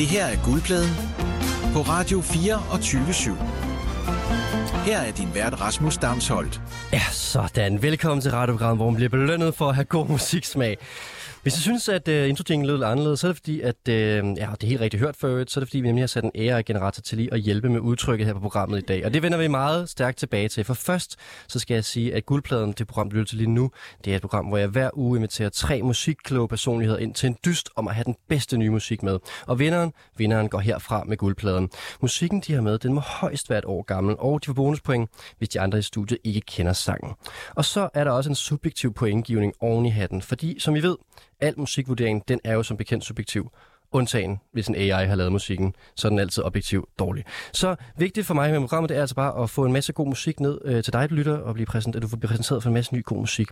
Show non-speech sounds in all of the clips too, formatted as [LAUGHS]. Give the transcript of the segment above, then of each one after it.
Det her er Guldpladen på Radio 4 og 20 Her er din vært Rasmus Damsholdt. Ja, sådan. Velkommen til radioprogrammet, hvor man bliver belønnet for at have god musiksmag. Hvis jeg synes, at øh, uh, introtingen lød lidt anderledes, så er det fordi, at uh, ja, det er helt rigtigt hørt for øvrigt, så er det fordi, vi nemlig har sat en AI-generator til lige at hjælpe med udtrykket her på programmet i dag. Og det vender vi meget stærkt tilbage til. For først, så skal jeg sige, at guldpladen, det program, du lytter til lige nu, det er et program, hvor jeg hver uge inviterer tre musikkloge personligheder ind til en dyst om at have den bedste nye musik med. Og vinderen, vinderen går herfra med guldpladen. Musikken, de har med, den må højst være et år gammel, og de får bonuspoint, hvis de andre i studiet ikke kender sangen. Og så er der også en subjektiv pointgivning oven i hatten, fordi som I ved, al musikvurdering, den er jo som bekendt subjektiv. Undtagen, hvis en AI har lavet musikken, så er den altid objektivt dårlig. Så vigtigt for mig med programmet, det er altså bare at få en masse god musik ned øh, til dig, du lytter, og blive præsent, at du får præsenteret for en masse ny god musik.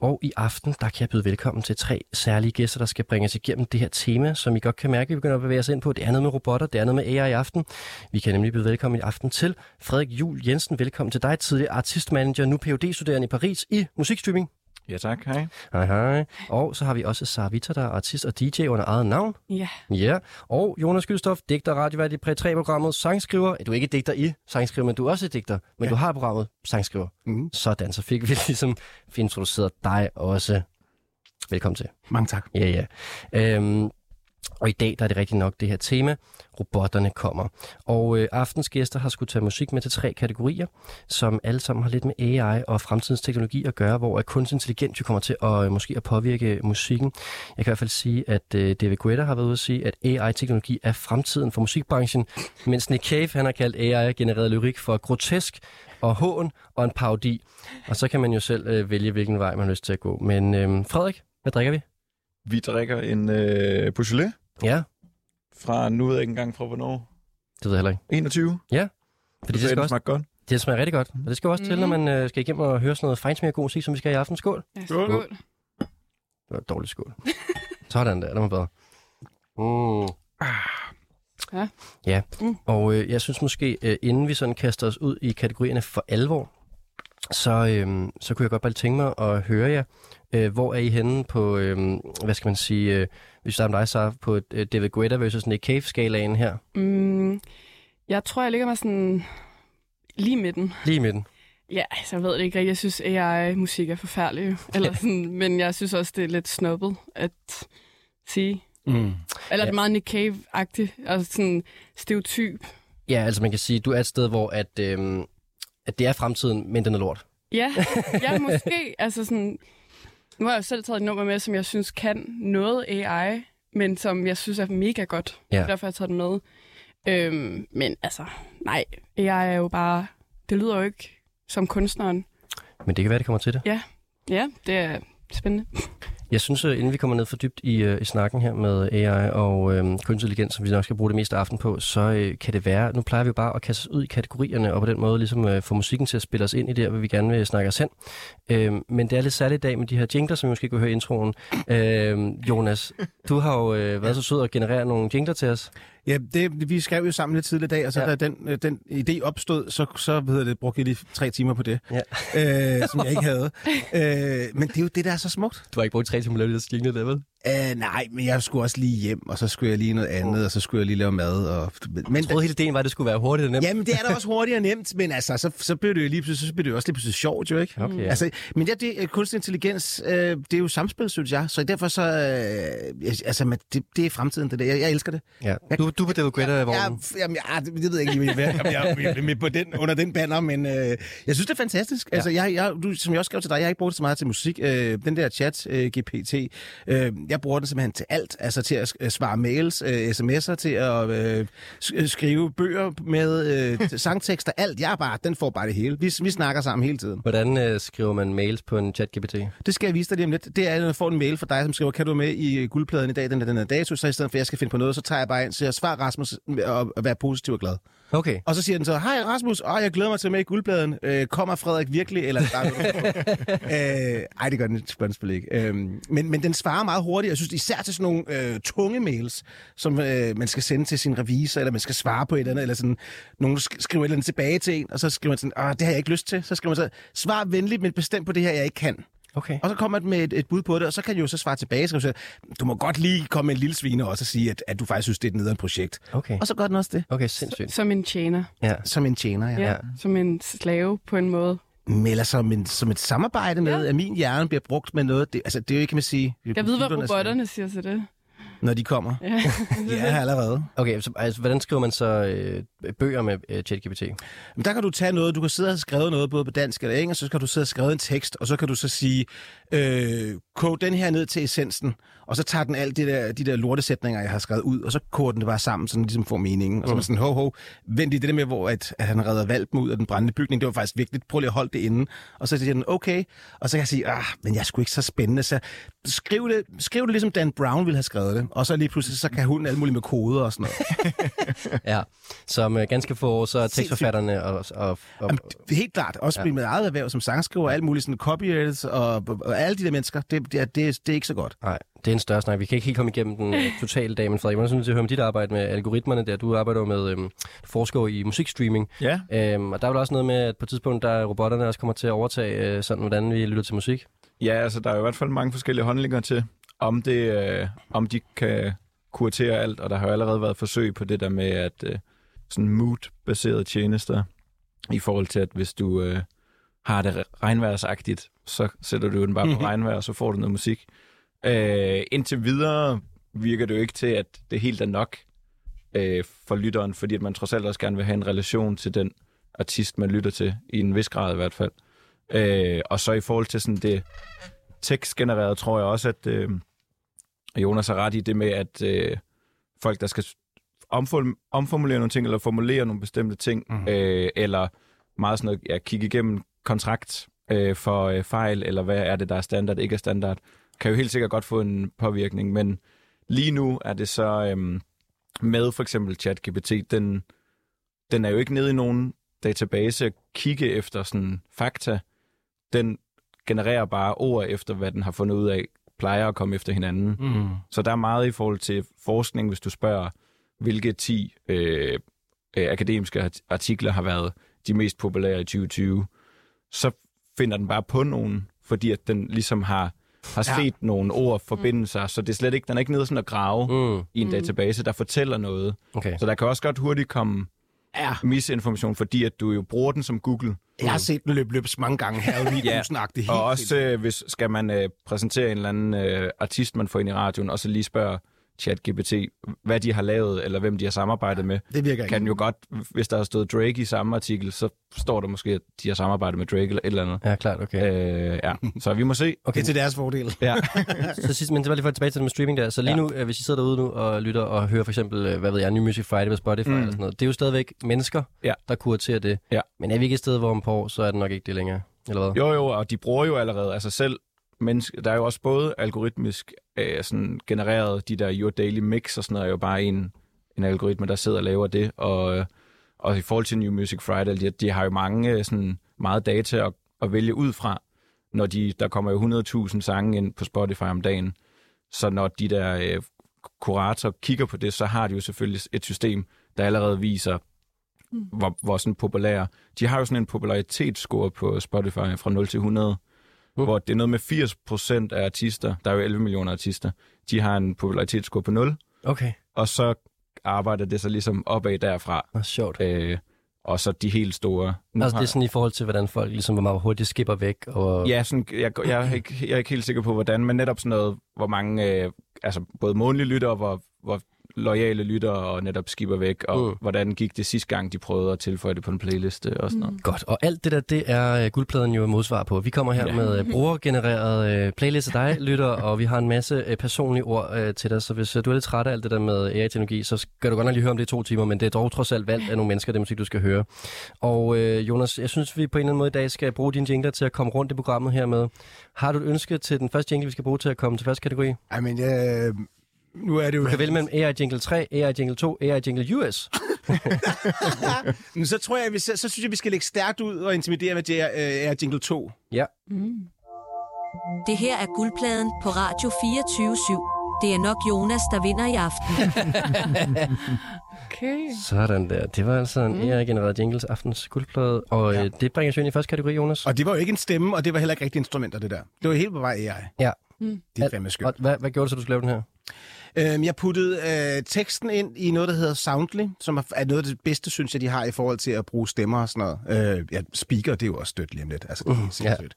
Og i aften, der kan jeg byde velkommen til tre særlige gæster, der skal bringe os igennem det her tema, som I godt kan mærke, vi begynder at bevæge os ind på. Det er noget med robotter, det er noget med AI i aften. Vi kan nemlig byde velkommen i aften til Frederik Jul Jensen. Velkommen til dig, tidligere artistmanager, nu phd studerende i Paris i musikstreaming. Ja tak, hej. Hej hej. Og så har vi også Sara Vita, der er artist og DJ under eget navn. Ja. Ja. Og Jonas Gyldstof, digter og radiovært i Præ 3-programmet Sangskriver. Du er ikke digter i Sangskriver, men du er også digter. Men ja. du har programmet Sangskriver. Mm. Sådan, så fik vi [LAUGHS] ligesom introduceret dig også. Velkommen til. Mange tak. Ja, ja. Øhm, og i dag der er det rigtig nok det her tema, robotterne kommer. Og øh, aftens gæster har skulle tage musik med til tre kategorier, som alle sammen har lidt med AI og fremtidens teknologi at gøre, hvor kunstig intelligens jo kommer til at øh, måske at påvirke musikken. Jeg kan i hvert fald sige, at øh, David Guetta har været ude at sige, at AI-teknologi er fremtiden for musikbranchen, mens Nick Cave han har kaldt AI-genereret lyrik for grotesk og hån og en parodi. Og så kan man jo selv øh, vælge, hvilken vej man har lyst til at gå. Men øh, Frederik, hvad drikker vi? Vi drikker en øh, Beaujolais Ja, fra, nu ved jeg ikke engang fra hvornår, det ved jeg heller ikke. 21. Fordi Det, det, det skal også, smager godt. det smager rigtig godt. Og det skal også til, når man øh, skal igennem og høre sådan noget fejnsmere god musik, som vi skal i aften. Skål. ja Skål. skål. Det var et dårligt skål. [LAUGHS] Sådan der, det var bedre. Mm. Ja. Ja, Mm. og øh, jeg synes måske, øh, inden vi sådan kaster os ud i kategorierne for alvor, så, øh, så kunne jeg godt bare tænke mig at høre jer. Øh, hvor er I henne på, øh, hvad skal man sige, øh, hvis der er dig, så på øh, David Guetta versus Nick Cave-skalaen her, Mm, jeg tror, jeg ligger mig sådan lige midten. lige midten. Ja, altså, jeg ved det ikke rigtigt. Jeg synes, AI-musik er forfærdelig. Eller [LAUGHS] sådan, men jeg synes også, det er lidt snubbet at sige. Mm. Eller Ja. er meget Nick Cave-agtigt. Og sådan stereotyp. Ja, altså man kan sige, du er et sted, hvor at, øh, at det er fremtiden, men den er lort. Ja, ja måske. [LAUGHS] altså sådan, nu har jeg jo selv taget et nummer med, som jeg synes kan noget AI, men som jeg synes er mega godt. Ja. Derfor har jeg taget det med. Øhm, men altså, nej, AI er jo bare... Det lyder jo ikke som kunstneren. Men det kan være, det kommer til det. Ja, det er spændende. [LAUGHS] Jeg synes, øh, inden vi kommer ned for dybt i, øh, i snakken her med øh, AI og øh, kunstig intelligens, som vi nok skal bruge det meste af aften på, så øh, kan det være, nu plejer vi jo bare at kaste os ud i kategorierne, og på den måde ligesom øh, få musikken til at spille os ind i det, hvor vi gerne vil snakke os hen. Øh, men det er lidt særligt i dag med de her jingler, som vi måske kunne høre i introen. Øh, Jonas, du har jo øh, været så sød at generere nogle jingler til os. Ja, det, vi skrev jo sammen lidt tidligere i dag, og så Ja. da den, øh, den idé opstod, så, så hvad hedder det, brugte jeg lige tre timer på det, Ja. øh, som jeg ikke havde. øh, men det er jo det, der er så smukt. Du har ikke brugt tre timer at lave de der jingler der, vel? Øh, nej, men jeg skulle også lige hjem, og så skulle jeg lige noget andet, og så skulle jeg lige lave mad. Og, men, Jeg troede hele ideen var, at det skulle være hurtigt og nemt. Jamen, det er da [LAUGHS] også hurtigt og nemt, men altså, så, så bliver det jo lige pludselig, så bliver det jo også lige pludselig sjovt, jo ikke? Okay, ja. Altså, men ja, det, øh, kunstig intelligens, øh, det er jo samspil, synes jeg, så derfor så, øh, altså, men det, det er fremtiden, det der. Jeg, jeg elsker det. ja. Du, du er på David Guetta-vognen. Ja, f- jamen, ja, det, det ved jeg ikke lige, om jeg, jeg med på den, under den banner, men øh, jeg synes, det er fantastisk. Ja. Altså, jeg, jeg, du, som jeg også skrev til dig, jeg har ikke brugt det så meget til musik. Øh, den der chat, øh, GPT, øh, jeg bruger den simpelthen til alt. Altså til at øh, svare mails, øh, sms'er, til at øh, sk- skrive bøger med øh, [LAUGHS] sangtekster, alt. Jeg er bare, den får bare det hele. Vi, vi snakker sammen hele tiden. Hvordan øh, skriver man mails på en chat-GPT? Det skal jeg vise dig lige om lidt. Det er, når jeg får en mail fra dig, som skriver, kan du med i øh, guldpladen i dag, den er den her dato, så i stedet for, at jeg skal finde på noget, så tager jeg bare ind, så jeg svarer Rasmus og, og være positiv og glad. Okay. Og så siger den så, hej Rasmus, åh, jeg glæder mig til at med i guldpladen. Øh, kommer Frederik virkelig? Eller [LAUGHS] øh, ej, det gør den spørgsmål ikke. Øh, men, men den svarer meget hurtigt. Jeg synes især til sådan nogle øh, tunge mails, som øh, man skal sende til sin revisor, eller man skal svare på et eller andet, eller sådan, nogen sk- skriver et eller andet tilbage til en, og så skriver man sådan, åh, det har jeg ikke lyst til. Så skriver man så, svar venligt, men bestemt på det her, jeg ikke kan. Okay. Og så kommer den med et, et bud på det, og så kan jeg jo så svare tilbage. Så kan jeg sige, du må godt lige komme med en lille sviner også og sige, at, at du faktisk synes, det er et nederen projekt. Okay. Og så gør den også det. Okay, sindssygt. Som en tjener. Ja. Som en tjener, ja. Ja. Som en slave på en måde. Eller som, en, som et samarbejde med, Ja. at min hjerne bliver brugt med noget. Det, altså, det er jo ikke, kan man sige... Jeg ved, hvad robotterne siger til det. Når de kommer. Ja. [LAUGHS] Ja, allerede. Okay, så altså, hvordan skriver man så øh, bøger med øh, ChatGPT? Men der kan du tage noget, du kan sidde og skrevet noget både på dansk eller engelsk, så kan du sidde og skrive en tekst, og så kan du så sige, øh, kog den her ned til essensen, og så tager den alt det der, de der lortesætninger, jeg har skrevet ud, og så koger den det bare sammen, så den ligesom får meningen. Og så er man sådan, ho, ho, vent lige det der med, hvor at, at han redder valpen ud af den brændende bygning, det var faktisk vigtigt, prøv lige at holde det inde. Og så siger den, okay, og så kan jeg sige, ah, men jeg sgu ikke så spændende, så skriv det, skriv det ligesom Dan Brown ville have skrevet det, og så lige pludselig, så kan hun alt muligt med koder og sådan noget. [LAUGHS] Ja, som øh, ganske få år, så er tekstforfatterne og... og, og Jamen, helt klart. Også ja. med eget erhverv som sangskriver, og alt muligt sådan copyrights og, og alle de der mennesker, det, det, er- det, det er ikke så godt. Nej, det er en større snak. Vi kan ikke helt komme igennem den øh, totale dag, men Frederik, hvordan synes du, at høre om dit arbejde med algoritmerne der? Du arbejder jo med øhm, forsker i musikstreaming, Ja, øhm, og der er vel også noget med, at på et tidspunkt, der robotterne også kommer til at overtage, øh, sådan hvordan vi lytter til musik. ja altså der er i hvert fald mange forskellige holdninger til, om, det, øh, om de kan kuratere alt, og der har jo allerede været forsøg på det der med, at øh, sådan mood-baserede tjenester, i forhold til, at hvis du øh, har det regnværsagtigt, så sætter du den bare på [LAUGHS] regnvejr, og så får du noget musik. Øh, indtil videre virker det jo ikke til, at det helt er nok øh, for lytteren, fordi at man trods alt også gerne vil have en relation til den artist, man lytter til, i en vis grad i hvert fald. Øh, og så i forhold til sådan det tekstgenererede, tror jeg også, at øh, Jonas har ret i det med, at øh, folk, der skal omform- omformulere nogle ting, eller formulere nogle bestemte ting, mm. øh, eller meget sådan noget, ja, kigge igennem kontrakt øh, for øh, fejl, eller hvad er det, der er standard, ikke er standard, kan jo helt sikkert godt få en påvirkning, men lige nu er det så øh, med for eksempel ChatGPT, den, den er jo ikke nede i nogen database at kigge efter sådan fakta. Den genererer bare ord efter, hvad den har fundet ud af, plejer at komme efter hinanden. Mm. Så der er meget i forhold til forskning, hvis du spørger, hvilke 10 øh, øh, akademiske art- artikler har været de mest populære i 2020, så finder den bare på nogen, fordi at den ligesom har, har Ja. set nogle ord forbinde sig, så det er slet ikke, den er ikke nede sådan at grave Mm, i en Mm. database, der fortæller noget. okay. Så der kan også godt hurtigt komme Ja, misinformation, fordi at du jo bruger den som Google. jeg har set den løbe løbs mange gange her, og [LAUGHS] Ja, helt Og også øh, hvis skal man øh, præsentere en eller anden øh, artist, man får ind i radioen, og så lige spørge ChatGPT, hvad de har lavet, eller hvem de har samarbejdet med, det virker ikke. kan jo godt, hvis der har stået Drake i samme artikel, så står der måske, at de har samarbejdet med Drake eller et eller andet. Ja, klart, okay. Øh, ja, [LAUGHS] så vi må se. Det okay. er til deres fordel. Ja. [LAUGHS] Så sidst, men det var lige for tilbage til det med streaming der. Så lige Ja. nu, øh, hvis I sidder derude nu og lytter og hører for eksempel, øh, hvad ved jeg, New Music Friday på Spotify Mm. eller sådan noget, det er jo stadigvæk mennesker, Ja. der kuraterer det. Ja. Men er vi ikke et sted, hvor om på år, så er det nok ikke det længere, eller hvad? Jo, jo, og de bruger jo allerede, altså selv menneske, der er jo også både algoritmisk øh, sådan genereret, de der Your Daily Mix og sådan noget, er jo bare en, en algoritme, der sidder og laver det, og, øh, og i forhold til New Music Friday, de, de har jo mange øh, sådan meget data at, at vælge ud fra, når de, der kommer jo 100.000 sange ind på Spotify om dagen, så når de der øh, kurator kigger på det, så har de jo selvfølgelig et system, der allerede viser, Mm. hvor, hvor sådan populære. De har jo sådan en popularitetsscore på Spotify fra 0 til 100, Mm. hvor det er noget med 80 procent af artister, der er jo 11 millioner artister, de har en popularitetsscore på 0, Okay, og så arbejder det så ligesom opad derfra. Nå, sjovt. Øh, og så de helt store. Nu Altså har- det er sådan i forhold til, hvordan folk ligesom, hvor meget hurtigt skipper væk. Og... Ja, sådan, jeg, jeg, er ikke, jeg er ikke helt sikker på, hvordan, men netop sådan noget, hvor mange, øh, altså både månedlige lyttere, hvor, hvor lojale lyttere og netop skipper væk, og Mm. mm. hvordan gik det sidste gang, de prøvede at tilføje det på en playliste og sådan noget. Godt, og alt det der, det er uh, guldpladen jo modsvar på. Vi kommer her ja. Med uh, brugergenereret uh, playlist af dig, [LAUGHS] lytter, og vi har en masse uh, personlige ord uh, til dig, så hvis uh, du er lidt træt af alt det der med AI-teknologi, så skal du godt nok lige høre om det i to timer, men det er dog trods alt valgt af nogle mennesker, det musik, du skal høre. Og uh, Jonas, jeg synes, vi på en eller anden måde i dag skal bruge dine jingler til at komme rundt i programmet her med. Har du et ønske til den første jingle, vi skal bruge til at komme til første kategori? Ej, men øh, nu er det jo... Du kan vælge mellem AI Jingle 3, AI Jingle 2, AI Jingle US. [LAUGHS] Men så tror jeg, vi, så, så synes jeg, vi skal lægge stærkt ud og intimidere med det øh, er Jingle 2. Ja. Mm. Det her er guldpladen på Radio 24 Det er nok Jonas, der vinder i aften. [LAUGHS] Okay. Sådan der. Det var altså en Mm. AI-genereret jingles aftens guldplade. Og Ja. ja. det bringer os ind i første kategori, Jonas. Og det var jo ikke en stemme, og det var heller ikke rigtige instrumenter, det der. Det var helt på vej AI. Ja. Mm. Det er fandme skønt. Og hvad, hvad gjorde du så, du skulle lave den her? Øhm, jeg puttede øh, teksten ind i noget, der hedder Soundly, som er, noget af det bedste, synes jeg, de har i forhold til at bruge stemmer og sådan noget. Øh, ja, speaker, det er jo også stødt lige om lidt. Altså, det er helt sindssygt.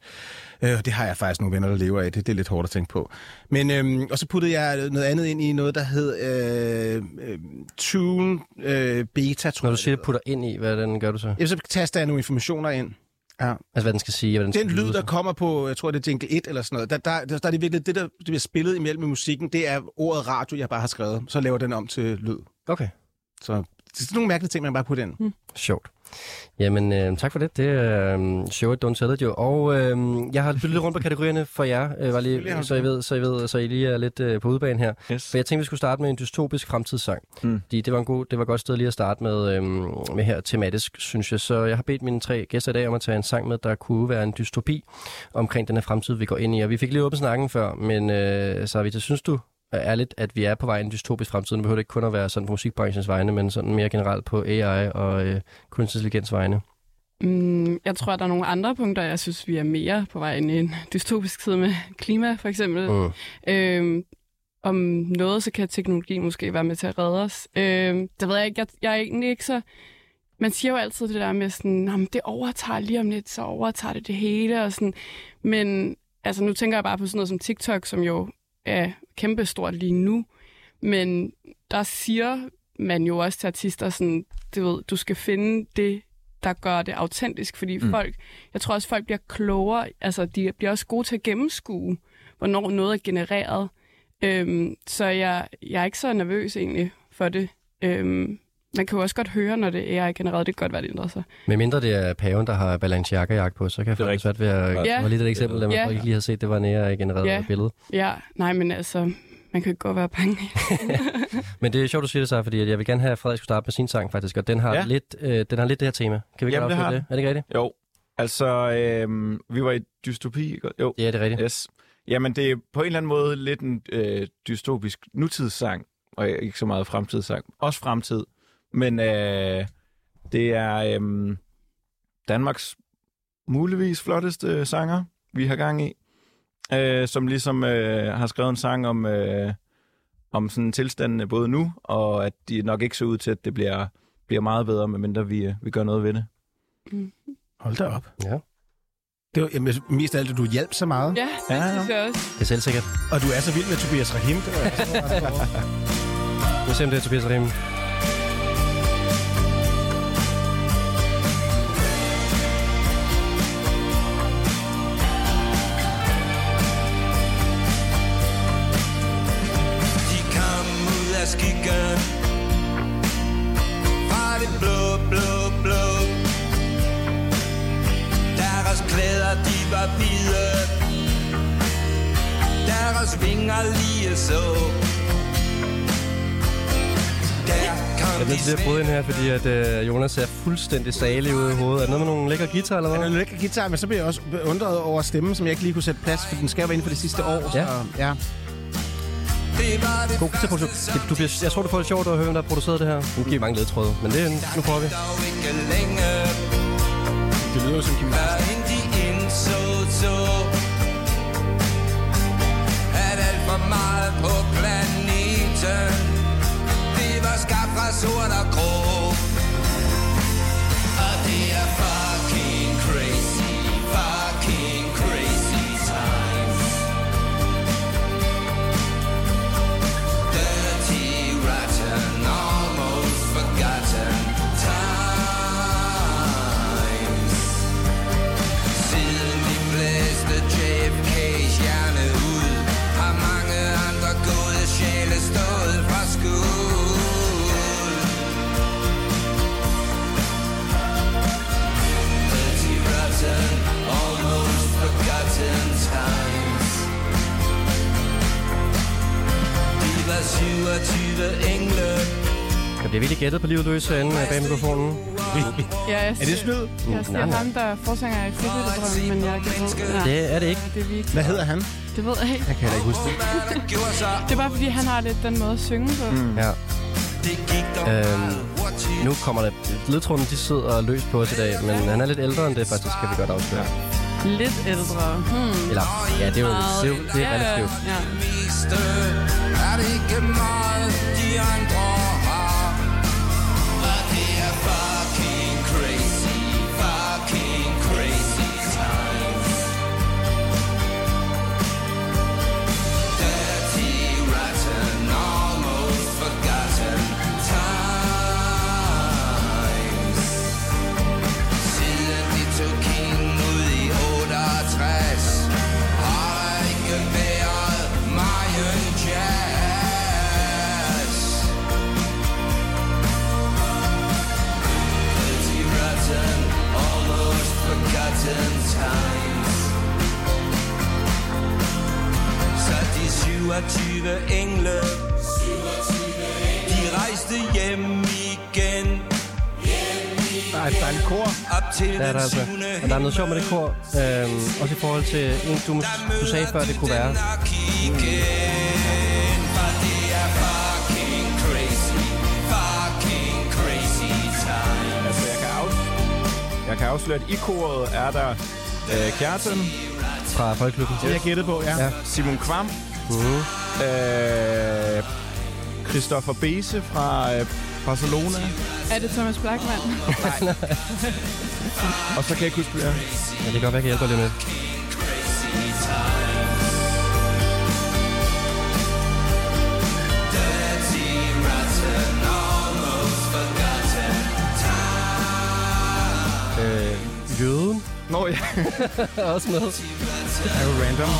Øh, det har jeg faktisk nogle venner, der lever af. Det, det er lidt hårdt at tænke på. Men, øhm, og så puttede jeg noget andet ind i noget, der hed øh, øh, Tune øh, Beta, tror Når du siger, putter ind i, hvad den gør du så? Jeg så taster jeg nogle informationer ind. Ja. Altså, hvad den skal sige, hvad den, Den skal lyd, lyde der kommer på, jeg tror, det er jingle 1 eller sådan noget, der, der, der, der er det virkelig, det der det bliver spillet imellem i musikken, det er ordet radio, jeg bare har skrevet. Så laver den om til lyd. Okay, Så det er sådan nogle mærkelige ting, man bare putter ind. sjovt. Jamen, øh, tak for det. Det er øh, show it, don't tell it jo. Og øh, jeg har lidt rundt på kategorierne for jer, øh, var lige, så, I ved, så, I ved, så I lige er lidt øh, på udbanen her. Yes. For jeg tænkte, vi skulle starte med en dystopisk fremtidssang. Mm. Fordi det var, en god, det var et godt sted lige at starte med, øhm, med her tematisk, synes jeg. Så jeg har bedt mine tre gæster i dag om at tage en sang med, der kunne være en dystopi omkring den her fremtid, vi går ind i. Og vi fik lige åbent snakken før, men øh, det synes du øh, ærligt, at vi er på vej i en dystopisk fremtid? Nu behøver det ikke kun at være sådan på musikbranchens vegne, men sådan mere generelt på AI og øh, kunstig intelligens vegne. Mm, jeg tror, der er nogle andre punkter, jeg synes, vi er mere på vej ind i en dystopisk tid med klima, for eksempel. Mm. Øhm, om noget, så kan teknologi måske være med til at redde os. Øhm, det ved jeg ikke. Jeg, jeg er egentlig ikke så... Man siger jo altid det der med sådan, "Nå, men det overtager lige om lidt, så overtager det det hele. Og sådan. Men altså, nu tænker jeg bare på sådan noget som TikTok, som jo er kæmpestort lige nu. Men der siger man jo også til artister sådan, du ved, du skal finde det, der gør det autentisk, fordi Mm. folk, jeg tror også, folk bliver klogere, altså de bliver også gode til at gennemskue, hvornår noget er genereret. Øhm, så jeg, jeg er ikke så nervøs egentlig for det. Øhm, man kan jo også godt høre, når det er genereret, det kan godt være, det ændrer sig. Med mindre det er paven, der har Balenciaga på, så kan jeg Det få svært ved at... Ja. Det var lige et eksempel, der man Ja. ikke lige har set, det var en AI-genereret Ja. billede. Ja, nej, men altså, man kan jo godt være bange. [LAUGHS] Men det er sjovt, du siger det så, fordi at jeg vil gerne have, at Frederik skulle starte med sin sang faktisk, og den har, Ja. ja. lidt, øh, den har lidt det her tema. Kan vi ikke Jamen, det har det? Er det ikke rigtigt? Jo, altså, øhm, vi var i dystopi, ikke? Jo, Ja, det er rigtigt. yes. Jamen, det er på en eller anden måde lidt en øh, dystopisk nutidssang, og ikke så meget fremtidssang. Også fremtid, men øh, det er øh, Danmarks muligvis flotteste sanger, vi har gang i, øh, som ligesom øh, har skrevet en sang om, øh, om sådan tilstandene både nu, og at de nok ikke ser ud til, at det bliver, bliver meget bedre, medmindre vi, øh, vi gør noget ved det. Hold da op. Ja, Det var jamen, mest af alt, at du hjalp så meget. ja, det Ja, synes jeg også. det er selvsikkert. Og du er så vild med Tobias Rahim. Det var jeg så. Nu [LAUGHS] ser det, er Tobias Rahim. Klæder, de var hvide Deres vinger lige så Jeg er nødt til at bryde ind her, fordi at, øh, Jonas ser fuldstændig salig ud i hovedet. Er det noget med nogle lækre guitar, eller Han er hvad? en lækker guitar, men så bliver jeg også undret over stemmen, som jeg ikke lige kunne sætte plads, for den skal jo være inden for det sidste år. Ja. Så, ja. God guitarproduktion. Det- Du bliver, jeg tror, du får det sjovt at høre, hvem der har produceret det her. Nu giver vi mange ledtråde, men det, nu prøver vi. Det lyder jo som Kim indså så. At alt for meget på planeten. Det var skabt fra sort og grå. De var 27 engle Jeg bliver virkelig gættet på livet løs herinde bag mikrofonen. Ja, jeg [LAUGHS] Er det snyd? Jeg siger nej. ham, der er forsanger i Frivilligdrøm, men jeg kan ikke... Nej, Det er det ikke. det er ikke. Hvad hedder han? Det ved jeg ikke. Jeg kan heller ikke huske det. Det er bare, fordi han har lidt den måde at synge på. Mm. Ja. Øhm, nu kommer der... Ledtråden, de sidder løs på os i dag, men han er lidt ældre end det, faktisk, kan vi godt afsløre. Lidt ældre. Hmm. Eller, ja, det er jo, det er, jo, det er Ja, ja, relativt. Ja. Meste er det ikke de 27 engle, de rejste hjem igen. Der er et dejligt kor. Op til Det er der altså. Og der er noget sjovt med det kor. Øhm, også i forhold til en, du, du sagde før, det kunne være. Altså, jeg kan, af... jeg kan afsløre, at i koret er der øh, Kjartan, Fra Folkeklubben. Det jeg gættede på, ja. Ja. ja. Simon Kvam, Mm. øh, Christoffer Bese fra øh, Barcelona, Er det Thomas Blackman? [LAUGHS] og så kan jeg ikke huske, hvad Ja, det kan godt være, jeg kan hjælpe dig lidt med. Øh, jøden Nå ja, [LAUGHS] også med. det er jo random.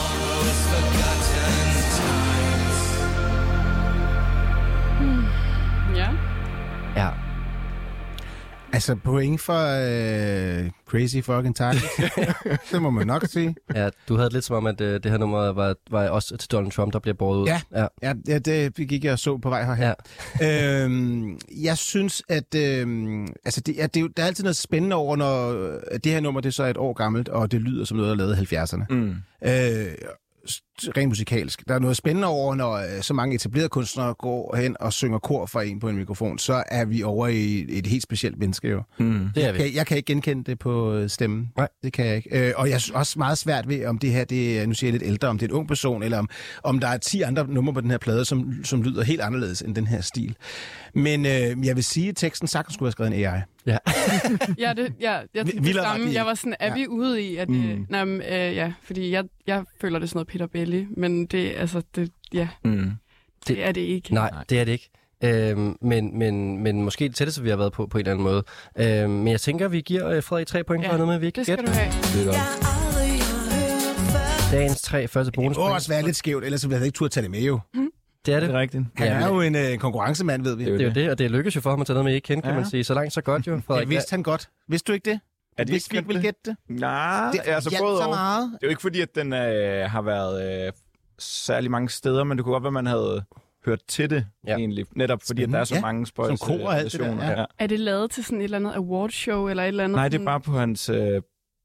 ja. Ja. Altså, point for øh, Crazy Fucking Times. [LAUGHS] det må man nok sige. ja, du havde lidt som om, at øh, det her nummer var, var også til Donald Trump, der bliver båret ud. Ja. ja. Ja, ja det gik jeg og så på vej herhen. Ja. [LAUGHS] øhm, jeg synes, at øhm, altså det, ja, det er der er altid noget spændende over, når øh, det her nummer det er så et år gammelt, og det lyder som noget, der er lavet i 70'erne. Mm. Øh, rent musikalsk. Der er noget spændende over, når øh, så mange etablerede kunstnere går hen og synger kor for en på en mikrofon, så er vi over i et helt specielt menneske jo. Mm. Det er Jeg vi. kan, jeg kan ikke genkende det på øh, stemmen. Nej. Det kan jeg ikke. Øh, og jeg er også meget svært ved, om det her, det er, nu siger jeg lidt ældre, om det er en ung person, eller om, om der er 10 andre numre på den her plade, som, som lyder helt anderledes end den her stil. Men øh, jeg vil sige, at teksten sagtens skulle have skrevet en AI. Ja. [LAUGHS] Ja, det, ja, jeg tænkte det samme. Jeg var sådan, er Ja. vi ude i, at det... Mm. Nej, men, øh, ja, fordi jeg, jeg føler det er sådan noget Peter Belli, men det, altså, det, ja, Mm. det er det ikke. Nej, det er det ikke. Øhm, men, men, men måske det tætteste, vi har været på på en eller anden måde. Øhm, men jeg tænker, vi giver øh, Frederik tre point for Ja, noget med, at vi ikke Det kan skal gætte. du have. Det er. Dagens tre første Det må også være lidt skævt, ellers ville jeg ikke turde tage det med jo. Det er Det det. er rigtigt. Han Ja, er jo en øh, konkurrencemand, ved vi. Det er jo Det er jo det, og det lykkes jo for ham at tage noget med, I ikke kendte, kan Ja. man sige. Så langt, så godt jo, Det Frederik. vidste han godt. Vidste du ikke det? Er de Hvis vi ikke ville gætte det? Nej, Det altså både så og. meget. Det er jo ikke fordi, at den øh, har været øh, særlig mange steder, men det kunne godt være, at man havde hørt til det Ja. ja. egentlig. Netop fordi, at der er så Spændende. mange spøjs Som kor og alt det der, versioner. ja. Er det lavet til sådan et eller andet awardshow, eller et eller andet? Nej, det er sådan- bare på hans øh,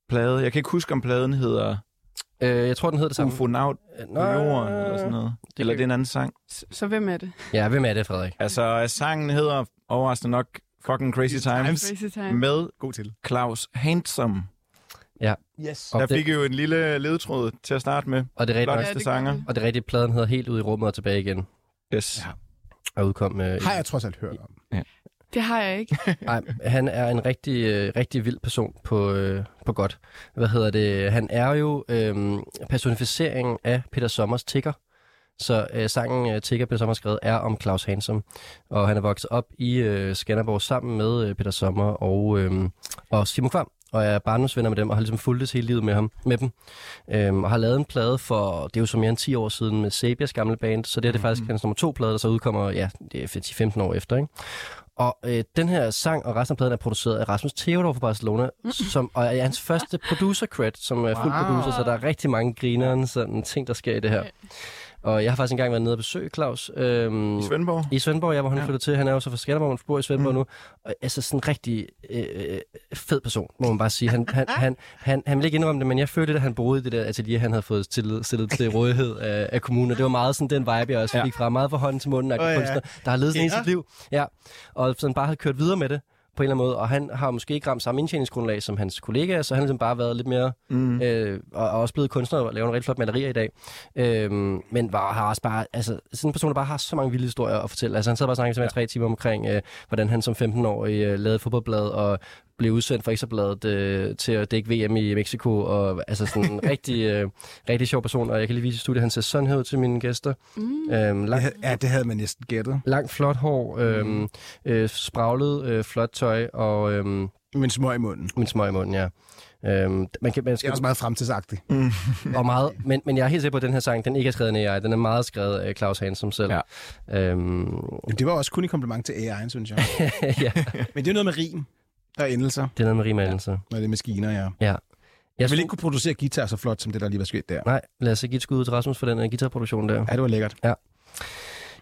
plade. Jeg kan ikke huske, om pladen hedder Øh, jeg tror, den hedder det samme. Ufonaut Øh, på jorden, eller sådan noget. det Eller det er en anden sang. Så, så hvem er det? Ja, hvem er det, Frederik? Altså, sangen hedder overraskende nok Fucking Crazy Times Crazy Time. med God til. Claus Handsome. Yes. Og Der det- fik jo en lille ledtråd til at starte med. Og det er rigtigt, Ja, det sanger. og det er rigtigt, pladen hedder Helt ud i rummet og tilbage igen. Yes. Ja. Og udkom øh, Har jeg trods alt hørt om. Det har jeg ikke. [LAUGHS] Nej, han er en rigtig, øh, rigtig vild person på, øh, på godt. Hvad hedder det? Han er jo øh, personificeringen af Peter Sommers Tigger. Så øh, sangen øh, Tigger, Peter Sommer skrevet, er om Claus Hansom. Og han er vokset op i øh, Skanderborg sammen med øh, Peter Sommer og, øh, og Simon Kvam. Og er barndomsvenner med dem, og har ligesom fulgtes hele livet med, ham, med dem. Øhm, og har lavet en plade for, det er jo så mere end 10 år siden, med Sabias gamle band. Så det er det faktisk hans nummer to plade, der så udkommer, ja, det er 10-15 år efter, ikke? Og øh, den her sang og resten af pladen er produceret af Rasmus Theodor fra Barcelona, som og er hans første producer cred, som er fuld Wow. producer, så der er rigtig mange grineren sådan ting, der sker i det her. Og jeg har faktisk engang været nede og besøge Claus. Øhm, I Svendborg? I Svendborg, ja, hvor han Ja. ja. flyttede til. Han er jo så fra Skanderborg, men bor i Svendborg Mm. nu. Og, altså sådan en rigtig øh, øh, fed person, må man bare sige. Han, han, han, han, han vil ikke indrømme det, men jeg følte, at han boede i det der atelier, han havde fået stillet, stillet til [LAUGHS] rådighed af, af kommunen. Og det var meget sådan den vibe, jeg også Ja. fik fra. Meget for hånden til munden af oh, ja. kunstner, der har levet sådan Ja. sit liv. Ja. Og sådan bare havde kørt videre med det på en eller anden måde. Og han har måske ikke ramt samme indtjeningsgrundlag som hans kollegaer, så han har ligesom bare været lidt mere Mm. øh, og, og også blevet kunstner og laver nogle rigtig flotte malerier i dag. Øh, men var, har også bare, altså, sådan en person, der bare har så mange vilde historier at fortælle. Altså, han sad bare og snakkede med ja. tre timer omkring, øh, hvordan han som 15-årig øh, lavede fodboldblad og blev udsendt for Ekstrabladet øh, til at dække VM i Mexico, og altså sådan en [LAUGHS] rigtig, øh, rigtig sjov person, og jeg kan lige vise i studiet, han ser sådan her ud til mine gæster. Mm. Øhm, Det lang, havde- Ja, det havde man næsten gættet. langt, flot hår, øhm, øh, spraglet, øh, flot tøj, og øhm, Men små i munden. min smøg i munden, ja. Øhm, man kan, man Det skal er også meget fremtidsagtigt. [LAUGHS] og meget, men, men jeg er helt sikker på, at den her sang, den ikke er skrevet af AI. Den er meget skrevet af Claus Hansen selv. Ja. Øhm, Men det var også kun i kompliment til AI'en, synes jeg. [LAUGHS] ja, Men det er noget med rim og endelser, det er noget med rimandelse. når det er maskiner, ja. Ja. Jeg Jeg vil vil ikke kunne producere guitar så flot, som det, der lige var sket der. Nej, lad os give et skud til Rasmus for den uh, guitarproduktion der. Ja, det var lækkert.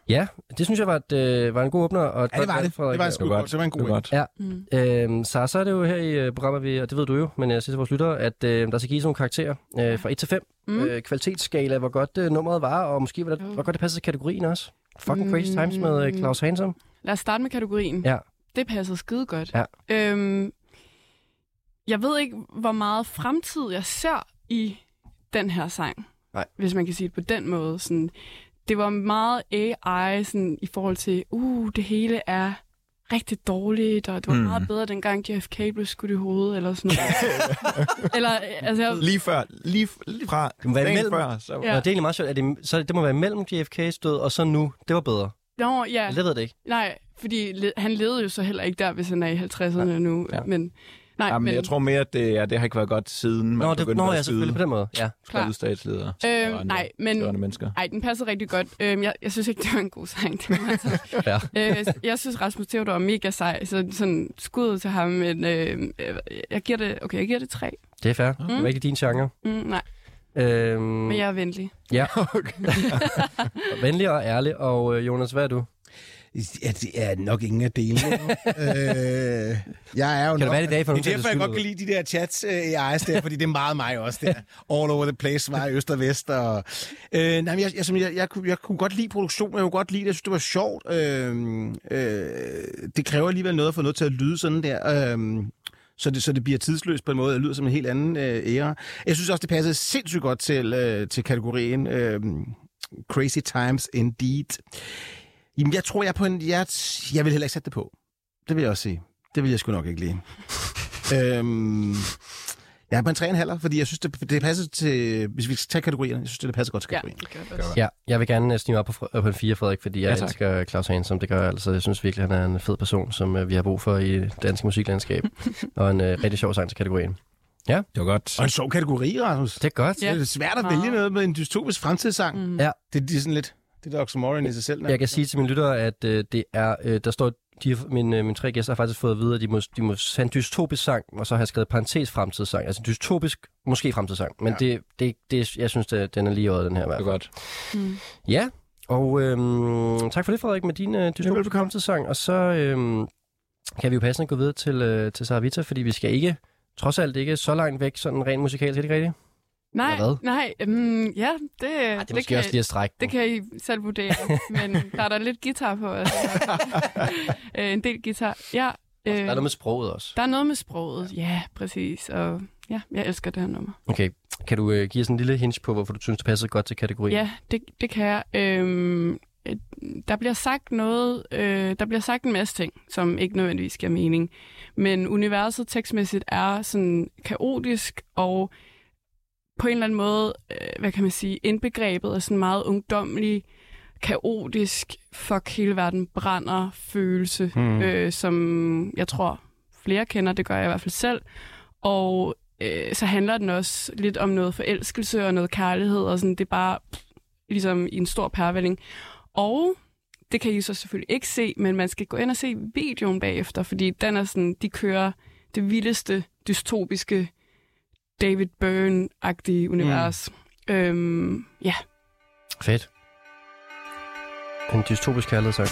Ja, det synes jeg var, et, øh, var en god åbner. Og et Ja, det var det. Frederik. Det var en, Det var godt. det var en Det god var godt. Ja. Mm. Øhm, så, så er det jo her i øh, programmet, vi, og det ved du jo, men jeg siger til vores lyttere, at øh, der skal gives nogle karakterer øh, fra 1 til 5. Mm. Øh, kvalitetsskala, hvor godt øh, nummeret var, og måske hvor, Jo. hvor godt det passer til kategorien også. Fucking crazy Mm. times med øh, Claus Hansen. Lad os starte med kategorien. Ja. Det passer skide godt. Ja. Øhm, jeg ved ikke, hvor meget fremtid jeg ser i den her sang. Nej. Hvis man kan sige det på den måde. Sådan, det var meget AI sådan, i forhold til, uh, det hele er rigtig dårligt, og det var Mm. meget bedre, dengang JFK blev skudt i hovedet, eller sådan noget. [LAUGHS] eller, altså, jeg, Lige før, lige, lige fra Det må være imellem. før, så Ja. Og det er egentlig meget sjovt, at det, så det må være mellem JFK's død og så nu. Det var bedre. Nå, ja, Ja. Det ved jeg det ikke. nej, fordi han levede jo så heller ikke der, hvis han er i 50'erne nu. Ja. Men, nej, Jamen, men, jeg tror mere, at det, ja, det har ikke været godt siden man Nå, det, begyndte nå at ja, selvfølgelig på den måde. Ja. Klar. statsledere. Øhm, og nej, men mennesker. Ej, den passer rigtig godt. Øhm, jeg, jeg synes ikke, det var en god sang. Det jeg [LAUGHS] sige. ja. øh, jeg synes, Rasmus Theodor er mega sej. Så sådan skuddet til ham. Men, øh, øh, jeg giver det, okay, jeg giver det tre. Det er fair. Mm. Det var ikke din genre. Mm, nej, Øhm, men jeg er venlig. Ja. [LAUGHS] [LAUGHS] Venlig og ærlig. Og øh, Jonas, hvad er du? Ja, det er nok ingen af delene. øh, jeg er jo Kan nok, det være, det er i dag, for det er derfor, jeg godt kan lide de der chats øh, i AIS der, fordi det er meget mig også der. All over the place, var øst og vest. Og, øh, nej, jeg, jeg, jeg, jeg, kunne, jeg kunne godt lide produktionen, jeg kunne godt lide det, jeg synes, det var sjovt. Øh, øh, det kræver alligevel noget at få noget til at lyde sådan der. Øh, så det, så det bliver tidsløst på en måde, det lyder som en helt anden øh, æra. Jeg synes også, det passede sindssygt godt til, øh, til kategorien øh, Crazy Times Indeed. Jamen, jeg tror, jeg er på en... Jeg, jeg vil heller ikke sætte det på. Det vil jeg også sige. Det vil jeg sgu nok ikke lide. [LAUGHS] øhm, jeg er på en 3,5, fordi jeg synes, det, det passer til... Hvis vi skal tage kategorierne, jeg synes, det, det passer godt til Ja, kategorien. det gør jeg også. Ja, jeg vil gerne øh, snige op på, på en 4, Frederik, fordi jeg Ja, ja, elsker Claus Hansen. Det gør jeg altså. Jeg synes virkelig, han er en fed person, som øh, vi har brug for i det danske musiklandskab. [LAUGHS] og en øh, rigtig sjov sang til kategorien. Det var godt. Og en sjov kategori, Rasmus. Det er godt. Ja. Det er svært at vælge noget med en dystopisk fremtidssang. Mm. Ja. Det, det er sådan lidt... Det er oxymoron i sig selv. Jeg kan sige til mine lyttere, at øh, det er, øh, der står, de, mine, øh, mine tre gæster har faktisk fået at vide, at de må, de må have en dystopisk sang, og så har jeg skrevet parentes fremtidssang. Altså dystopisk, måske fremtidssang. Men Ja. det, det, det, jeg synes, det, den er lige over den her. Det fald. godt. Mm. Ja, og øhm, tak for det, Frederik, med din øh, dystopiske fremtidssang. Og så øhm, kan vi jo passende gå videre til, øh, til Saravita, fordi vi skal ikke, trods alt ikke så langt væk, sådan rent musikalt, er det ikke rigtigt? Nej, Eller hvad? nej, um, ja, det, Ej, det er det, kan, også lige at strække det kan I selv vurdere. [LAUGHS] men der er der lidt guitar på. Altså. [LAUGHS] Øh, en del guitar. Ja, Der øh, er noget med sproget også. der er noget med sproget. Ja, præcis. Og ja, jeg elsker det her nummer. Okay, kan du øh, give os en lille hint på, hvorfor du synes, det passer godt til kategorien? Ja, det, det kan jeg. Øhm, øh, der bliver sagt noget, øh, der bliver sagt en masse ting, som ikke nødvendigvis giver mening. Men universet tekstmæssigt er sådan kaotisk, og på en eller anden måde, øh, hvad kan man sige, indbegrebet er sådan meget ungdommelig, kaotisk, fuck hele verden brænder følelse, Mm. øh, som jeg tror flere kender, det gør jeg i hvert fald selv. Og øh, så handler den også lidt om noget forelskelse og noget kærlighed, og sådan, det er bare pff, ligesom i en stor pærvælling. Og det kan I så selvfølgelig ikke se, men man skal gå ind og se videoen bagefter, fordi den er sådan, de kører det vildeste, dystopiske David Byrne-agtige mm. univers. Mm. Øhm, ja. Fedt. En dystopisk kærlighedssang.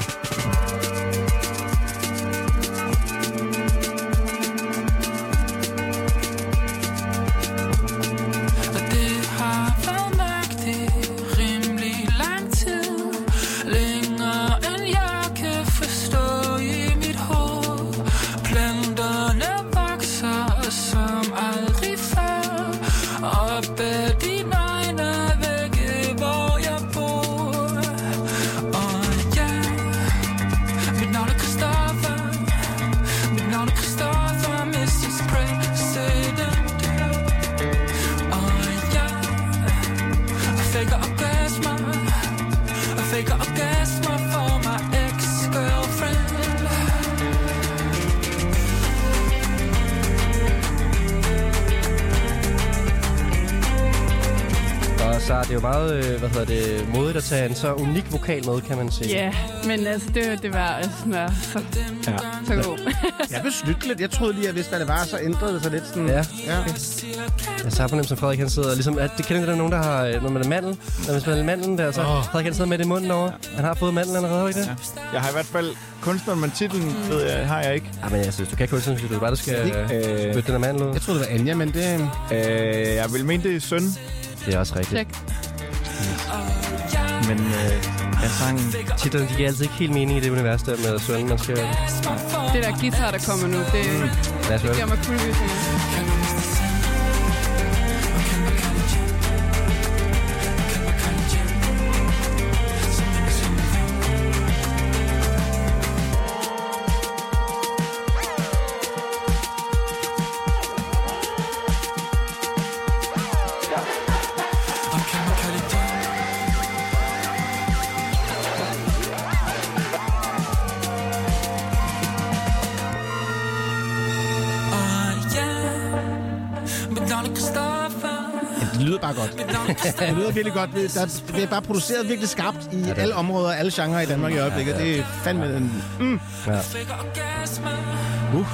Meget, øh, hvad hedder det, modigt at tage en så unik vokal med, kan man sige. Ja, men altså, det, det var altså, sådan der, så, Ja. så god. Jeg blev snydt lidt. Jeg troede lige, at hvis det var, så ændrede det sig lidt sådan... Ja. ja. Jeg så har fornemt, som Frederik han sidder, ligesom, at det kender det, der er nogen, der har, øh, når man er mandel, når man er mandlen der, så oh. Frederik han sidder med det i munden over. Han har fået mandlen allerede, ikke det? Ja. Jeg har i hvert fald kunstneren, men titlen ved jeg, har jeg ikke. ja men jeg synes, du kan kun synes, du bare, der skal øh, Øh, bytte den af mandel ud. Jeg troede, det var Anja, men det... øh, jeg vil mene, det er synd, Det er også rigtigt. Tjek. Men øh, jeg sang... Titlen, de giver altid ikke helt mening i det univers der med sønnen, man skal... Det der guitar, der kommer nu, det, høre det gør det. mig creepy. Lyder virkelig godt. Det, der bliver bare produceret virkelig skarpt i alle områder, alle genrer i Danmark i øjeblikket. Det er fandme en... Mm. orgasmer. Uh.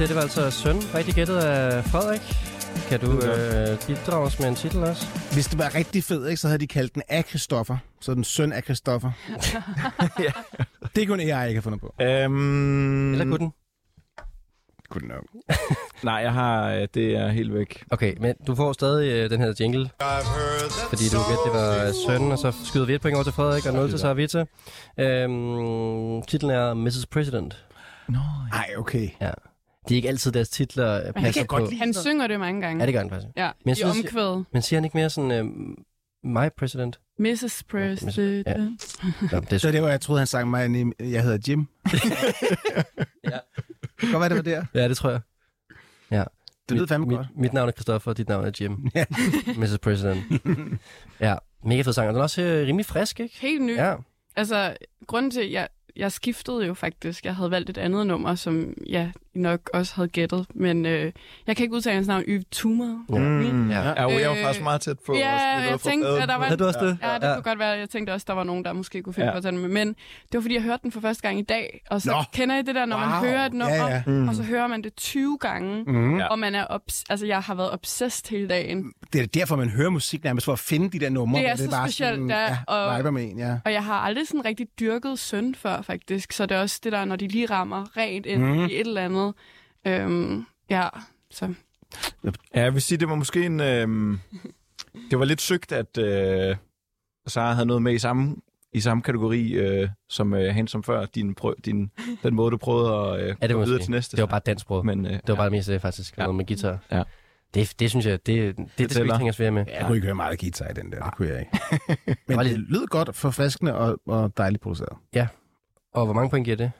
Det, det var altså søn. Rigtig gættet af Frederik. Kan du øh, bidrage os med en titel også? Hvis det var rigtig fed, ikke, så havde de kaldt den af Christoffer. Så den søn af Christoffer. [LAUGHS] Det kunne jeg ikke have fundet på. Øhm, Eller kunne den? Kunne nok. [LAUGHS] Nej, jeg har... øh, Det er helt væk. Okay, men du får stadig øh, den her jingle. Fordi du gætte, det var søn, og så skyder vi et point over til Frederik, og 0 til Sarvita. Øhm, titlen er Mrs. President. Ej, okay. Ja. Det er ikke altid deres titler passer jeg på. godt lide. Han synger det mange gange. Ja, det gør han faktisk. Ja, Men i omkvædet. Men siger han ikke mere sådan, øh, my president? Mrs. President. Ja. Nå, det er Så det var, jeg troede, han sang mig, jeg hedder Jim. Ja. Godt være, det var der. Ja, det tror jeg. Ja. Det lyder fandme mit, godt. Mit, mit navn er Christoffer, og dit navn er Jim. [LAUGHS] Ja. Mrs. President. ja, mega fed sang. Og den er også øh, rimelig frisk, ikke? Helt ny. Ja. Altså, grunden til, at jeg, jeg skiftede jo faktisk. Jeg havde valgt et andet nummer, som jeg nok også havde gættet. Men øh, jeg kan ikke udtale hans navn. Yves Tumor. Ja. Mm. Ja. Ja, jeg var Øh, faktisk meget tæt på. ja, jeg tænkte, at der var- Havde du også det? Ja, det ja. kunne godt være. Jeg tænkte også, der var nogen, der måske kunne finde Ja. ja. på at tage den med. Men det var, fordi jeg hørte den for første gang i dag. Og så Nå. Kender I det der, når wow. man hører et nummer, Ja, ja. Mm. og så hører man det 20 gange. Mm. Ja. Og man er obs- altså, jeg har været obsessed hele dagen. Det er derfor, man hører musik nærmest for at finde de der numre. Det er hvor så bare specielt, sådan, ja, ja, og- viber med en, ja. Og jeg har aldrig sådan rigtig dyrket søn før, faktisk. Så det er også det der, når de lige rammer rent ind mm. i et eller andet. Øhm, ja, så Ja, jeg vil sige, det var måske en... Øh, det var lidt sygt, at øh, Sara havde noget med i samme, i samme kategori, øh, som øh, hen som før. Din, prøv, din, den måde, du prøvede at øh, Ja, det gå videre til næste. det var bare dansbrød. Men, øh, Det var bare det meste, faktisk. Ja. Noget med guitar. Ja. Det, det synes jeg, det, det, det, det skal vi hænge os ved med. Jeg kunne ikke høre meget guitar i den der, det kunne jeg ikke. [LAUGHS] Men det lidt- lød godt, forfriskende og, og dejligt produceret. Og hvor mange point giver det?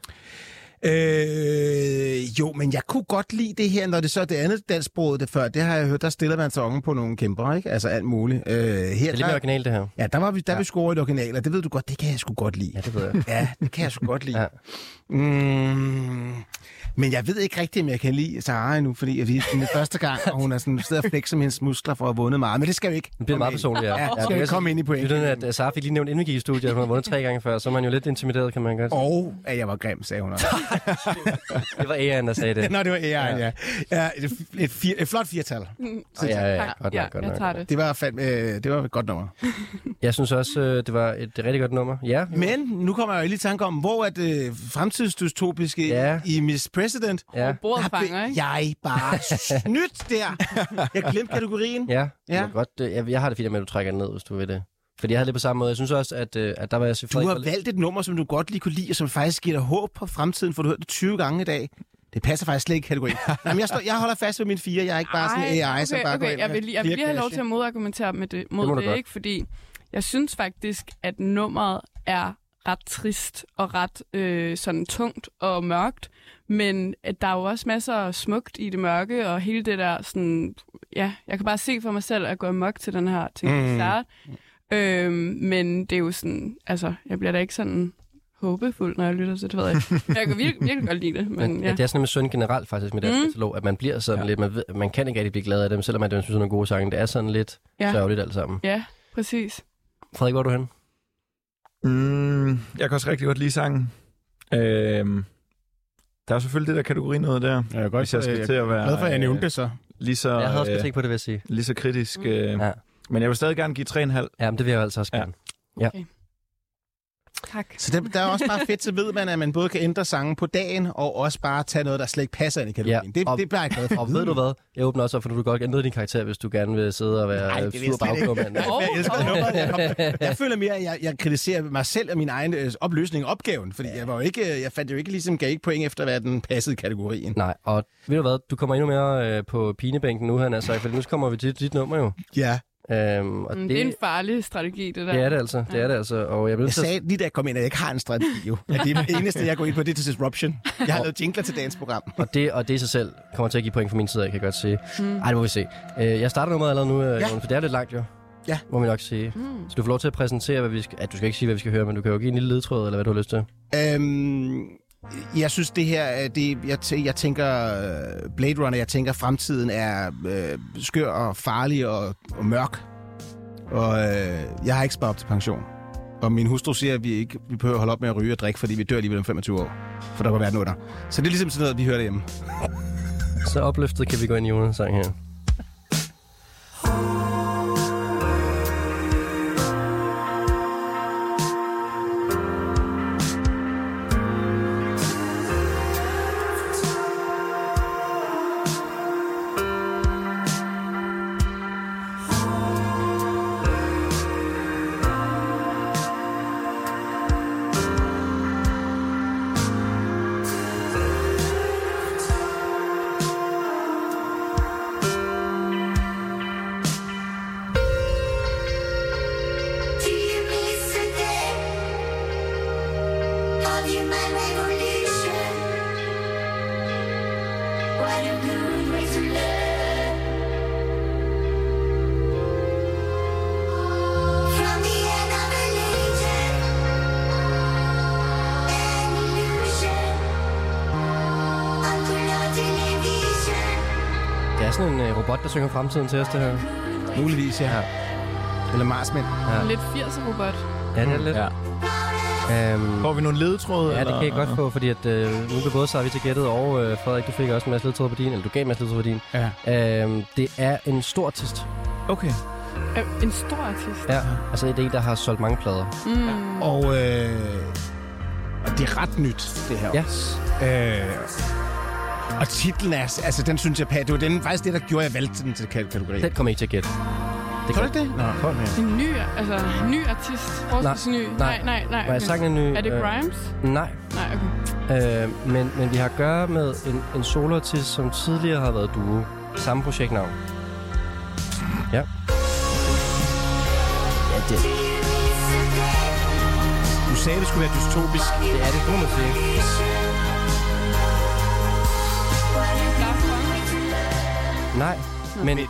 Øh, jo, men jeg kunne godt lide det her, når det så er det andet dansksproget det før. Det har jeg hørt, der stiller man sig oven på nogle kæmper, ikke? Altså alt muligt. Øh, her, Det er lidt mere der, originalt, det her. ja, der var vi, der ja. Vi scoret i original, og det ved du godt, det kan jeg sgu godt lide. Ja, det ved jeg. [LAUGHS] Ja, det kan jeg sgu godt lide. Ja. Mm, men jeg ved ikke rigtigt, om jeg kan lide Sahara endnu, fordi det er den første gang, og hun er sådan sidder og flexer med hendes muskler for at have vundet meget. Men det skal jo ikke. Det bliver meget personligt, ja. Ja, det ja skal ikke komme ind i point. Lytterne, at uh, Sara fik lige nævnt, inden vi gik i studiet, at hun har vundet tre gange før, så er man jo lidt intimideret, kan man godt sige. Og at jeg var grim, sagde hun også. [LAUGHS] Det var Aaron, der sagde det. Nå, det var æren, ja. ja. et, et, fir, et flot firtal. Ja, ja, ja, Tak. godt ja, nok, godt jeg nok. tager det. Det var, fandme, øh, det var et godt nummer. [LAUGHS] Jeg synes også, øh, det var et rigtig godt nummer. Ja, Men nu kommer jeg jo lige i tanke om, hvor er det fremtidsdystopiske Ja. i Miss President? ja, Og bordet fanger, ikke? jeg bare snydt der. [LAUGHS] Jeg glemte kategorien. ja. Ja. ja. Godt, øh, jeg, jeg har det fint med, at du trækker den ned, hvis du vil det. Fordi jeg havde det på samme måde. Jeg synes også, at, øh, at der var jeg Du selvfølgelig... har valgt et nummer, som du godt lige kunne lide, og som faktisk giver dig håb på fremtiden, for du har hørt det 20 gange i dag. Det passer faktisk slet ikke i kategorien. [LAUGHS] Jamen, jeg, står, jeg holder fast ved min fire. Jeg er ikke bare sådan en AI, okay, som bare går okay. ind Jeg vil, lige- jeg vil lige have lov til at modargumentere med det, mod Det det, du godt. ikke? Fordi jeg synes faktisk, at nummeret er ret trist og ret øh, sådan tungt og mørkt. Men at der er jo også masser af smukt i det mørke, og hele det der sådan... Ja, jeg kan bare se for mig selv at gå amok til den her ting. Mm. Mm. Øhm, men det er jo sådan... Altså, jeg bliver da ikke sådan håbefuld, når jeg lytter til det, ved jeg. [LAUGHS] Jeg kan virkelig, virkelig godt lide det, men ja. ja. det er sådan med søn generelt faktisk med deres Mm. katalog, at man bliver sådan Ja. lidt, man, ved, man kan ikke rigtig blive glad af dem, selvom man synes, det er nogle gode sange. Det er sådan lidt Ja. sørgeligt alt sammen. Ja, præcis. Frederik, hvor er du hen? Mm, jeg kan også rigtig godt lide sangen. Øhm, der er selvfølgelig det der kategori noget der. Ja, jeg er godt, Hvis jeg skal øh, til at være, glad for, at jeg øh, nævnte det så. Lige så, Jeg havde også øh, tænkt på det, vil jeg sige. lige så kritisk. Mm. Øh, Ja. Men jeg vil stadig gerne give 3,5. Ja, men det vil jeg altså også Ja. gerne. Tak. Så det, der er også bare fedt, så ved man, at man både kan ændre sangen på dagen, og også bare tage noget, der slet ikke passer ind i kategorien. Ja, Det, og- det bliver jeg glad for. Og ved du hvad? Jeg åbner også op, for du kan godt ændre din karakter, hvis du gerne vil sidde og være Nej, jeg sur for jeg nummeret. Jeg, kom, jeg føler mere, at jeg, jeg kritiserer mig selv og min egen øh, opløsning af opgaven, fordi jeg, var jo ikke, øh, jeg fandt jo ikke ligesom, gav ikke point efter, hvad den passede kategorien. Nej, og ved du hvad? Du kommer endnu mere øh, på pinebænken nu, han er sagt, for nu kommer vi til dit nummer jo. Ja. Øhm, og Mm, det, det er en farlig strategi, det der. det er det altså. Det er det altså. Og jeg vil Jeg sagde lige da jeg kom ind, at jeg ikke har en strategi jo. [LAUGHS] At det det eneste, jeg går ind på, det er til Disruption. Jeg har lavet jingler til dagens program. Og det, og det i sig selv kommer til at give point fra min side, af, kan jeg godt sige. Mm. Ej, det må vi se. Øh, jeg starter nummeret allerede nu, øh, Ja. ja. for det er lidt langt jo. Ja. Må vi nok sige. Mm. Så du får lov til at præsentere, hvad vi skal... At du skal ikke sige, hvad vi skal høre, men du kan jo give en lille ledtråd, eller hvad du har lyst til. Øhm, jeg synes, det her, øh, det, jeg, tæ- jeg tænker øh, Blade Runner, jeg tænker, fremtiden er øh, skør og farlig og, og mørk. Og øh, jeg har ikke sparet op til pension. Og min hustru siger, at vi ikke vi behøver holde op med at ryge og drikke, fordi vi dør alligevel om 25 år. For der var verden under. Så det er ligesom sådan noget, vi hører derhjemme. Så opløftet kan vi gå ind i Jonas sang her. Synger fremtiden til os, det her. Muligvis, ja. Eller Marsmænd. Ja, Lidt 80'er-robot. ja det er lidt. Ja. Øhm, Får vi nogle ledetråde? Ja, det kan jeg godt få, fordi at, øh, nu blev både Sarvi til gættet, og øh, Frederik, du fik også en masse ledtråde på din, eller du gav en masse ledtråde på din. Ja. Øhm, det er en stor artist. Okay. Øh, En stor artist. Ja. Altså, det er en, der har solgt mange plader. Mm. Og, øh, og det er ret nyt, det her. Ja. Øh, og titlen er, altså den synes jeg, det var den, faktisk det, der gjorde, at jeg valgte den til kategorien. Den kommer ikke til at gætte. Det Tror du ikke det? Nå, kom her. En ny, altså ny artist. Forholdsvis ny. Nej, nej, nej. Var jeg sagt en ny? Er det øh, Grimes? Nej. Nej, okay. Øh, men, men vi har at gøre med en, en soloartist, som tidligere har været duo. Samme projektnavn. Ja. Ja, det, Du sagde, det skulle være dystopisk. det er det, kunne man sige. Nej, men Men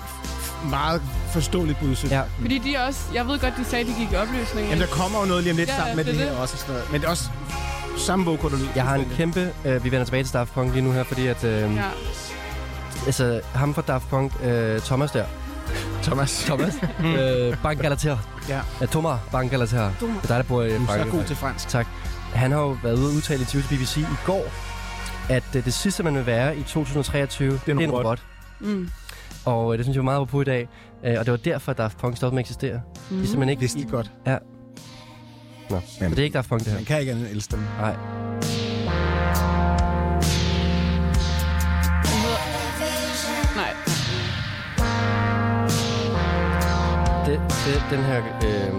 meget forståeligt budskab. ja, Fordi de også... Jeg ved godt, de sagde, de gik i opløsning. Jamen, der kommer jo noget lige om lidt Ja, sammen med det det, er her det. også. og Sådan noget. Men det er også samme vokal, jeg har en kæmpe... Øh, vi vender tilbage til Daft Punk lige nu her, fordi at... Øh, Ja. Altså, ham fra Daft Punk, øh, Thomas der. Thomas. Thomas. [LAUGHS] øh, Bankalater. Ja. Ja, Thomas Bankalater. Thomas. Det er dig, der bor i Du er så Frankrig. god til fransk. Tak. Han har jo været ude og udtale i til BBC i går, at øh, det sidste, man vil være i 2023, det er en, en robot. robot. Mm. Og øh, det synes jeg var meget på i dag. Øh, og det var derfor, at Daft Punk stoppede med at eksistere. Mm. Det er simpelthen ikke... Vidste de godt. Ja. Nå, men det er ikke Daft Punk, det her. Man kan ikke andet elske dem. Nej. Nej. Det, det, den her... Øh,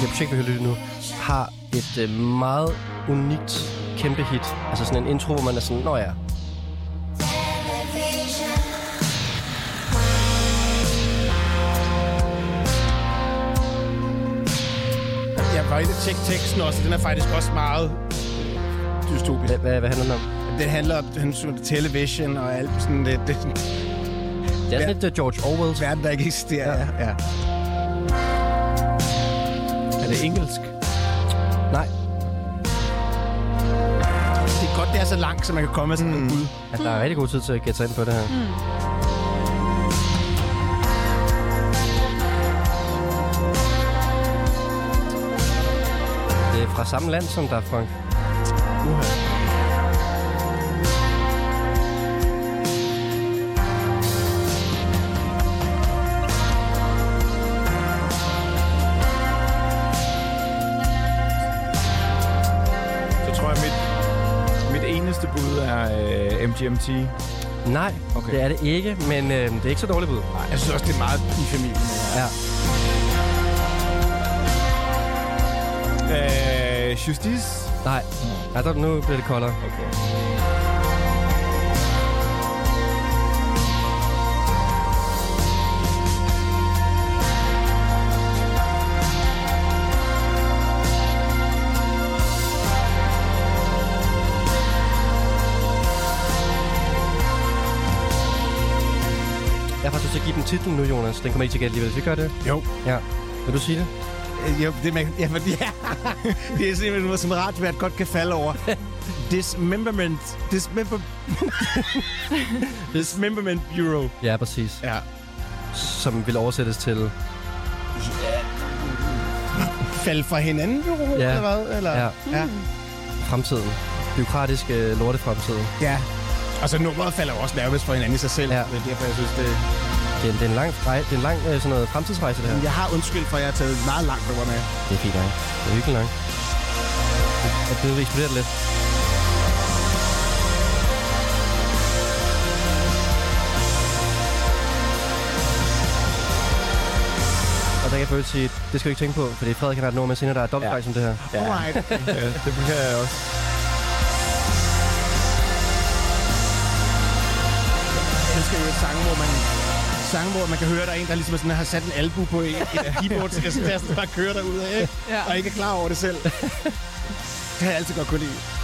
det projekt, vi hører lytte nu, har et øh, meget unikt kæmpe hit. Altså sådan en intro, hvor man er sådan, nå ja, Jeg var inde og tjekke teksten også, og den er faktisk også meget øh, dystopisk. hvad, hvad, hvad handler den om? Det handler om den television og alt sådan det, det Det er sådan lidt uh, George Orwell's. verden, der ikke eksisterer. Ja. ja. Er det engelsk? Nej, Det er godt, det er så langt, så man kan komme med sådan mm. en bud. altså, der er rigtig god tid til at gætte sig ind på det her. Det fra samme land som Daft Punk. Så tror jeg, mit, mit eneste bud er øh, MGMT. Nej, okay. Det er det ikke, men øh, det er ikke så dårligt bud. Jeg synes også, det er meget i familien. Ja. Øh, Justice. Nej, ja, der, nu bliver det koldere. Okay. Jeg har faktisk til at give dem titlen nu, Jonas. Den kommer ikke til at gætte alligevel. Skal vi gøre det? Jo. Ja. Vil du sige det? Jo, det, man, ja, men, ja. det er [LAUGHS] simpelthen noget, som radiovært godt kan falde over. Dismemberment. Dismember... [LAUGHS] Dismemberment Bureau. Ja, præcis. Ja. Som vil oversættes til... Falde fra hinanden, bureau, Ja. eller hvad? Eller? Ja, ja. fremtiden. Byråkratisk øh, lortefremtid. ja. Og så nummeret falder jo også nærmest fra hinanden i sig selv. Ja. Det er derfor, jeg synes, det... Det er, det er en lang, rej- det er en lang øh, sådan noget fremtidsrejse, det her. Jeg har undskyld for, at jeg har taget meget langt nummer med. Det er fint nok. Det er hyggeligt nok. Jeg er blevet eksploderet lidt. Og der kan jeg føle sige, det skal du ikke tænke på, for det er Frederik, han har et nummer med senere, der er dobbelt ja. som det her. Ja, Alright. ja, det kan jeg også. Jeg elsker jo sange, hvor man sange, hvor man kan høre, at der er en, der ligesom sådan, har sat en albu på et, et keyboard, så jeg sådan bare kører derud af, Ja. og ikke er klar over det selv. [LAUGHS] det har jeg altid godt kunne lide.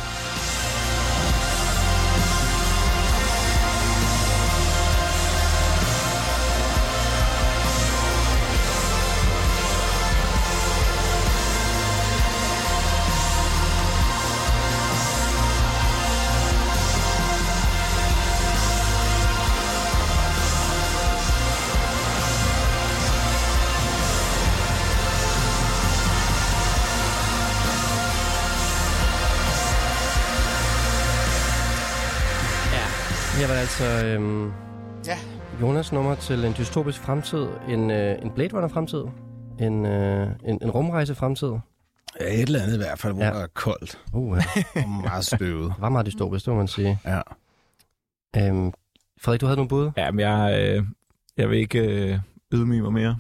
Altså øhm, Ja. Jonas nummer til en dystopisk fremtid, en, øh, en Blade Runner fremtid, en, øh, en, en rumrejse fremtid. Ja, et eller andet i hvert fald, hvor Ja. det er koldt Uh, ja. og meget støvet. det var meget dystopisk, det må man sige. Ja. Øhm, Frederik, du havde nogle bud? Ja, men jeg, øh, jeg vil ikke øh, ydmyge mig mere.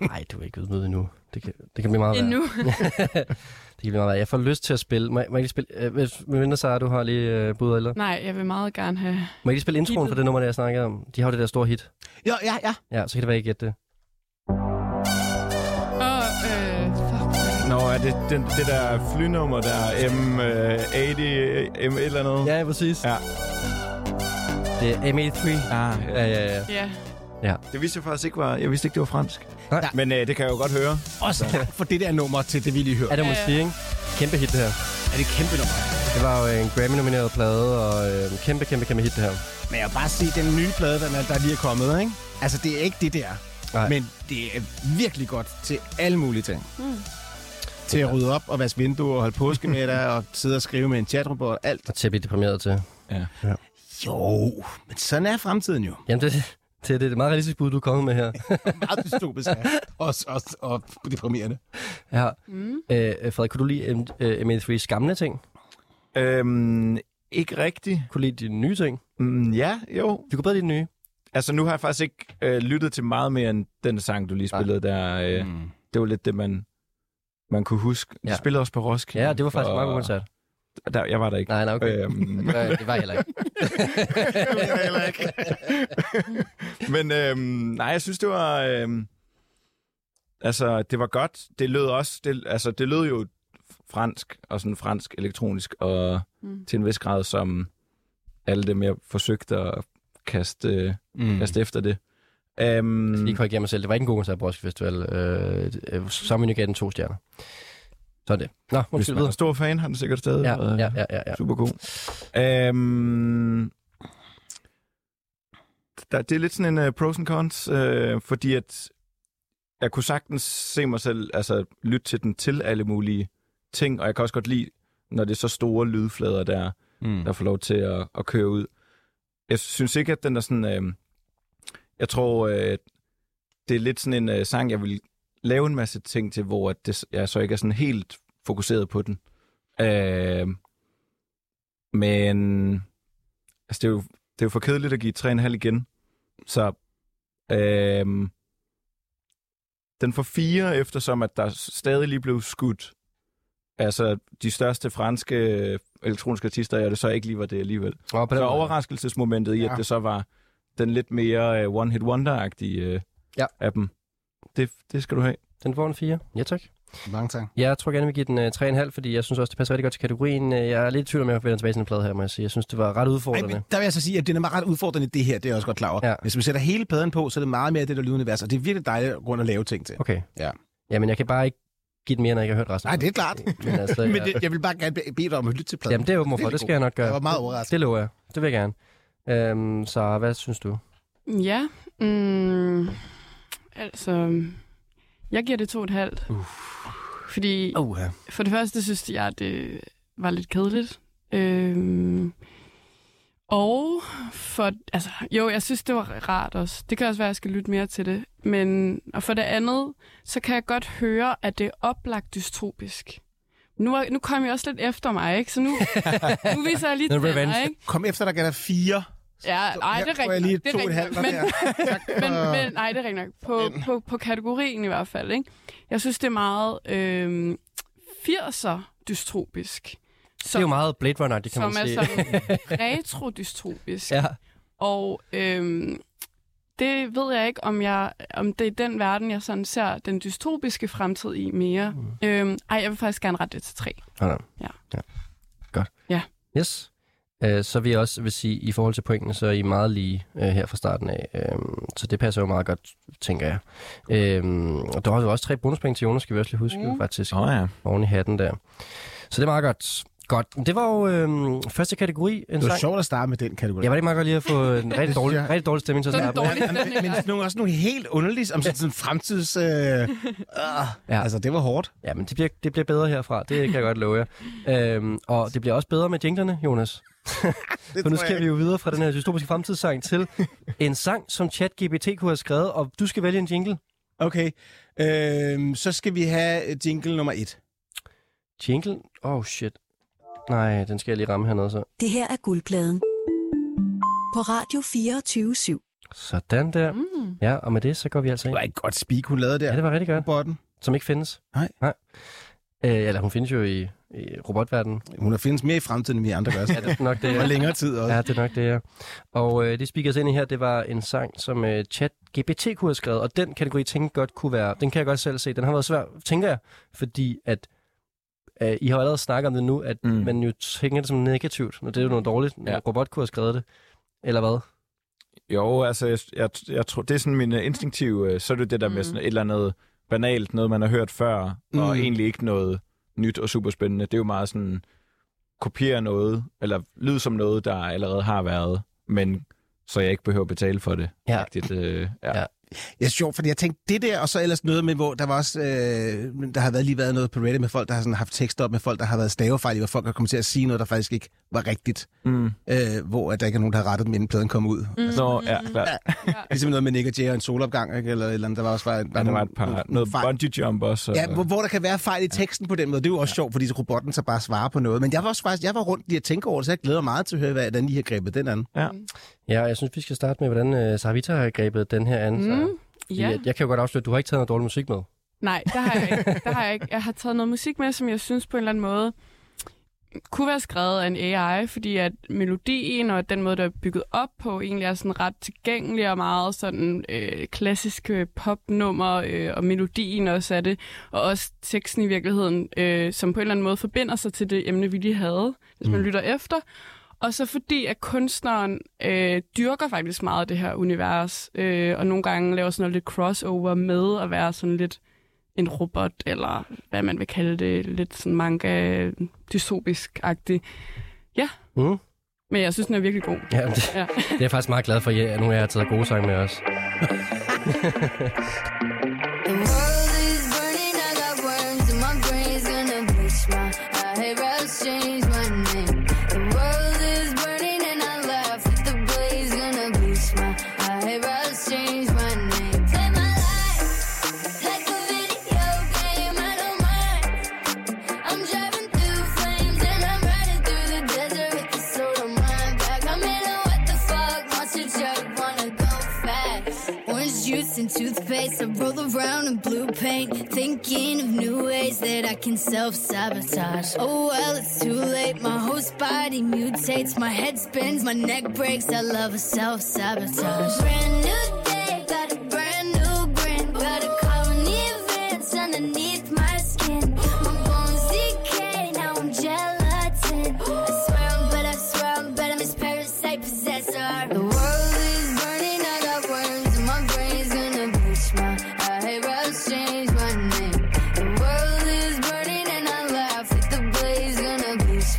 Nej, du er ikke ydmyget endnu. Det kan, det kan blive meget værre. Endnu. [LAUGHS] det kan blive meget. Jeg får lyst til at spille. Må jeg, må jeg lige spille? Øh, hvis- med mindre Sara, du har lige øh, bud eller? Nej, jeg vil meget gerne have... Må jeg lige spille introen for det nummer, der jeg snakkede om? De har jo det der store hit. Ja, ja, ja. Ja, så kan det være, I gætte det. Åh, øh. Nå, er det den, det der flynummer der, M80, M et eller andet? Ja, præcis. Ja. Det er M83. Ah, Ja, ja, ja. Ja. Ja. Det vidste jeg faktisk ikke var... Jeg vidste ikke, det var fransk. Nej. Men øh, det kan jeg jo godt høre. Også tak [LAUGHS] for det der nummer til det, vi lige hørte. Er det Ja. ikke? Kæmpe hit, det her. Er det et kæmpe nummer? Det var jo en Grammy-nomineret plade, og øh, kæmpe, kæmpe, kæmpe hit, det her. Men jeg vil bare sige, den nye plade, den er, der lige er kommet, ikke? Altså, det er ikke det der. Nej. Men det er virkelig godt til alle mulige ting. Mm. Til at rydde op og vaske vinduer og holde påske med dig og sidde og skrive med en chatrobot og alt. Og til at blive deprimeret til. Ja. Jo, men sådan er fremtiden jo. Jamen, det, det, det er et meget realistisk bud, du er kommet med her. [LAUGHS] Meget dystopisk ja. [LAUGHS] og, og, og deprimerende. ja. Mm. Øh, Frederik, kunne du lide M- øh, MA3's gamle ting? Øhm, ikke rigtigt. Kunne du lide de nye ting? Mm, ja, jo. Du kunne bedre lide de nye. Altså, nu har jeg faktisk ikke øh, lyttet til meget mere end den sang, du lige spillede der. Øh, Mm. Det var lidt det, man, man kunne huske. De Ja. spillede også på Roskilde. Ja, det var faktisk og- meget god koncert. Der, jeg var der ikke. Nej, nej, okay. Øhm, [LAUGHS] det var jeg heller ikke. [LAUGHS] heller ikke. [LAUGHS] Men øhm, nej, jeg synes, det var... Øhm, altså, det var godt. Det lød også... Det, altså, det lød jo fransk, og sådan fransk elektronisk, og Mm. til en vis grad som alle dem, jeg forsøgte at kaste, Mm. kaste efter det. Øhm, Lige korrigere mig selv. Det var ikke en god koncert på Roskilde Festival. Øh, øh, Sammen gav den to stjerner. Så er det. Nå, hvis man er stor fan, har den sikkert stadig Ja, været ja, ja, ja, ja. super god. Øhm, der, det er lidt sådan en uh, pros and cons, uh, fordi at jeg kunne sagtens se mig selv altså, lytte til den til alle mulige ting, og jeg kan også godt lide, når det er så store lydflader, der, Mm. der får lov til at, at køre ud. Jeg synes ikke, at den er sådan... Øh, jeg tror, øh, det er lidt sådan en øh, sang, jeg vil lave en masse ting til, hvor at det, jeg så ikke er sådan helt fokuseret på den. Øh, men altså, det, er jo, det er jo for kedeligt at give 3,5 igen. Så øh, den får 4, eftersom at der stadig lige blev skudt. Altså, de største franske øh, elektroniske artister, og det så ikke lige var det alligevel. Den Så overraskelsesmomentet i, at Ja. det så var den lidt mere uh, one-hit wonder-agtige uh, Ja. af dem, det, det skal du have. Den får en 4. Ja, tak. Mange tak. Jeg tror gerne, vi giver den uh, 3,5, fordi jeg synes også, det passer rigtig godt til kategorien. Øh, Jeg er lidt i tvivl om, jeg vender tilbage til den plade her, må jeg sige. Jeg synes, det var ret Ej, udfordrende. men der vil jeg så sige, at det er meget ret udfordrende det her, det er jeg også godt klar over. Ja. Hvis vi sætter hele pladen på, så er det meget mere det der lydunivers, og det er virkelig dejligt at rundt og lave ting til. Okay. Ja. Jamen, jeg kan bare ikke give den mere, når jeg ikke har hørt resten. Nej, det er klart. Men altså, [LAUGHS] Men jeg, det, jeg vil bare gerne be- bede dig om at lytte til pladen. jamen, det er åben for. Det skal jeg nok gøre. Jeg var meget overrasket. Det lover jeg. Det vil jeg gerne. Øhm, så hvad synes du? Ja, mm, altså, jeg giver det to og et halvt. Uh. Fordi ja. for det første synes jeg, det var lidt kedeligt. Øhm, og for, altså, jo, jeg synes, det var rart også. Det kan også være, at jeg skal lytte mere til det. Men, og for det andet, så kan jeg godt høre, at det er oplagt dystopisk. Nu, nu kom jeg også lidt efter mig, ikke? Så nu, [LAUGHS] nu viser jeg lige er revenge. dig, ikke? Kom efter, der dig fire. Ja, ej, det er jeg rigtigt. lige det er rigtigt. [LAUGHS] Tak Men, for- men nej, det er rigtigt nok. På, på, på kategorien i hvert fald, ikke? Jeg synes, det er meget øh, 80'er dystopisk. Det er jo meget Blade Runner, det kan som man er sige. sådan [LAUGHS] retro-dystopisk. ja. Og øhm, det ved jeg ikke, om jeg om det er den verden, jeg sådan ser den dystopiske fremtid i mere. Mm. Øhm, ej, jeg vil faktisk gerne rette det til tre. No. Ja. ja. Godt. Ja. Yes. Uh, så vil jeg også vil sige, i forhold til pointene, så er I meget lige uh, her fra starten af. Um, så det passer jo meget godt, tænker jeg. Um, og der var jo også tre bonuspoint til Jonas, skal vi også lige huske, mm. faktisk, oh, ja. oven i hatten der. Så det er meget godt. Godt. Det var jo øhm, første kategori. En Det var sang. sjovt at starte med den kategori. Jeg var det ikke meget godt lige at få en [LAUGHS] rigtig dårlig, jeg. rigtig dårlig stemning til at starte med. Men sådan nogle, også nogle helt underlige, om sådan, sådan fremtids... Øh, øh, Ja. Altså, det var hårdt. Ja, men det bliver, det bliver bedre herfra. Det kan jeg godt love jer. Øhm, og det bliver også bedre med jinglerne, Jonas. [LAUGHS] For nu skal jeg vi jo videre fra den her dystopiske fremtidssang til en sang, som ChatGPT kunne have skrevet, og du skal vælge en jingle. Okay. Øhm, så skal vi have jingle nummer et. Jingle? Oh shit. Nej, den skal jeg lige ramme hernede så. Det her er guldpladen. På Radio 24 Sådan der. Mm. Ja, og med det, så går vi altså Det ind. var et godt speak, hun lavede der. Ja, det var rigtig godt. Robotten. Som ikke findes. Nej. Nej. Øh, eller hun findes jo i, i robotverdenen. Hun har findes mere i fremtiden, end vi andre gør. Ja, det er nok det. Og Ja. længere tid også. Ja, det er nok det, ja. Og øh, det speakers ind i her, det var en sang, som øh, chat GPT kunne have skrevet, og den kategori tænker godt kunne være, den kan jeg godt selv se, den har været svær, tænker jeg, fordi at øh, I har allerede snakket om det nu, at Mm. man jo tænker det som negativt, og det er jo noget dårligt, når Ja. robot kunne have skrevet det, eller hvad? Jo, altså, jeg, jeg, jeg tror, det er sådan min øh, instinktive, øh, så er det det der mm. med sådan et eller andet banalt, noget man har hørt før, mm. og egentlig ikke noget nyt og super spændende. Det er jo meget sådan, kopiere noget, eller lyd som noget, der allerede har været, men så jeg ikke behøver at betale for det. Ja. Rigtigt, øh, ja. Ja. Ja, sjovt, fordi jeg tænkte, det der, og så ellers noget med, hvor der var også, øh, der har været lige været noget på Reddit med folk, der har sådan haft tekster op med folk, der har været stavefejl, hvor folk har kommet til at sige noget, der faktisk ikke var rigtigt, Mm. øh, hvor at der ikke er nogen, der har rettet dem, inden pladen kom ud. Mm. Nå, ja, klart. Ligesom noget med Nick og Jay og en solopgang, ikke? Eller, et eller andet, der var også bare, Ja, der var et par, noget fejl. bungee jump også. Ja, hvor, hvor der kan være fejl i teksten på den måde. Det er jo også ja. sjovt, fordi så robotten så bare svarer på noget. Men jeg var også faktisk, jeg var rundt lige at tænke over det, så jeg glæder mig meget til at høre, hvordan I har grebet den an. ja. Ja, jeg synes, vi skal starte med, hvordan øh, Savita har grebet den her an. Mm. Så, Ja. jeg, jeg kan jo godt afsløre, at du har ikke taget noget dårlig musik med. Nej, det har jeg ikke. [LAUGHS] Det har jeg ikke. Jeg har taget noget musik med, som jeg synes på en eller anden måde kunne være skrevet af en AI, fordi at melodien og den måde, der er bygget op på, egentlig er sådan ret tilgængelig og meget sådan øh, klassiske popnummer, øh, og melodien også er det, og også teksten i virkeligheden, øh, som på en eller anden måde forbinder sig til det emne, vi lige havde, hvis man Mm. lytter efter. Og så fordi, at kunstneren øh, dyrker faktisk meget det her univers, øh, og nogle gange laver sådan noget lidt crossover med at være sådan lidt en robot, eller hvad man vil kalde det, lidt sådan manga dystopisk-agtig. Ja, Mm. men jeg synes, den er virkelig god. Ja, det, Ja. det er jeg faktisk meget glad for, at nogle af jer har taget gode sange med os. [LAUGHS] roll around in blue paint, thinking of new ways that I can self sabotage. Oh well, it's too late. My host body mutates, my head spins, my neck breaks. I love a self sabotage. Brand new day, got a brand new grin, got a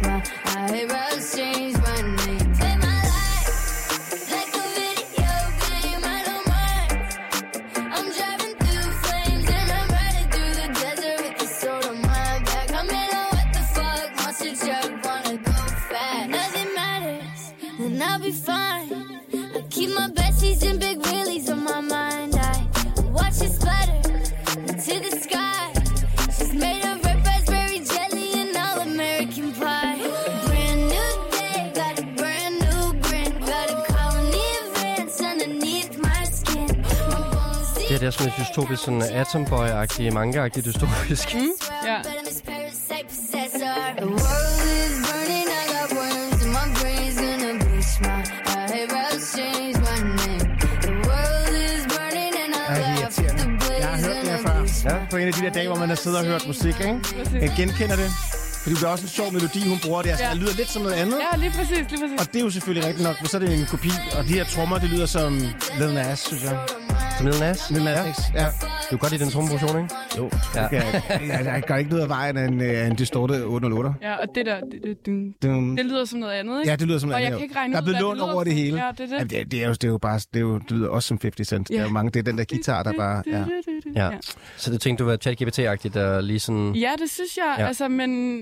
My I was. Har blaze hørt det her gonna før. bleach Ja, på en af de der dage, hvor man har siddet og hørt musik, ikke? Jeg genkender det. Fordi det er også en sjov melodi, hun bruger. Det, altså, Ja. det lyder lidt som noget andet. Ja, lige præcis, lige præcis. Og det er jo selvfølgelig rigtigt nok, men så er det en kopi. Og de her trommer, det lyder som Lil Nas, synes jeg. Som Lil Nas. Lil Nas Ja. X, ja. Du kan godt lide den trommeposition, ikke? Jo. Ja. Ja. Jeg, jeg gør ikke noget af vejen af en, øh, en distorted 808. Ja, og det der, det, det, det, Dum. det lyder som noget andet, ikke? Ja, det lyder som Og noget jeg andet, kan jo. ikke regne Der er ud, blevet hvad lånt det lyder over det hele. Ja, det er det. Jamen, det, det, er jo, det er jo bare, det, er jo, det lyder også som 50 Cent. Der er jo mange, det er den der guitar, der bare... Ja. Ja. Så det tænkte du var ChatGPT-agtigt, der lige sådan... Ja, det synes jeg. Ja. Ja. Altså, men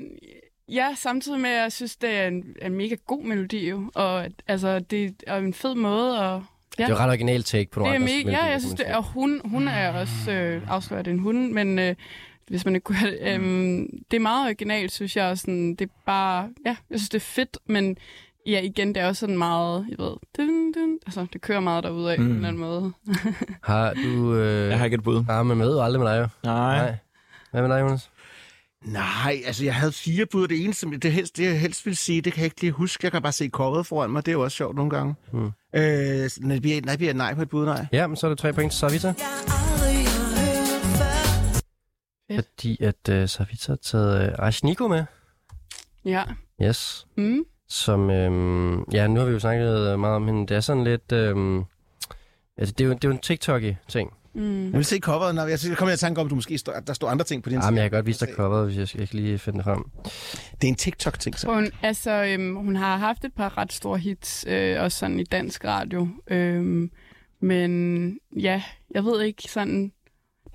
ja, samtidig med, at jeg synes, det er en, en mega god melodi jo. Og altså, det er en fed måde at... Ja. Det er jo ret originalt take på det nogle er andres mega, melodier, ja, jeg synes det, og hun, hun er også øh, afsløret, det er en hund, men øh, hvis man ikke kunne have det, øh, det er meget originalt, synes jeg, og sådan, det er bare, ja, jeg synes det er fedt, men ja, igen, det er også sådan meget, jeg ved, dun, dun, altså, det kører meget derude af, mm. på en eller anden måde. Har du... Øh, Jeg har ikke et bud. arme med, og aldrig med dig, jo? Nej. Nej. Hvad med dig, Jonas? Nej, altså jeg havde fire bud. Det eneste, som det, helst, det jeg helst vil sige, det kan jeg ikke lige huske. Jeg kan bare se coveret foran mig. Det er jo også sjovt nogle gange. Hmm. Øh, det bliver, det bliver nej på et bud, nej. Ja, men så er det tre point til Savita. Fordi at øh, Savita har taget øh, Rashniko med. Ja. Yes. Mm. Som, øhm, ja, nu har vi jo snakket meget om hende. Det er sådan lidt, øhm, Altså, det er jo, det er jo en TikTok-ting. Mm. Jeg vil se coveret, når jeg, så kommer jeg i tanke om, at du måske står, der står andre ting på din Jamen, side. jeg kan godt vise dig coveret, hvis jeg skal ikke lige finde det frem. Det er en TikTok-ting, så. Hun, altså, øhm, hun har haft et par ret store hits, øh, også sådan i dansk radio. Øhm, men ja, jeg ved ikke sådan...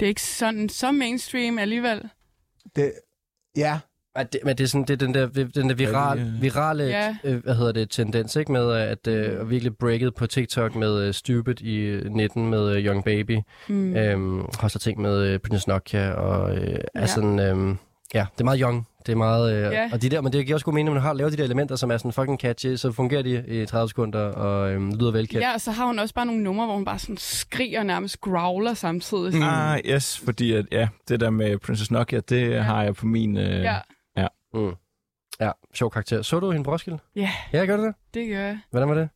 Det er ikke sådan så mainstream alligevel. Det, ja, Ej, det, men det er, sådan, det er den der, den der viral, Ja, øh, virale Ja. øh, hvad hedder det, tendens, ikke? Med at øh, virkelig breaket på TikTok med øh, Stupid i øh, 19 med øh, Young Baby. Mm. Øhm, har så ting med øh, Princess Nokia og øh, er Ja. sådan, øh, ja, det er meget young. Det er meget, øh, Ja. og de der, men det giver også god mening, når man har lavet de der elementer, som er sådan fucking catchy, så fungerer de i 30 sekunder og øh, lyder velkendt. Ja, og så har hun også bare nogle numre, hvor hun bare sådan skriger nærmest growler samtidig. Mm. Ah, yes, fordi at, ja, det der med Princess Nokia, det ja. har jeg på min... Øh, Ja, Mm. Ja, sjov karakter. Så du hende på Roskilde? Ja. Ja, gør du det? det gør jeg. Hvordan var det?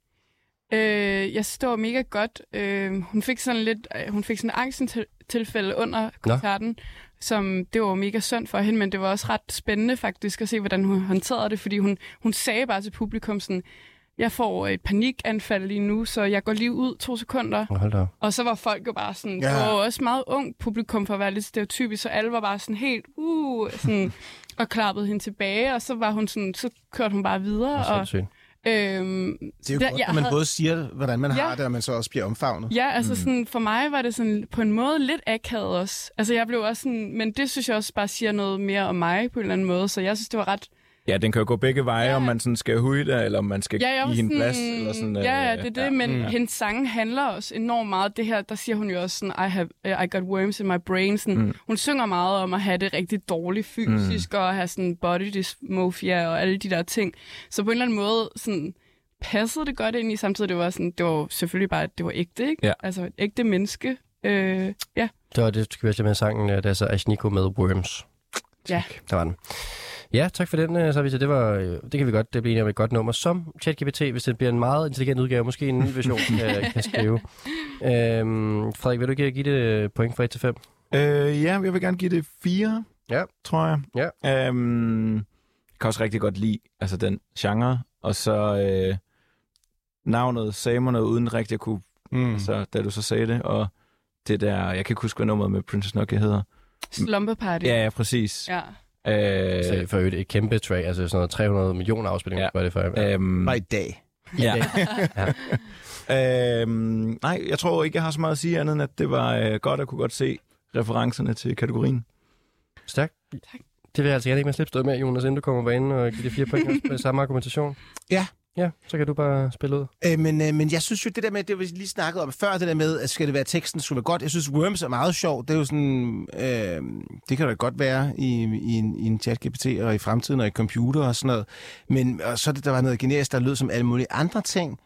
Øh, jeg står mega godt. Øh, hun fik sådan lidt, øh, hun fik sådan en angsttilfælde under koncerten, som det var mega synd for hende, men det var også ret spændende faktisk at se, hvordan hun håndterede det, fordi hun, hun sagde bare til publikum sådan, jeg får et panikanfald lige nu, så jeg går lige ud to sekunder. Hold da. Og så var folk jo bare sådan, Ja. det var også meget ung publikum for at være lidt stereotypisk, så alle var bare sådan helt, uh, sådan, [LAUGHS] og klappede hende tilbage, og så var hun sådan, så kørte hun bare videre. Det er Og, sindssygt. øhm, det er jo der- godt, at man havde- både siger, hvordan man Ja. har det, og man så også bliver omfavnet. Ja, altså mm. sådan, for mig var det sådan på en måde lidt akavet også. Altså jeg blev også sådan, men det synes jeg også bare siger noget mere om mig på en eller anden måde, så jeg synes, det var ret... ja, den kan jo gå begge veje, Ja. om man sådan skal hude det, eller om man skal Ja, give hende sådan, plads. Eller sådan, ja, ja, øh, det er det, men ja. hendes sange handler også enormt meget. Det her, der siger hun jo også sådan, I, have, I got worms in my brain. Sådan, mm. Hun synger meget om at have det rigtig dårligt fysisk, mm. og have sådan body dysmorphia og alle de der ting. Så på en eller anden måde, sådan, passede det godt ind i, samtidig det var sådan, det var selvfølgelig bare, det var ægte, ikke? Ja. Altså et ægte menneske. Øh, ja, Det var det, skal vi også med sangen, der er så Ashniko med Worms. ja. Der var den. Ja, tak for den, øh, så det var, øh, det kan vi godt, det bliver enige om et godt nummer, som ChatGPT, hvis det bliver en meget intelligent udgave, måske en ny version, kan, [LAUGHS] kan skrive. Øhm, Frederik, vil du ikke give det point fra 1 til 5? Øh, ja, jeg vil gerne give det fire, Ja. tror jeg. Ja. Øhm, jeg kan også rigtig godt lide altså den genre, og så øh, navnet sagde mig noget, uden rigtig at kunne, Mm. mm. altså, da du så sagde det, og det der, jeg kan ikke huske, hvad nummeret med Princess Nokia hedder. Slumber Party. Ja, ja, præcis. ja. Øh, Så for øvrigt et kæmpe track, altså sådan noget 300 millioner afspillinger Ja. på Spotify. Ja. øhm, Bare i dag. [LAUGHS] ja. øhm, nej, jeg tror ikke, jeg har så meget at sige andet, end at det var øh, godt at kunne godt se referencerne til kategorien. Stærkt. Tak. Det vil jeg altså gerne ikke med slippe stå med, Jonas, inden du kommer på banen og giver det fire point [LAUGHS] med samme argumentation. Ja. Ja, så kan du bare spille ud. Øh, men, øh, men jeg synes jo, det der med, det vi lige snakkede om før, det der med, at skal det være teksten, skulle være godt. Jeg synes, Worms er meget sjov. Det er jo sådan, øh, det kan da godt være i, i, en, i en chat-GPT og i fremtiden og i computer og sådan noget. Men og så er det, der var noget generisk, der lød som alle mulige andre ting.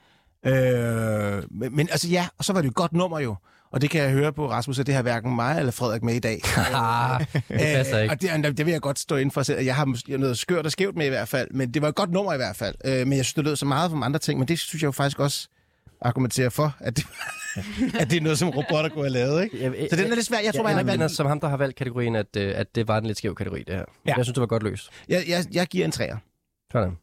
Øh, men, men altså ja, og så var det jo et godt nummer jo. Og det kan jeg høre på Rasmus, at det har hverken mig eller Frederik med i dag. [LAUGHS] Ah, det passer Øh, ikke. Og det, det vil jeg godt stå inden for selv. Jeg har måske noget skørt og skævt med i hvert fald, men det var et godt nummer i hvert fald. Øh, men jeg synes, det lød så meget om andre ting, men det synes jeg jo faktisk også argumenterer for, at det, [LAUGHS] at det er noget, som robotter kunne have lavet. Ikke? Jeg, Så den er lidt svær. Jeg tror, jeg, jeg, jeg, jeg, jeg, som ham, der har valgt kategorien, at, øh, at det var en lidt skæv kategori, det her. Ja. Jeg synes, det var godt løst. jeg, jeg, jeg giver en træer. Sådan.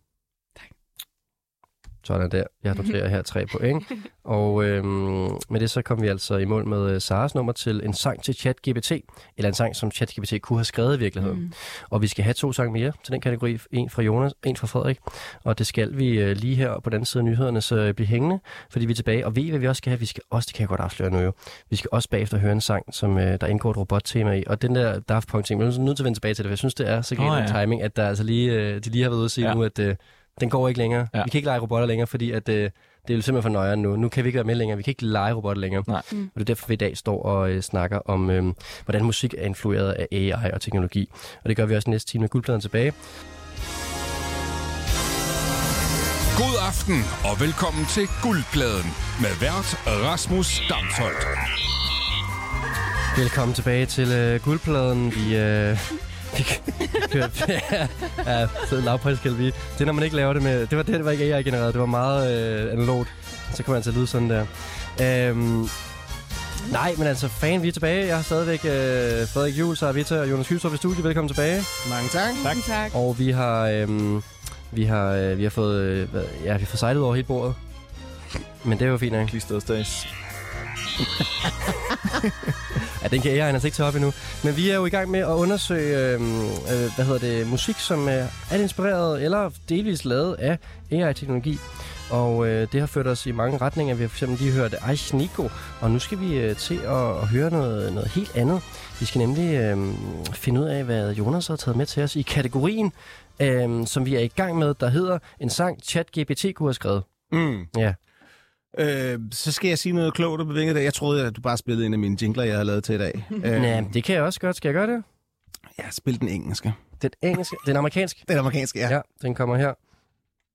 Sådan der. Jeg noterer her tre point. [LAUGHS] Og øhm, med det så kom vi altså i mål med øh, Saras nummer til en sang til ChatGPT. Eller en sang, som ChatGPT kunne have skrevet i virkeligheden. Mm. Og vi skal have to sange mere til den kategori. En fra Jonas, en fra Frederik. Og det skal vi øh, lige her på den anden side af nyhederne, så øh, blive hængende, fordi vi er tilbage. Og ved hvad vi også skal have? Vi skal også, det kan jeg godt afsløre nu jo, vi skal også bagefter høre en sang, som øh, der indgår et robottema i. Og den der Daft Punk-ting, vi er nødt til at vende tilbage til det, for jeg synes, det er så Åh, oh, ja. timing, at der altså lige, øh, de lige har været ude at sige. Ja. nu, at øh, den går ikke længere. Ja. Vi kan ikke lege robotter længere, fordi at, øh, det er jo simpelthen for nøjere nu. Nu kan vi ikke være med længere. Vi kan ikke lege robotter længere. Nej. Mm. Og det er derfor, vi i dag står og øh, snakker om, øh, hvordan musik er influeret af AI og teknologi. Og det gør vi også næste time med guldpladen tilbage. God aften og velkommen til Guldpladen med vært Rasmus Damsholdt. Velkommen tilbage til øh, guldpladen. Vi, øh, [LAUGHS] ja, fed lavpriskalvi. Det er, når man ikke laver det med... Det var, det var ikke AI-genereret. Det var meget øh, analogt. Så kan man altså lyde sådan der. Øhm, nej, men altså, fan, vi er tilbage. Jeg har stadigvæk øh, Frederik Juhl, Sara Vita og Jonas Kylstrup i studiet. Velkommen tilbage. Mange tak. Tak. tak. Og vi har, øhm, vi har, øh, vi har fået, øh, ja, vi har fået sejlet over hele bordet. Men det er jo fint nok. Klistret stads. [LAUGHS] Ja, den kan jeg altså ikke tage op endnu. Men vi er jo i gang med at undersøge, øh, øh, hvad hedder det, musik, som øh, er inspireret eller delvis lavet af AI-teknologi. Og øh, det har ført os i mange retninger. Vi har for eksempel lige hørt Aish Nico, og nu skal vi øh, til at, at høre noget, noget helt andet. Vi skal nemlig øh, finde ud af, hvad Jonas har taget med til os i kategorien, øh, som vi er i gang med, der hedder en sang, ChatGPT kunne have skrevet. Mm. Ja. Øh, så skal jeg sige noget klogt og bevinget. Jeg troede, at du bare spillede en af mine jingler, jeg har lavet til i dag. [LAUGHS] øh, Ja, det kan jeg også godt. Skal jeg gøre det? Har spillet den engelske. Den engelske, den amerikanske. Den amerikanske, ja. Ja, den kommer her.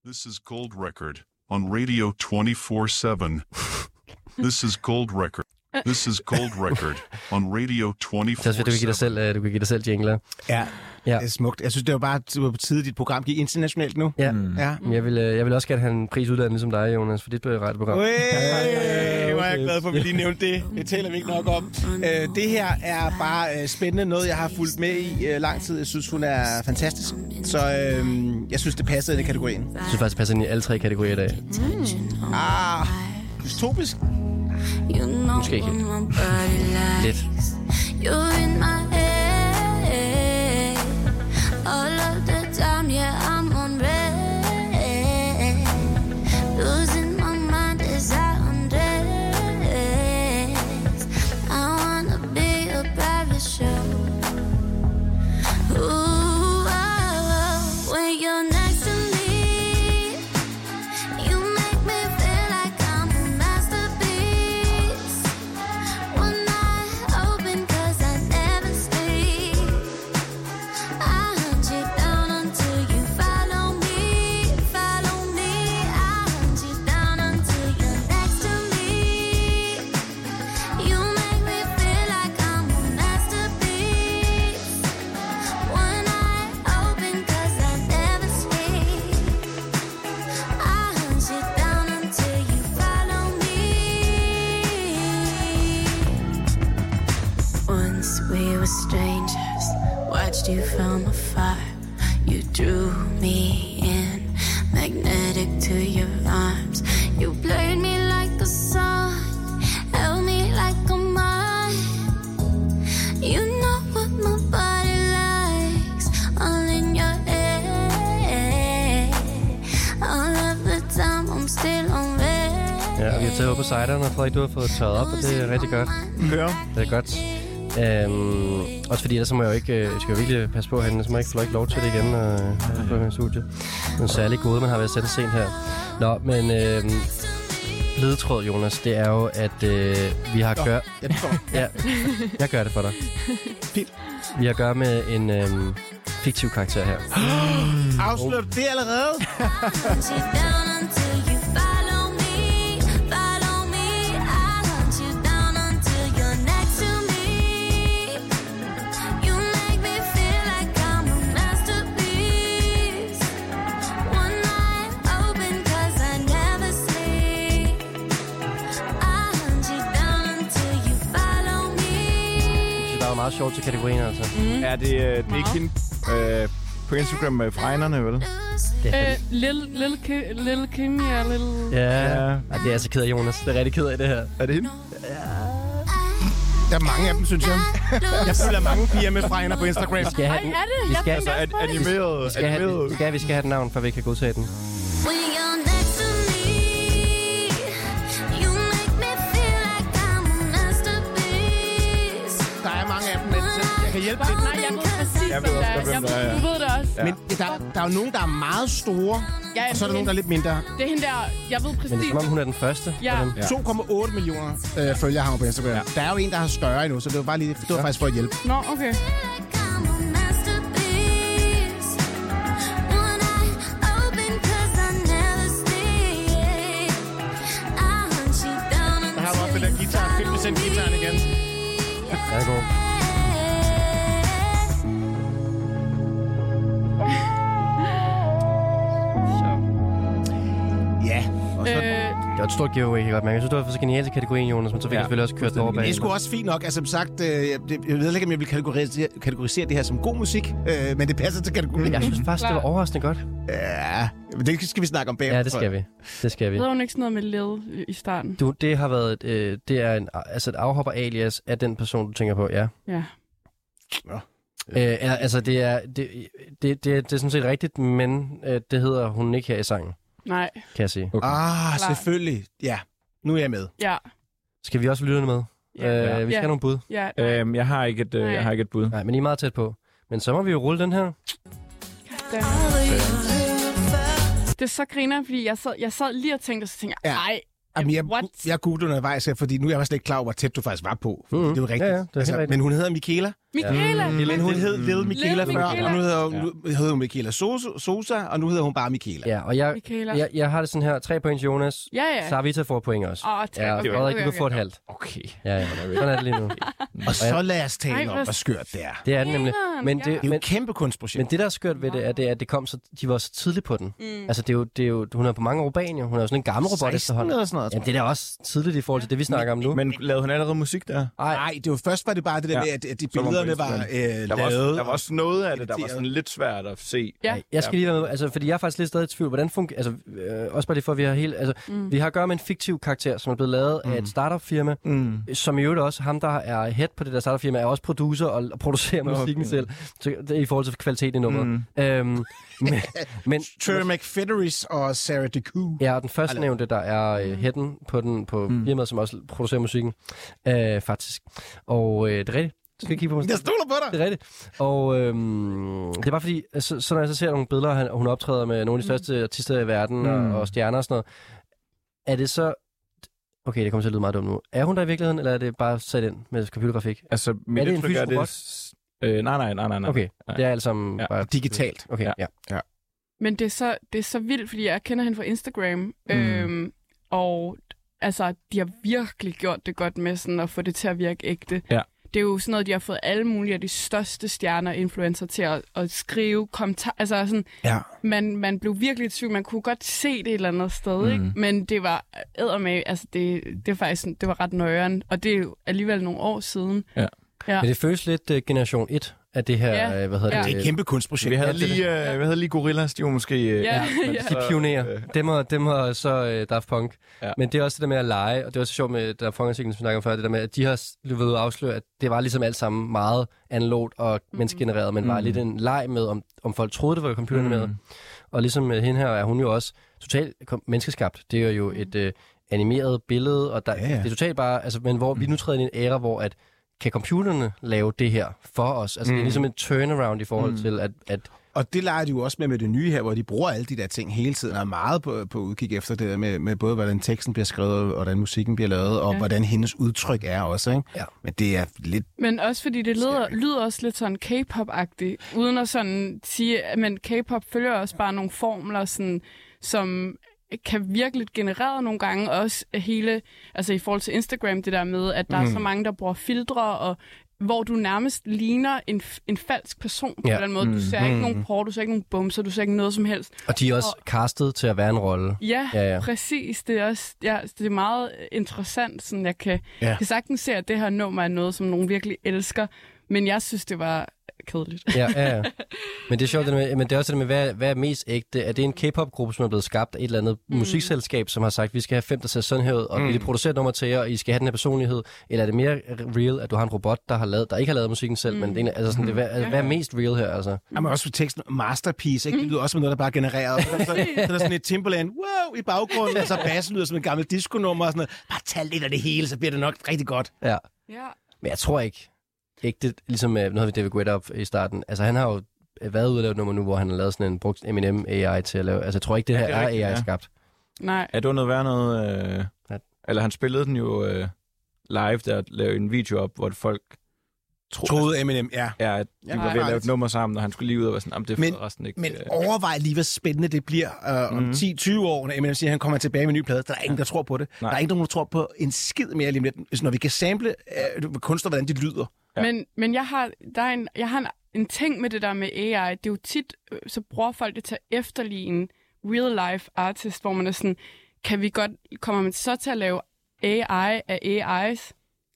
This is Gold Record on Radio 24 7. [LAUGHS] This is Gold Record. This is Gold Record on Radio 24 Så du kan give dig selv, øh, du kan give dig selv jingler. Ja, Ja. det er smukt. Jeg synes, det var bare det var på tide, at dit program gik internationalt nu. Ja. Mm. Ja. Men Jeg vil, øh, jeg vil også gerne have en pris uddannet ligesom dig, Jonas, for dit øh, radioprogram. Ui, hvor er jeg glad for, at vi lige nævnte det. Det taler vi ikke nok om. Øh, det her er bare øh, spændende. Noget, jeg har fulgt med i øh, lang tid. Jeg synes, hun er fantastisk. Så øh, jeg synes, det passer i den kategorien. Jeg synes faktisk, det passer ind i alle tre kategorier i dag. Ah, dystopisk. You know Måske ikke helt. Lidt. You're in my head all of the time. Yeah, I'm Ja, og taget over på sejderne, og Frederik, du har fået tørret op, og det er rigtig godt. Hør. Det er godt. Øhm, også fordi ellers så må jeg jo ikke, øh, jeg skal jo virkelig passe på herinde, så må jeg ikke få ikke lov til det igen øh, her på studiet. En særlig gode, man har været sat sent her. Nå, men øh, ledetråd, Jonas, det er jo, at øh, vi har gør... Ja, det står. Ja, jeg gør det for dig. Fint. Vi har at gøre med en øh, fiktiv karakter her. [GASPS] Afslør du det allerede? [LAUGHS] meget sjovt til kategorien, altså. Mm. Er det, øh, det er ikke hende øh, på Instagram med fregnerne, vel? Det er Øh, Lil, Lil, Ki, Lil Kim, ja, Lil... Ja, Ja. ja. Ej, det er altså ked af, Jonas. Det er rigtig ked af det her. Er det hende? Der er mange af dem, synes jeg. [LAUGHS] Jeg følger mange piger med fregner på Instagram. Vi skal have Ej, den. er det? Vi Jeg skal, tænker Altså, animeret. vi skal, have, animeret. vi, skal, vi skal have et navn, for vi kan godtage den. Kan hjælpe lidt. Nej, jeg ved præcis, Jeg ved det også, er. hvem Jeg, det er, ja. du ved det også. Men der, der er jo nogen, der er meget store, Ja, og så er der nogen, der er lidt mindre. Det er hende der, jeg ved Men det er præcis. som om, hun er den første. Ja. Ja. 2,8 millioner øh, følgere har hun på Instagram. Ja. Der er jo en, der har større endnu, så det var bare lige, det var faktisk for at hjælpe. Nå, okay. Der har også den der guitar. Find guitaren igen. Den er god. Og Øh, var stort giveaway, godt mærke. Jeg synes, det var for så genialt til kategorien, Jonas, men så fik ja, jeg selvfølgelig også kørt over bag. Det er sgu også fint nok. Altså, som sagt, øh, jeg, ved ikke, om jeg vil kategorisere, kategorisere det her som god musik, øh, men det passer til kategorien. Jeg synes faktisk, det var overraskende godt. Ja, men det skal vi snakke om bagefter. Ja, det skal vi. Det skal vi. Hedder hun ikke sådan noget med led i starten? Du, det har været et, øh, det er en, altså et afhopper alias af den person, du tænker på, ja. Ja. Øh, al- altså, det er, det, det, det, det er sådan set rigtigt, men øh, det hedder hun ikke her i sangen, Nej. kan jeg sige. Okay. Ah, selvfølgelig. Ja, nu er jeg med. Ja. Skal vi også lytte med? Ja. Øh, vi skal Ja. have nogle bud. Ja. Øhm, jeg, har ikke et, øh, jeg har ikke et bud. Nej, men I er meget tæt på. Men så må vi jo rulle den her. Det er så griner, fordi jeg sad, jeg sad lige og tænkte, og så tænkte jeg, Ja. ej, Jamen, jeg, what? jeg googlede undervejs her, fordi nu er jeg slet ikke klar over, hvor tæt du faktisk var på. Mhm. Mm. Det er jo rigtigt. Ja, ja, det er rigtigt. Men hun hedder Michaela. Michaela! Men hun hed Lille Michaela før, Michaela. og nu hedder hun, nu hedder hun Michaela Sosa, og nu hedder hun bare Michaela. Ja, og jeg, Michaela. jeg, jeg har det sådan her. Tre point Jonas. Ja, ja. Savita får point også. Åh, tak. Ja, Frederik, okay, du okay. får et halvt. Okay. Ja, ja. Sådan er det lige nu. [LAUGHS] Og så lad os Ej, tale om, hvor skørt det er. Det er det nemlig. Men ja. det, Det er jo men, et kæmpe kunstprojekt. men det, der er skørt ved det, er, det, at det kom så, de var så tidligt på den. Mm. Altså, det er jo, det er jo, hun er på mange år jo. Hun er jo sådan en gammel robot 16 efterhånden. eller sådan noget, Ja, tror det er da også tidligt i forhold til det, vi snakker om nu. Men lavede hun allerede musik der? Ej, Nej, det var først var det bare det der Ja. med, at, de på billederne var øh, Der var, også, lavet. der var også noget af det, der var sådan lidt svært at se. Ja. Jeg skal lige være med, altså, fordi jeg er faktisk lidt stadig i tvivl. Hvordan fungerer, altså, øh, også bare lige for, at vi har helt, altså, mm. vi har at gøre med en fiktiv karakter, som er blevet lavet mm. af et startup-firma, Mm. som i øvrigt også, ham der er head på det der startup-firma, er også producer og, og producerer musikken okay. selv, så, det i forhold til kvaliteten i nummeret. Mm. Øhm, men, [LAUGHS] men, McFederis og Sarah DeCou. Ja, og den første nævnte, der er øh, headen på, den, på Mm. firmaet, som også producerer musikken, øh, faktisk. Og øh, det er rigtigt. Du skal kigge på mig. Jeg stoler på dig. Det er rigtigt. Og øhm, det er bare fordi, så, så når jeg så ser nogle billeder, han, hun optræder med nogle af de største artister i verden Mm. og, og stjerner og sådan noget, er det så... Okay, det kommer til at lyde meget dumt nu. Er hun der i virkeligheden, eller er det bare sat ind med computergrafik? Altså, mit Er det en indtryk fysisk det... robot? Øh, nej, nej, nej, nej, nej. Okay, nej. det er alt sammen Ja. bare... Digitalt. Okay, ja. Ja. ja. Men det er, så, det er så vildt, fordi jeg kender hende fra Instagram. Mm. Øhm, og altså, de har virkelig gjort det godt med sådan at få det til at virke ægte. Ja. Det er jo sådan noget, de har fået alle mulige af de største stjerner og influencer til at, at skrive kommentarer. Altså sådan, Ja. man, man blev virkelig i tvivl. Man kunne godt se det et eller andet sted, Mm. mm. ikke? Men det var eddermame, altså det, det var faktisk sådan- det var ret nøjeren. Og det er jo alligevel nogle år siden. Ja. Ja. Men det føles lidt uh, generation 1 af det her, Ja. øh, hvad hedder Ja. det? Det er et kæmpe kunstprojekt. Vi havde Ja, lige, øh, vi havde lige Gorillas, de var måske... Øh, Ja, men ja. De så, pionerer. øh, Dem og, dem og så øh, Daft Punk. Ja. Ja. Men det er også det der med at lege, og det var så sjovt med Daft Punk-artiklen, som vi snakkede om før, det der med, at de har s- ved at afsløre, at det var ligesom alt sammen meget analogt og Mhm. menneskegenereret, men var Mm. lidt en leg med, om, om folk troede, det var computeranimeret. Mm. Og ligesom med hende her, er hun jo også totalt menneskeskabt. Det er jo Mhm. et øh, animeret billede, og der, Ja, ja. det er totalt bare, altså, men hvor vi nu træder ind i en æra, hvor at kan computerne lave det her for os? Altså, mm. det er Mm. ligesom en turnaround i forhold Mm. til, at, at Og det leger de jo også med med det nye her, hvor de bruger alle de der ting hele tiden, og er meget på, på udkig efter det med, med både, hvordan teksten bliver skrevet, og hvordan musikken bliver lavet, og Ja. hvordan hendes udtryk er også. Ikke? Ja. Men det er lidt... Men også fordi det lyder, lyder også lidt sådan K-pop-agtigt, uden at sådan sige, at- men K-pop følger også bare nogle formler, sådan, som kan virke lidt genereret nogle gange, også hele, altså i forhold til Instagram, det der med, at der mm. er så mange, der bruger filtre, og hvor du nærmest ligner en, en falsk person på Ja. en eller anden måde. Du ser ikke nogen porno, du ser ikke nogen bumser, du ser ikke noget som helst. og de er også castet til at være en rolle. Ja, Ja, ja, præcis. Det er, også, ja, det er meget interessant. Sådan, jeg kan, ja. kan sagtens se, at det her nummer er noget, som nogen virkelig elsker. Men jeg synes, det var kedeligt. Ja, ja, ja. [LAUGHS] Men det er sjovt, det med, men det er også det med, hvad, hvad er mest ægte? Er det en K-pop-gruppe, som er blevet skabt af et eller andet mm. musikselskab, som har sagt, vi skal have fem, der ser sådan her ud, og mm. vi vil producere et nummer til jer, og I skal have den her personlighed? Eller er det mere real, at du har en robot, der, har lavet, der ikke har lavet musikken selv, mm. men det er, altså sådan, det, hvad, altså, hvad er mest real her? Altså? Jamen også for teksten, masterpiece, ikke? Det lyder også som noget, der bare er genereret. Så, så, [LAUGHS] så, er der sådan et Timberland, wow, i baggrunden, og så bassen lyder som en gammel disco-nummer, og sådan noget. Bare tag lidt af det hele, så bliver det nok rigtig godt. Ja. Ja. Men jeg tror ikke, ikke det, ligesom øh, nu havde vi David Guetta op i starten, altså han har jo øh, været ude og lave et nummer nu, hvor han har lavet sådan en brugt Eminem AI til at lave, altså jeg tror ikke, det her det er er, AI ja. skabt. Nej. Ja, det var noget værd noget... Øh, Ja. eller han spillede den jo øh, live, der lavede en video op, hvor folk tro, Troede Eminem, ja. ja, at de Ja, var ved at lave et nummer sammen, og han skulle lige ud og være sådan, "Jamen, det Men- er resten ikke. Men øh, overvej lige, hvor spændende det bliver øh, om Mhm. 10-20 år, når Eminem siger, at han kommer tilbage med en ny plade. Der er ingen, der tror på det. Nej. Der er ingen, der tror på en skid mere lige om lidt. Når vi kan sample øh, kunstner, hvordan de lyder. Ja. Men, men jeg har, der er en, jeg har en, en ting med det der med AI. Det er jo tit, øh, så bruger folk det til at efterligne real life artist, hvor man er sådan, kan vi godt, kommer man så til at lave AI af AI's?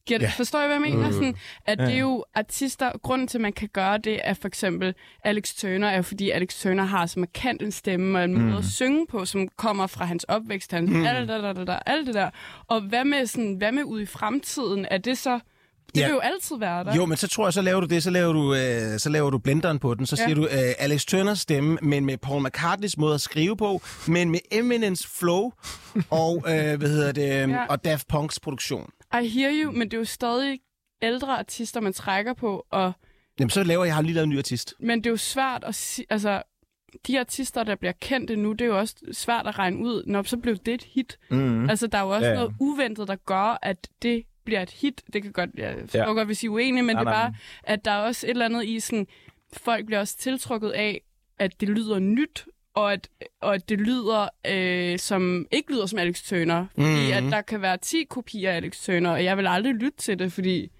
Giver det, Ja. Forstår I, hvad jeg mener? Mm. Sådan, at Ja. det er jo artister, grunden til, at man kan gøre det, er for eksempel Alex Turner, er jo fordi Alex Turner har så markant en stemme og en måde Mm. at synge på, som kommer fra hans opvækst, hans Mm. alt, det der, der, der, alt det der. Og hvad med, sådan, hvad med ude i fremtiden? Er det så... Det Ja. vil jo altid være der. Jo, men så tror jeg, så laver du det, så laver du, øh, så laver du blenderen på den, så Ja. siger du øh, Alex Turners stemme, men med Paul McCartneys måde at skrive på, men med Eminence flow [LAUGHS] og, øh, hvad hedder det, ja. Ja. og Daft Punks produktion. I hear you, men det er jo stadig ældre artister, man trækker på, og Jamen, så laver jeg, jeg har lige lavet en ny artist. Men det er jo svært at sige, altså, de artister, der bliver kendte nu, det er jo også svært at regne ud, når så blev det et hit. Mhm. Altså, der er jo også ja. noget uventet, der gør, at det bliver et hit. Det kan godt, jeg Ja. godt, hvis I er uenige, men Nej, det er bare, at der er også et eller andet i sådan, folk bliver også tiltrukket af, at det lyder nyt, og at, og at det lyder, øh, som ikke lyder som Alex Turner. Fordi Mhm. mm-hmm. at der kan være 10 kopier af Alex Turner, og jeg vil aldrig lytte til det, fordi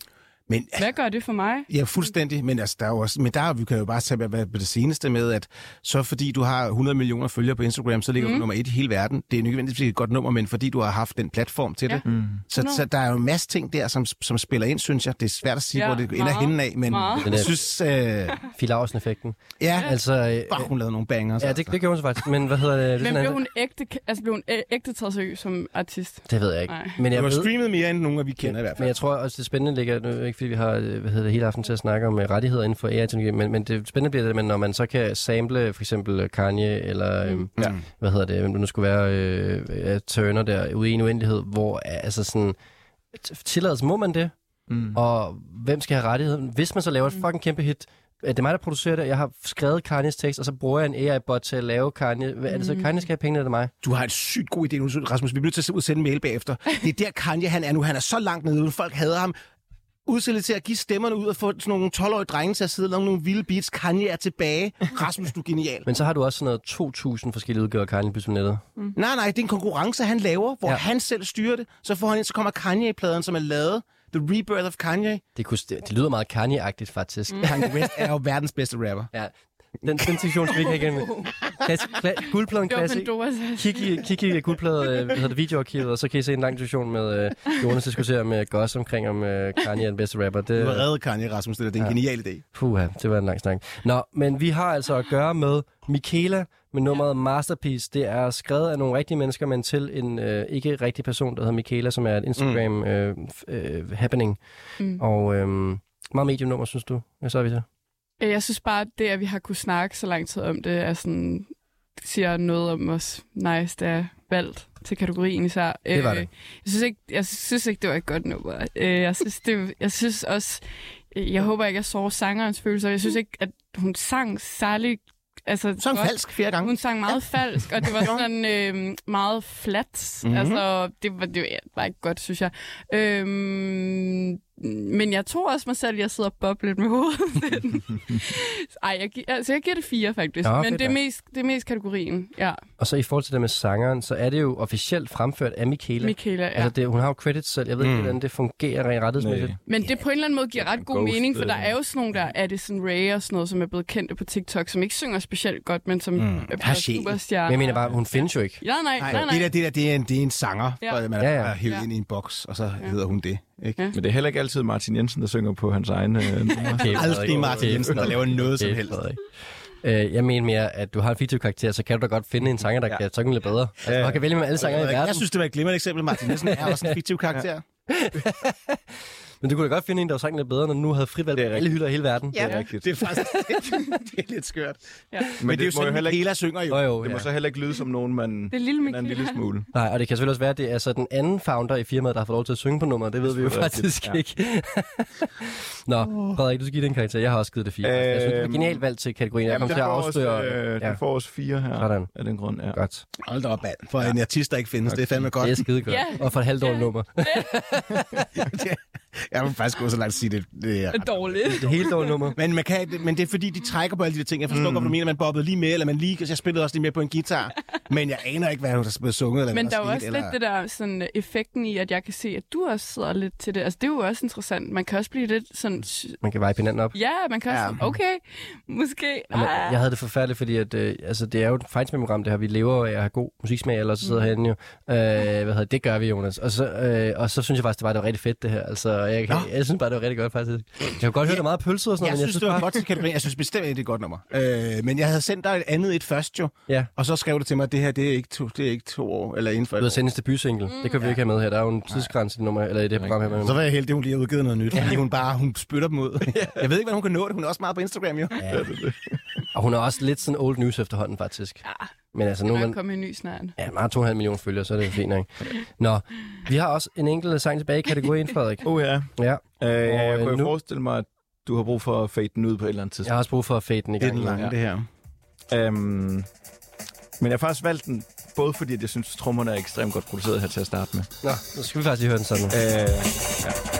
Men, hvad gør det for mig? Ja, fuldstændig, men, altså, der er jo også, men der vi kan jo bare tage hvad, hvad det seneste med, at så fordi du har 100 millioner følgere på Instagram, så ligger mm. du nummer et i hele verden. Det er ikke nødvendigvis et godt nummer, men fordi du har haft den platform til Ja. det. Mm. Så, 100. så der er jo en masse ting der, som, som spiller ind, synes jeg. Det er svært at sige, Ja, hvor det ender henne af, men meget. Den jeg synes... Øh, Phil Lausen-effekten. ja, Altså, øh, bare hun lavede nogle bangers. ja, det, det gjorde hun så faktisk. Men hvad hedder det? det Men blev hun ægte, altså blev hun ægte taget seriøst som artist? Det ved jeg ikke. Nej. Men Du jeg har ved, streamet mere end nogle af vi kender i hvert Men fald. jeg tror også, det spændende ligger, nu ikke fordi vi har øh, hvad hedder det, hele aften til at snakke om øh, rettigheder inden for AI-teknologi, men, men det spændende bliver det, men når man så kan sample for eksempel øh, Kanye eller mm. Ja. hvad hedder det, hvem det nu skulle være, øh, øh, Turner der ude i en uendelighed, hvor øh, altså sådan, t- tilladelse må man det, Mm. og hvem skal have rettigheden? Hvis man så laver et fucking kæmpe hit, øh, det er mig, der producerer det. Jeg har skrevet Kanyes tekst, og så bruger jeg en AI-bot til at lave Kanye. Hvad er det så? Kanye skal have pengene, eller mig? Du har en sygt god idé nu, Rasmus. Vi bliver nødt til at udsende en mail bagefter. Det er der Kanye han er nu. Han er så langt nede, folk hader ham. Udstillet til at give stemmerne ud og få sådan nogle 12-årige drenge til at sidde og nogle vilde beats. Kanye er tilbage. Rasmus, du er genial. Men så har du også sådan noget 2.000 forskellige udgaver af Kanye på nettet. Nej, nej, det er en konkurrence, han laver, hvor Ja. han selv styrer det. Så får han ind, så kommer Kanye-pladen, som er lavet. The Rebirth of Kanye. Det, kunne, det, det lyder meget Kanye-agtigt, faktisk. Mm. Kanye West er jo verdens bedste rapper. Ja. Den, den sektion skal vi ikke have igen. [LAUGHS] Klassik, kla- guldpladen Det var klassik. Pandoras. Kig i, kig i guldplade, øh, hvad hedder det, videoarkivet, og så kan I se en lang diskussion med øh, Jonas diskuterer med Goss omkring, om øh, Kanye er den bedste rapper. Det, Du har reddet Kanye, Rasmus. Det, er- det er en Ja. genial idé. Puha, det var en lang snak. Nå, men vi har altså at gøre med Michaela med nummeret Masterpiece. Det er skrevet af nogle rigtige mennesker, men til en øh, ikke rigtig person, der hedder Michaela, som er et Instagram mm. øh, øh, happening. Mm. Og øh, meget medium-nummer, synes du? Hvad så er vi så? Øh, Jeg synes bare, at det, at vi har kunne snakke så lang tid om det, er sådan, siger noget om os nice, der er valgt til kategorien især. Det var Øh, det. Jeg synes ikke, jeg synes ikke det var et godt nummer. Øh, Jeg synes, det, jeg synes også, jeg håber ikke, jeg så sangerens følelser. Jeg synes ikke, at hun sang særlig altså, Så godt. falsk flere gange. Hun sang meget ja. falsk, og det var [LAUGHS] sådan øh, meget flat. Mhm. Mm-hmm. Altså, det var, det var ikke godt, synes jeg. Øhm, men jeg tror også mig selv, at jeg sidder og bobler lidt med hovedet. [LAUGHS] Ej, jeg, gi- altså, jeg giver det fire, faktisk. Nå, men det er, mest, det er mest kategorien, ja. Og så i forhold til det med sangeren, så er det jo officielt fremført af Michaela. Michaela, ja. Altså, det, hun har jo credits selv. Jeg ved ikke, Mm. hvordan det fungerer rent rettighedsmæssigt. Men det på en eller anden måde giver ret god Ghost, mening, for der øh. er jo sådan nogle der Addison Rae og sådan noget, som er blevet kendte på TikTok, som ikke synger specielt godt, men som Mm. Har er sjæl. superstjerner. Men jeg mener bare, hun findes jo ikke. Ja, nej, nej, Nej, nej. det der, det der det er, en, det er en sanger, Ja. ja. man Ja, er ja. ja, hævet Ja. ind i en boks, og så hedder hun det. Ikke? Ja. Men det er heller ikke altid Martin Jensen, der synger på hans egen øh. [LAUGHS] Okay, Aldrig. Martin Jensen, der laver noget som helst. Øh, jeg mener mere, at du har en fiktiv-karakter, så kan du da godt finde en sanger, der Ja. kan synge lidt bedre. Altså, man kan vælge med alle sanger i verden. Jeg synes, det var et glimrende eksempel. Martin Jensen er også en fiktiv karakter. [LAUGHS] Men du kunne da godt finde en, der var sang lidt bedre, når du nu havde frit valg Det på alle hylder i hele verden. Det er rigtigt. Det er faktisk [LAUGHS] det er lidt skørt. Ja. Men, Men det, er jo må sådan, heller ikke, synger jo. Jo, jo, det må ja. så heller ikke lyde som nogen, man Det er lille en lille smule. Nej, og det kan selvfølgelig også være, at det er så den anden founder i firmaet, der har fået lov til at synge på nummeret. Det ved vi jo Det rigtigt, faktisk ja. ikke. [LAUGHS] Nå, Frederik, du skal give den karakter. Jeg har også givet det fire. jeg synes, det er Øhm, genialt valgt til kategorien. Jeg kommer til at afsløre... øh, ja, det får også fire her Sådan. af den grund. Ja. godt. Hold da op, mand. For en artist, der ikke findes, det er fandme godt. Det er skide godt. Ja. Og for et halvt år Ja. nummer. [LAUGHS] Jeg vil faktisk gå så langt at sige det. det er dårligt. Det er helt dårligt nummer. men, man kan, men det er fordi, de trækker på alle de der ting. Jeg forstår mm. godt, du mener. Man bobbede lige med, eller man lige... Jeg spillede også lige med på en guitar. Men jeg aner ikke, hvad der er blevet sunget. Eller Men der er også eller... lidt det der sådan, øh, effekten i, at jeg kan se, at du også sidder lidt til det. Altså, det er jo også interessant. Man kan også blive lidt sådan... Man kan veje hinanden op. Ja, man kan også... Ja. Okay, måske... Jamen, Ah. jeg havde det forfærdeligt, fordi at, øh, altså, det er jo et fejnsmændprogram, det her. Vi lever af at have god musiksmag, ellers så sidder Mm. herinde jo. Øh, hvad hedder, det gør vi, Jonas. Og så, øh, og så synes jeg faktisk, det var, det var rigtig fedt, det her. Altså, jeg, jeg, jeg synes bare, det var rigtig godt, faktisk. Jeg kan godt høre, der er meget pølse og sådan Jeg noget, men synes, det var bare... godt til kategorien. Jeg synes bestemt, det er et godt nummer. Øh, men jeg havde sendt dig et andet et først jo, Ja. og så skrev du til mig, at det her det er ikke to, det er ikke to år, eller inden for Du et har år. sendt en debutsingle. Det kan vi ikke have med her. Der er jo en tidsgrænse i, det nummer, eller i det her program her. Så var jeg heldig, at hun lige har udgivet noget nyt, fordi hun bare hun spytter dem ud. [LAUGHS] Jeg ved ikke, hvordan hun kan nå det. Hun er også meget på Instagram, jo. Ja. Og hun er også lidt sådan old news efterhånden, faktisk. Ja, Men altså, nu man... kommet en ny snart. Ja, man har 2,5 millioner følgere, så er det fint, ikke? [LAUGHS] Nå, vi har også en enkelt sang tilbage i kategorien, Frederik. Oh ja. Ja, Øh, ja, jeg Og, øh, kunne nu- forestille mig, at du har brug for at fade den ud på et eller andet jeg tidspunkt. har også brug for at fade den i Det er gang. den lange, Ja. det her. Øhm, men jeg har faktisk valgt den, både fordi at jeg synes, at trommerne er ekstremt godt produceret her til at starte med. Nå, nu skal vi faktisk lige høre den sådan. Øh, ja.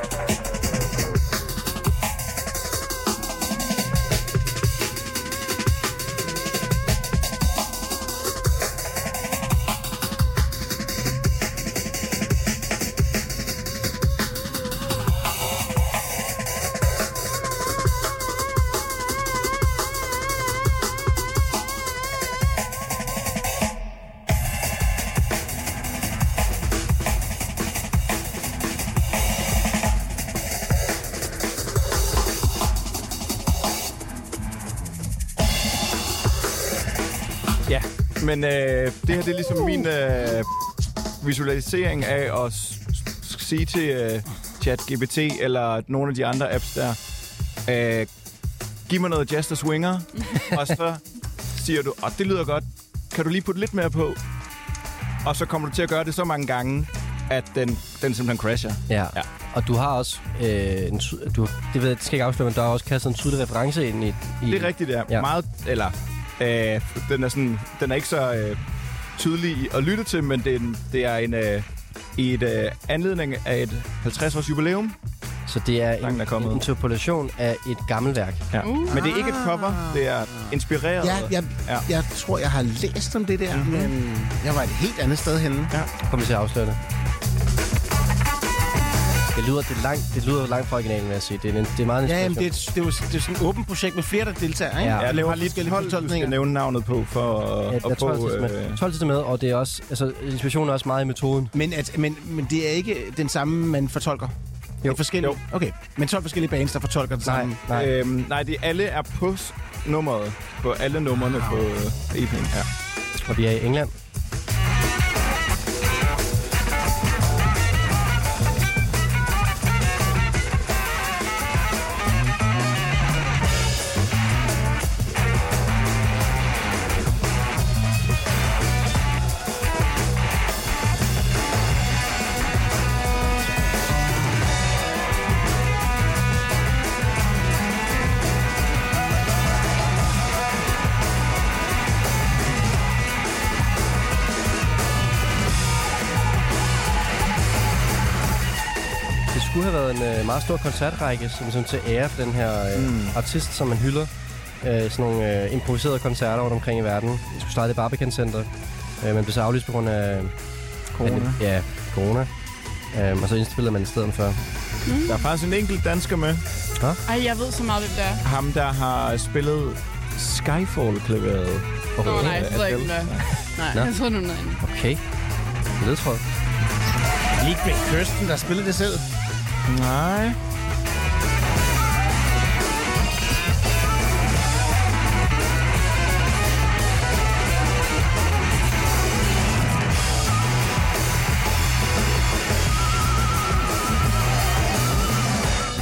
Men øh, det her det er ligesom min øh, visualisering af at sige til øh, ChatGPT eller nogle af de andre apps der, øh, giv mig noget jazz der swinger, [LAUGHS] og så siger du, og det lyder godt, kan du lige putte lidt mere på? Og så kommer du til at gøre det så mange gange, at den, den simpelthen crasher. Ja. Ja. Og du har også øh, en, du, det, ved, jeg- det skal ikke afsløre, men der har også kastet en tydelig reference ind i... i Det er rigtigt. Ja. ja. Meget, eller, øh, den, er sådan, den er ikke så øh, tydelig i at lytte til, men det er en, det er en øh, i et øh, anledning af et 50-års jubilæum. Så det er Sangen en, er kommet. en interpolation af et gammelt værk. Ja. Uh. Men det er ikke et cover, det er inspireret. Ja, jeg, Ja. jeg tror, jeg har læst om det der, Mhm. men jeg var et helt andet sted henne. Ja. Kommer vi til at afsløre det. Det lyder, det, langt, det lyder langt fra originalen, vil jeg sige. Det er, en, det er meget en Ja, jamen, det, er, det, er jo, det er sådan et åbent projekt med flere, der deltager, ikke? Ja. Ja, du laver har lige forskellige 12, du skal fortolkninger. nævne navnet på, for at, Ja, at der er 12 få... til med. Øh, 12 til med, og det er også, altså, inspirationen er også meget i metoden. Men, at, men, men det er ikke den samme, man fortolker? Jo. Det er forskellige? Jo. Okay, men 12 forskellige bands, der fortolker det Nej, samme? nej. øhm, nej, det alle er på s- nummeret. På alle numrene på øh, EP'en. Ja. Og vi er i England. En meget stor koncertrække, som, som til ære for den her øh, mm. artist, som man hylder. Øh, sådan nogle øh, improviserede koncerter rundt omkring i verden. Det skulle starte i Barbican Center, øh, men blev så aflyst på grund af... Corona. Ja, corona. Øh, og så indspillede man i stedet for. Der er faktisk en enkelt dansker med. Ej, jeg ved så meget, hvem det er. Ham, der har spillet Skyfall-klaveret. Nå, nej, jeg ved ikke, hvem det er. Nej, Nå. jeg tror, nu er noget andet. Okay. Ledtråd. Lige med Kirsten, der spillede det selv. Nej.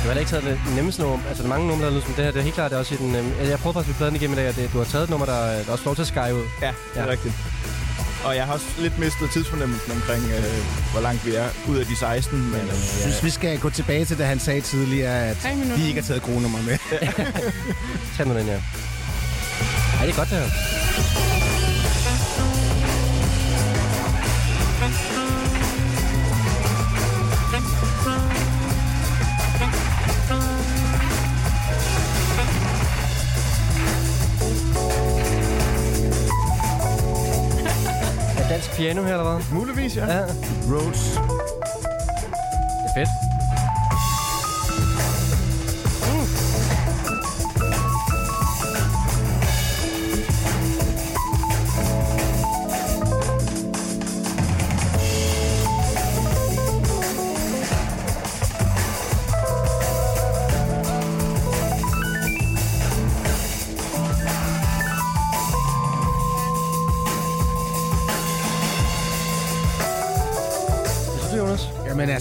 Det var heller ikke taget det nemmeste nummer. Altså, der er mange numre, der lyder som det her. Det er helt klart, det er også i den... Øh, jeg prøver faktisk at pladen igennem i dag, og det, du har taget et nummer, der, der også får lov til at sky ud. Ja, det er ja. rigtigt. Og jeg har også lidt mistet tidsfornemmelsen omkring, øh, hvor langt vi er ud af de 16. Men, øh, Jeg synes, vi skal gå tilbage til, da han sagde tidligere, at vi ikke har taget gode nummer med. Tag nu den, ja. Ej, det er godt, det her. Piano her, eller hvad? Muligvis, ja. Ja, Rhodes. det er fedt.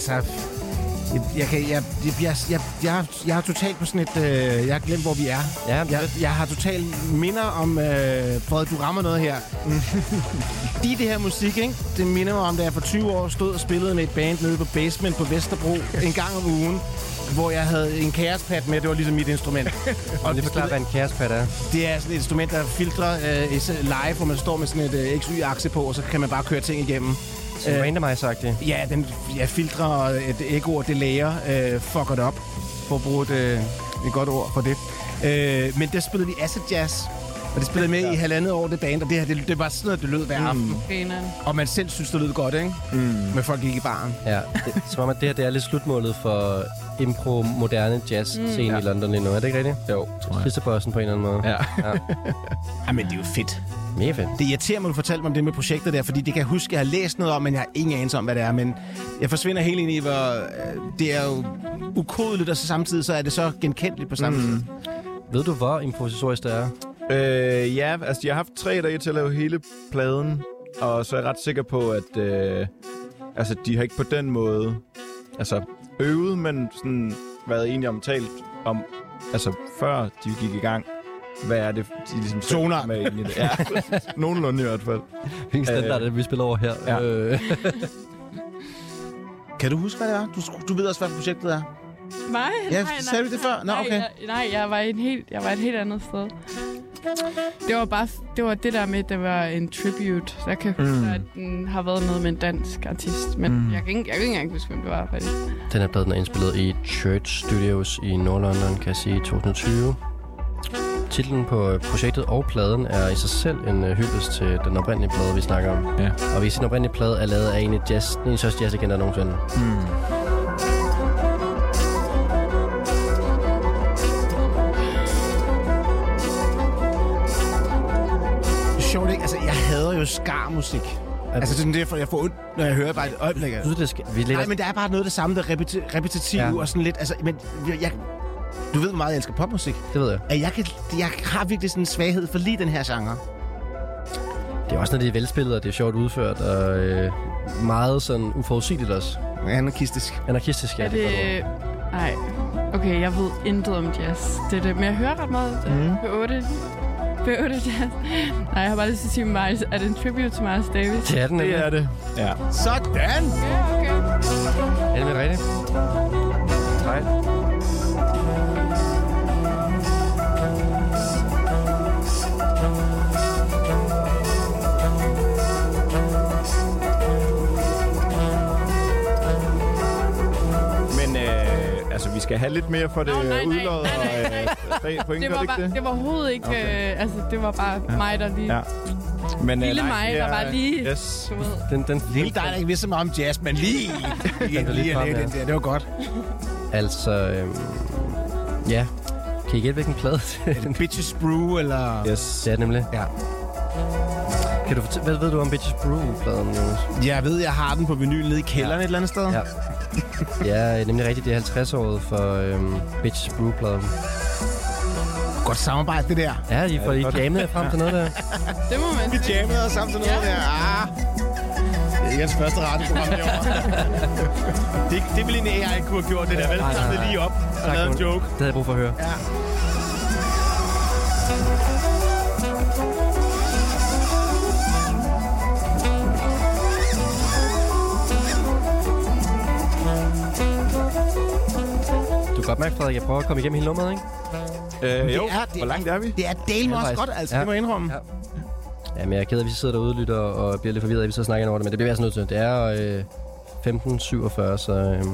Altså... Jeg, jeg, kan, jeg, jeg, jeg, jeg, jeg, jeg har totalt på sådan et... Øh, jeg har glemt, hvor vi er. Ja, Jeg, jeg har totalt minder om... Øh, Frederik, du rammer noget her. Lige det her musik, ikke? Det minder mig om, da jeg for 20 år stod og spillede med et band nede på Basement på Vesterbro en gang om ugen hvor jeg havde en kærespad med, det var ligesom mit instrument. Og lige forklare, hvad en kærespad er. Det er sådan et instrument, der filtrer øh, live, hvor man står med sådan et øh, XY-akse på, og så kan man bare køre ting igennem. Så Øh, randomize-agtigt. Ja, den ja, filtrer og et ekko og delayer øh, fucker det op, for at bruge et, øh, et godt ord for det. Øh, men der spillede vi acid jazz, og det spillede med i halvandet år, det band, og det her, det, det var sådan noget, det lød hver aften. Grineren. Og man selv synes, det lød godt, ikke? Mm. Men folk gik i baren. Ja, det, som om, at det her det er lidt slutmålet for impro-moderne jazz-scene mm. i London lige nu. Er det ikke rigtigt? Jo, tror jeg. På en eller anden måde. Ja. ja. [LAUGHS] Jamen, det er jo fedt. Mega fedt. Det irriterer mig, at du fortalte mig om det med projektet der, fordi det kan jeg huske, jeg har læst noget om, men jeg har ingen anelse om, hvad det er. Men jeg forsvinder helt ind i, hvor øh, det er jo ukodeligt, og så samtidig så er det så genkendeligt på samme mm. tid. Ved du, hvor improvisatorisk det er? Øh, ja, altså jeg har haft tre dage til at lave hele pladen, og så er jeg ret sikker på, at øh, altså, de har ikke på den måde altså, øvet, men sådan været enige om talt om, altså før de gik i gang, hvad er det, de ligesom Toner. med ind i det. Ja, [LAUGHS] nogenlunde i hvert fald. Hvilken standard er det, vi spiller over her? Ja. Øh, [LAUGHS] Kan du huske, hvad det er? Du, du ved også, hvad projektet er. Nej, Ja, nej, sagde nej, du det før? Nå, nej, okay. Jeg, nej, jeg var, en helt, jeg var et helt andet sted. Det var bare det, var det der med, at det var en tribute. Så jeg kan huske, Mm. at den har været noget med en dansk artist. Men Mm. jeg, kan ikke, jeg kan ikke engang huske, hvem det var, faktisk. den her plade den er indspillet i Church Studios i Nordlondon, kan jeg sige, i 2020. Titlen på projektet og pladen er i sig selv en uh, hyldest til den oprindelige plade, vi snakker om. Ja. Og vi den oprindelige plade er lavet af en af jazz, en af de største jazzlegender nogensinde. Mm. Det er sjovt, ikke? Altså, jeg hader jo skarmusik. Altså, det er derfor, jeg får ondt, når jeg hører bare et øjeblik. af- Synes du, det skal... Vi lægger... Nej, men der er bare noget af det samme, der er repeti- repetitivt Ja. og sådan lidt... Altså, men jeg, du ved hvor meget, jeg elsker popmusik. Det ved jeg. At jeg, kan, jeg har virkelig sådan en svaghed for lige den her genre. Det er også, når det er velspillet, og det er sjovt udført, og øh, meget sådan uforudsigeligt også. Anarkistisk. Anarkistisk, ja, er det, det... Nej. Okay, jeg ved intet om jazz. Det er det. Men jeg hører ret meget Mhm. mm. på 8. På 8 jazz. Nej, jeg har bare lyst til at sige, Miles, er det en tribute til Miles Davis? Det er den, Det er det. Ja. Sådan! Ja, okay. Er det rigtigt? Nej. Skal have lidt mere for det nej, og øh, tre point, Det var, bare, ikke det? det var overhovedet ikke... Okay. Øh, altså, det var bare ja. mig, der lige... Ja. Men, øh, Lille nej, mig, der er- var lige... Yes. Du ved. Den, den, Lille dig, der ikke vidste så meget om jazz, men lige... [LAUGHS] lige, lige lige, lige ja. den der. Det var godt. Altså, øhm, ja. Kan I gætte, hvilken plade det er? Bitches Brew, eller... Yes. Det er nemlig. Ja. Kan du fortælle, hvad ved du om Bitches Brew-pladen, Jonas? Jeg ved, jeg har den på vinyl nede i kælderen et eller andet sted. Ja. [LAUGHS] Ja, nemlig rigtigt. Det er 50-året for øhm, Bitches Brew-pladen. Godt samarbejde, det der. Ja, I får I godt. jammet frem til noget der. [LAUGHS] Det må man Vi jammede os sammen til noget Ja. der. Ah. Det er ikke hans første radioprogram herovre. [LAUGHS] det, det ville en AI ikke kunne have gjort, det der. Vel, Nej, nej, samlet lige op og Tak, lavet en joke. Det havde jeg brug for at høre. Ja. Kan godt mærke, Frederik, jeg prøver at komme igennem hele nummeret, ikke? Øh, jo, Det er- det hvor langt er vi? Det er Ja, også godt, altså. Ja. Det må jeg indrømme. Ja. Ja, men jeg er ked af, at vi sidder derude og lytter og bliver lidt forvirret, at vi så snakker ind over det, men det bliver jeg altså nødt til. Det er øh, 15.47, så øh,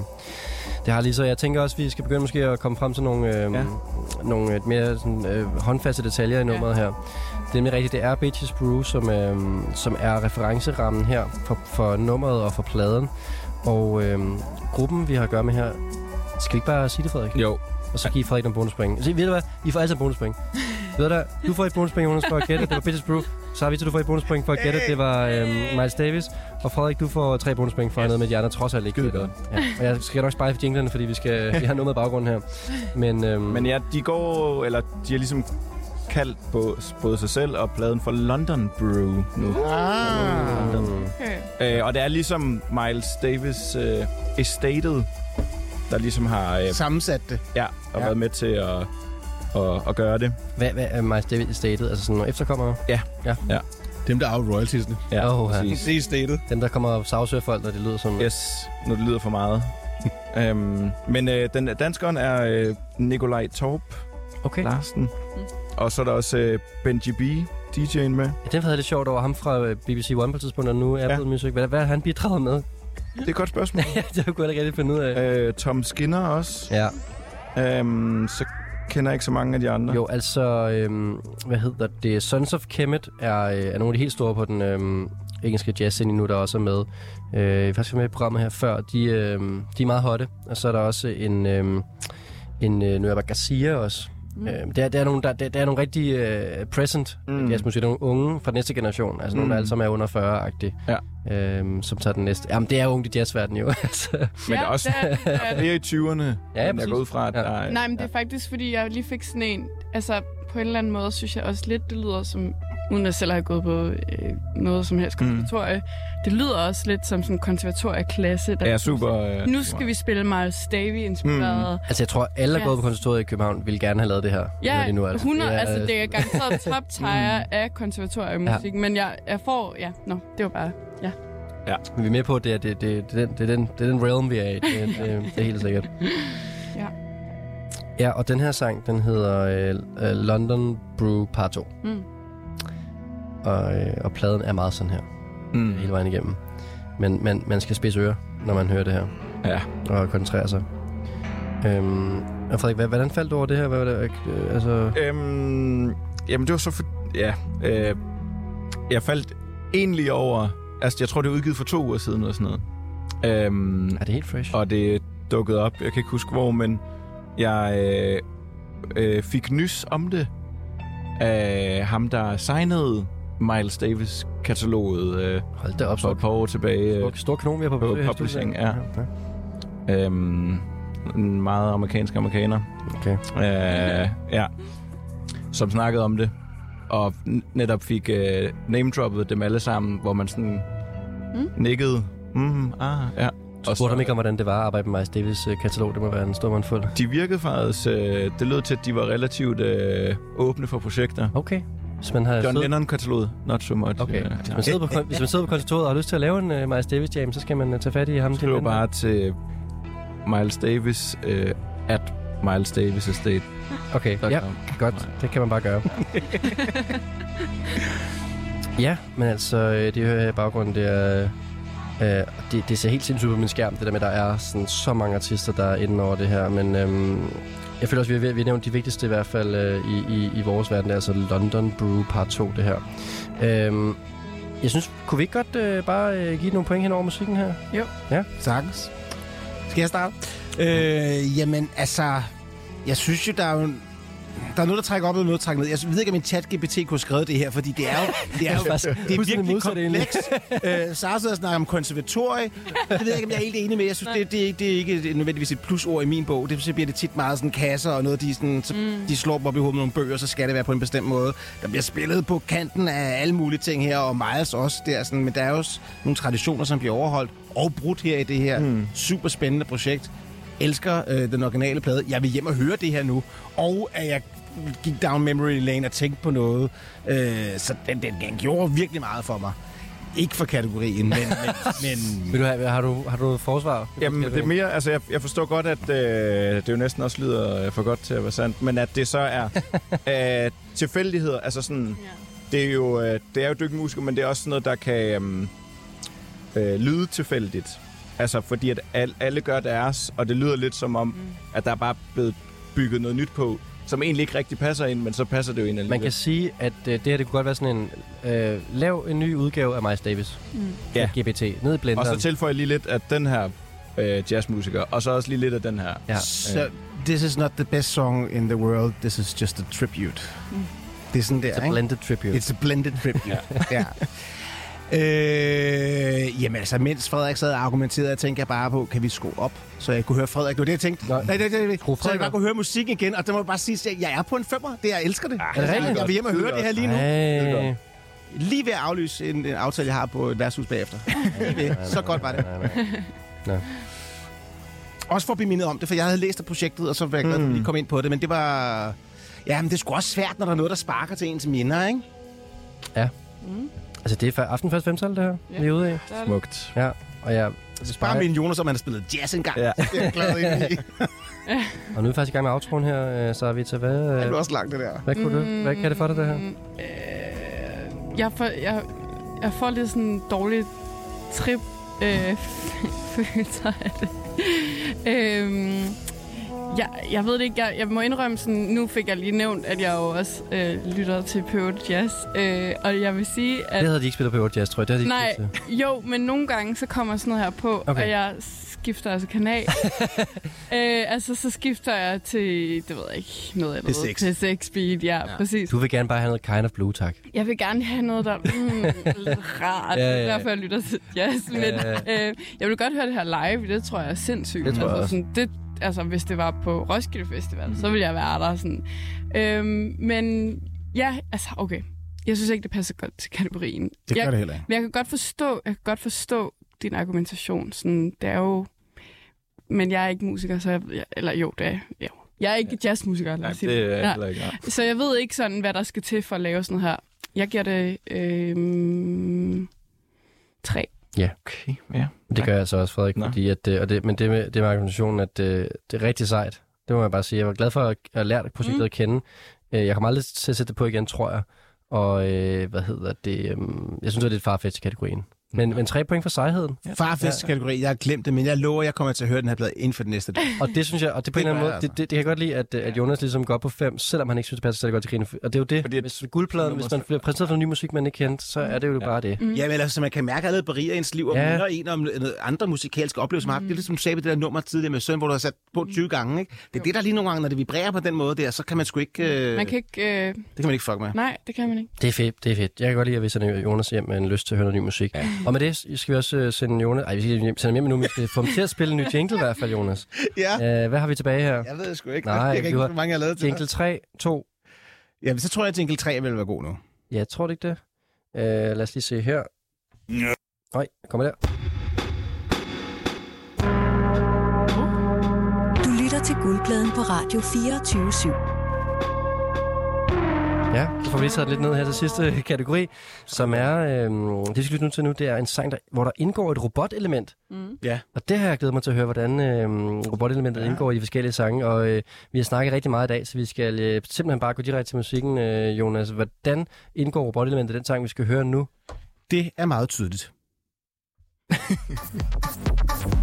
Det har lige så. Jeg tænker også, at vi skal begynde måske at komme frem til nogle, øh, Ja. ja. nogle øh, mere sådan, øh, håndfaste detaljer i nummeret her. Det er nemlig rigtigt, det er Bitches Brew, som, øh, som er referencerammen her for, for nummeret og for pladen. Og øh, gruppen, vi har at gøre med her, skal vi ikke bare sige det, Frederik? Jo. Og så giver Frederik nogle bonuspoint. Se, ved du hvad? I får altid bonuspoint. ved du hvad? Du får et bonuspoint, Jonas, for at gætte. Det var Bitches Brew. Så har vi til, du får et bonuspoint for at gætte. Det var øhm, Miles Davis. Og Frederik, du får tre bonuspoint for yes. noget med de andre trods alt ikke. Ja. Og jeg skal nok spejle for jinglerne, fordi vi, skal, vi har noget med baggrunden her. Men, øhm, Men ja, de går, eller de har ligesom kaldt på, både sig selv og pladen for London Brew nu. Ah. London. Okay. Øh, og det er ligesom Miles Davis øh, Estated, der ligesom har øh, Sammensat det. ja, og Ja. ja. været med til at, at, at gøre det. hvad, hvad er Davis stated? Altså sådan nogle efterkommere? Dem, der arver royaltiesne. Ja, ja. præcis. Det er stated. Dem, der kommer og sagsøger folk, når det lyder som... Yes, når det lyder for meget. [LAUGHS] øhm, men øh, den danskeren er øh, Nikolaj Torp Okay. Larsen. Og så er der også øh, Benji B, DJ'en med. Ja, den havde det sjovt over ham fra øh, BBC One på et tidspunkt, og nu Apple Ja. Music. Hvad, hvad har han bidraget med? Det er et godt spørgsmål. [LAUGHS] Det kunne jeg ikke rigtig finde ud af. øh, Tom Skinner også. Ja. Øhm, så kender jeg ikke så mange af de andre. Jo, altså, øhm, hvad hedder det? Sons of Kemet er, øh, er nogle af de helt store på den øhm, engelske jazzscene nu, der også er med. Øh, jeg faktisk med i programmet her før. De, øhm, de er meget hotte. Og så er der også en, øhm, en øh, Nueva Garcia også. Mm. Øh, der, der, er nogle, der, der, der er nogle rigtig øh, present Mm. mm. jazzmusik. Der er nogle unge fra næste generation. Altså mm. nogle, Mm. der alle sammen er under 40-agtige. Ja. Øhm, som tager den næste. Jamen, det er ungt i jazzverdenen jo. [LAUGHS] altså. Men det er også [LAUGHS] er, er flere i 20'erne. Ja, jeg præcis. går ud fra, at Ja. der er... Nej, men det er faktisk, fordi jeg lige fik sådan en... Altså, på en eller anden måde synes jeg også lidt, det lyder som... Uden at selv har gået på øh, noget som helst Mm. konservatorie. Mm. Det lyder også lidt som sådan en konservatorieklasse. Der Ja, super. Øh, Nu skal vi spille Miles Davy-inspireret. Mm. altså, jeg tror, alle, der er Ja. gået på konservatoriet i København, ville gerne have lavet det her. Ja, Når de nu der. 100, Det er- altså det er garanteret [LAUGHS] top tier af konservatoriemusik, men jeg, jeg får, ja, nå, det var bare, ja. Men vi er med på, at det er, det, det, det, er den, det, er den, det er den realm, vi er i. Det, det, det er helt sikkert. [LAUGHS] Ja. Ja, og den her sang, den hedder øh, øh, London Brew Part 2. Mm. Og, øh, og pladen er meget sådan her, mm. hele vejen igennem. Men man, man skal spidse ører, når man hører det her, Ja. og koncentrere sig. Øhm, og Frederik, hvad, hvordan faldt du over det her? Hvad var det, øh, altså, Øhm, jamen, det var så for... Ja, øh, jeg faldt egentlig over... Altså, jeg tror, det er udgivet for to uger siden eller sådan noget. Øhm, er det helt fresh? og det dukkede op. Jeg kan ikke huske, hvor, men jeg øh, øh, fik nys om det af ham, der signede Miles Davis-kataloget øh, Hold da op, for et par år tilbage. Øh, Stor, stor kanon, vi har på, på publishing, studiet. ja. øhm, en meget amerikansk amerikaner. Okay. Øh, ja. Som snakkede om det. Og netop fik øh, name-droppet dem alle sammen, hvor man sådan Mm. nikkede. Mm, ah, ja. Og spurgte ham ikke om, hvordan det var at arbejde med Miles Davis øh, katalog. Det må være en stor mundfuld. De virkede faktisk, øh, det lød til, at de var relativt øh, åbne for projekter. Okay. Hvis man har John siddet- Lennon-kataloget, not so much. Okay. Øh, Hvis man sidder på, hvis man sidder på konservatoriet og har lyst til at lave en uh, Miles Davis jam, så skal man uh, tage fat i ham. din Skriv ven. bare til Miles Davis øh, at Miles Davis Estate. Okay, ja, godt. Det kan man bare gøre. [LAUGHS] ja, men altså, det i baggrunden, det er... Øh, det, det ser helt sindssygt ud på min skærm, det der med, at der er sådan, så mange artister, der er inde over det her, men øhm, jeg føler også, at vi har, vi har nævnt de vigtigste i hvert fald øh, i, i, i vores verden, det er altså London Brew Part 2, det her. Øhm, jeg synes, kunne vi ikke godt øh, bare øh, give nogle point hen over musikken her? Jo. Ja. Sagtens. Skal jeg starte? Øh, jamen, altså... Jeg synes jo, der er jo... Der er noget, der trækker op, og noget, der trækker ned. Jeg ved ikke, om min chat GPT kunne have skrevet det her, fordi det er jo, [LAUGHS] det er jo det er virkelig komplekst. [LAUGHS] øh, Sara sidder og snakker om konservatorie. Det ved jeg ikke, om jeg er helt enig med. Jeg synes, det, det, er ikke- det er ikke nødvendigvis et plusord i min bog. Det så bliver det tit meget sådan kasser og noget, de, sådan, så, mm. de slår dem op i hovedet med nogle bøger, så skal det være på en bestemt måde. Der bliver spillet på kanten af alle mulige ting her, og Miles også der. Sådan, men der er jo også nogle traditioner, som bliver overholdt og brudt her i det her mm. super spændende projekt elsker øh, den originale plade. Jeg vil hjem og høre det her nu. Og at jeg gik down memory lane og tænkte på noget. Øh, så den, den, den gjorde virkelig meget for mig. Ikke for kategorien, men... [LAUGHS] men, men Vil du have, har, du, har du forsvar? Jamen, det er mere, altså jeg, jeg forstår godt, at øh, det jo næsten også lyder øh, for godt til at være sandt, men at det så er [LAUGHS] øh, tilfældigheder, altså sådan, det er jo, øh, det er jo dykkemusiker, men det er også sådan noget, der kan øh, øh, lyde tilfældigt. Altså, fordi at al, alle gør deres, og det lyder lidt som om, mm. at der er bare blevet bygget noget nyt på, som egentlig ikke rigtig passer ind, men så passer det jo ind alligevel. Man kan sige, at øh, det her det kunne godt være sådan en... Øh, lav en ny udgave af Miles Davis. Mm. Ja. GBT. Ned i blenderen. Og så tilføjer jeg lige lidt af den her øh, jazzmusiker, og så også lige lidt af den her. Ja. Så, this is not the best song in the world, this is just a tribute. Mm. Det er sådan der, It's a ikke? blended tribute. It's a blended tribute. [LAUGHS] ja. Øh, jamen altså, mens Frederik sad og argumenterede, tænkte jeg bare på, kan vi skrue op, så jeg kunne høre Frederik. Det var det, jeg tænkte. Nej, det, det, det, Skru så jeg bare kunne høre musikken igen, og det må jeg bare sige, at jeg er på en femmer. Det, jeg elsker det. Er det rigtigt? Jeg vil hjem og høre det her lige nu. Hey. Lige ved at aflyse en, en aftale, jeg har på et værtshus bagefter. [LAUGHS] Lige ved. Så godt var det. Nej, nej. Også for at blive mindet om det, for jeg havde læst af projektet, og så var jeg glad at vi lige kom ind på det. Men det var... Ja, men det er sgu også svært, når der er noget, der sparker til ens minder, ikke? Altså, det er aften først femtal, det her, Ja. vi er ude i. Er. Smukt. Ja, og jeg... Bare min Jonas, om han har spillet jazz engang. Ja. Det er jeg glad ind i. [LAUGHS] Og nu er vi faktisk i gang med outroen her, øh, så er vi til hvad? Det Øh, er også langt, det der. hvad kunne det? Hvad kan det for dig, det her? Mm, Øh, jeg, får, jeg, jeg får lidt sådan en dårlig trip øh, [LAUGHS] følelser af det. øhm, jeg, jeg ved det ikke. Jeg, jeg må indrømme sådan, nu fik jeg lige nævnt, at jeg jo også øh, lytter til Pøvde Jazz. Øh, og jeg vil sige, at... Det havde de ikke spillet på Old Jazz, tror jeg. Det havde de Nej, ikke til. jo, men nogle gange så kommer sådan noget her på, Okay. og jeg skifter altså kanal. [LAUGHS] øh, altså, så skifter jeg til, det ved jeg ikke, noget andet. P6. Til 6 speed, ja, ja, præcis. Du vil gerne bare have noget kind of blue, tak. Jeg vil gerne have noget, der mm, [LAUGHS] rart. Ja, Ja, ja, ja, ja. Derfor jeg lytter til jazz. Men Ja, øh, jeg vil godt høre det her live. Det tror jeg er sindssygt. Det tror jeg altså, også. Sådan, det, altså, hvis det var på Roskilde Festival, mm. så ville jeg være der. Sådan. Øhm, men ja, altså, okay. Jeg synes ikke, det passer godt til kategorien. Det jeg, gør det heller ikke. Men jeg kan godt forstå, jeg kan godt forstå din argumentation. Sådan, det er jo... Men jeg er ikke musiker, så jeg, jeg- eller jo, det er jo. Jeg er ikke jazzmusiker, lad os sige det er jeg Ja. ikke. nej. så jeg ved ikke sådan, hvad der skal til for at lave sådan noget her. Jeg giver det øhm, tre. Okay, ja. Det gør jeg så også, Frederik, Nå. fordi at, øh, og det, men det med, det med argumentationen, at øh, det er rigtig sejt. Det må jeg bare sige. Jeg var glad for at have lært projektet Mm. at kende. Øh, Jeg kommer aldrig til at sætte det på igen, tror jeg. Og øh, hvad hedder det? Øh, jeg synes, det er lidt farfetch i kategorien. Men, men tre point for sejheden. Farfest kategori, jeg har glemt det, men jeg lover, jeg kommer til at høre den her plade inden for den næste dag. Og det synes jeg, og det på en eller anden måde, jeg det, det, det kan jeg godt lide, at, at Jonas ligesom går op på fem, selvom han ikke synes, det passer særlig godt til grine. Og det er jo det, Fordi hvis guldpladen, hvis man bliver præsenteret for en ny musik, man ikke kendte, så er det jo Ja. bare det. Mm. Ja, men altså, man kan mærke allerede beriger ens liv, og Ja. ja. minder en om andre musikalske oplevelser, man har. Det er ligesom du sagde det der nummer tidligere med Søn, hvor du har sat på 20 gange. Ikke? Det er det, der lige nogle gange, når det vibrerer på den måde der, så kan man sgu ikke... Øh, Man kan ikke... Øh, Det kan man ikke fuck med. nej, det kan man ikke. Det er fedt, det er fedt. Jeg kan godt lide, at vi sender Jonas hjem med en lyst til at høre noget ny musik. Ja. Og med det skal vi også øh, sende Jonas... Ej, vi skal sende ham hjem nu, men vi skal få ham til at spille en ny jingle i hvert fald, Jonas. Ja, Uh, hvad har vi tilbage her? jeg ved det sgu ikke. Nej, jeg kan du ikke hvor mange jeg har lavet til Jingle 3, 2. dig. Ja, men så tror jeg, at jingle 3 vil være god nu. Ja, jeg tror det ikke det. Uh, lad os lige se her. Nej, kommer der. Du lytter til Guldpladen på Radio 24 Ja, så får vi lige taget lidt ned her til sidste [LAUGHS] kategori, som er, øh, det vi skal lytte nu til nu, det er en sang, der, hvor der indgår et robotelement. Mm. Ja. Og det har jeg glædet mig til at høre, hvordan øh, robotelementet ja. Indgår i de forskellige sange. Og øh, vi har snakket rigtig meget i dag, så vi skal øh, simpelthen bare gå direkte til musikken, øh, Jonas. Hvordan indgår robotelementet i den sang, vi skal høre nu? Det er meget tydeligt. [LAUGHS]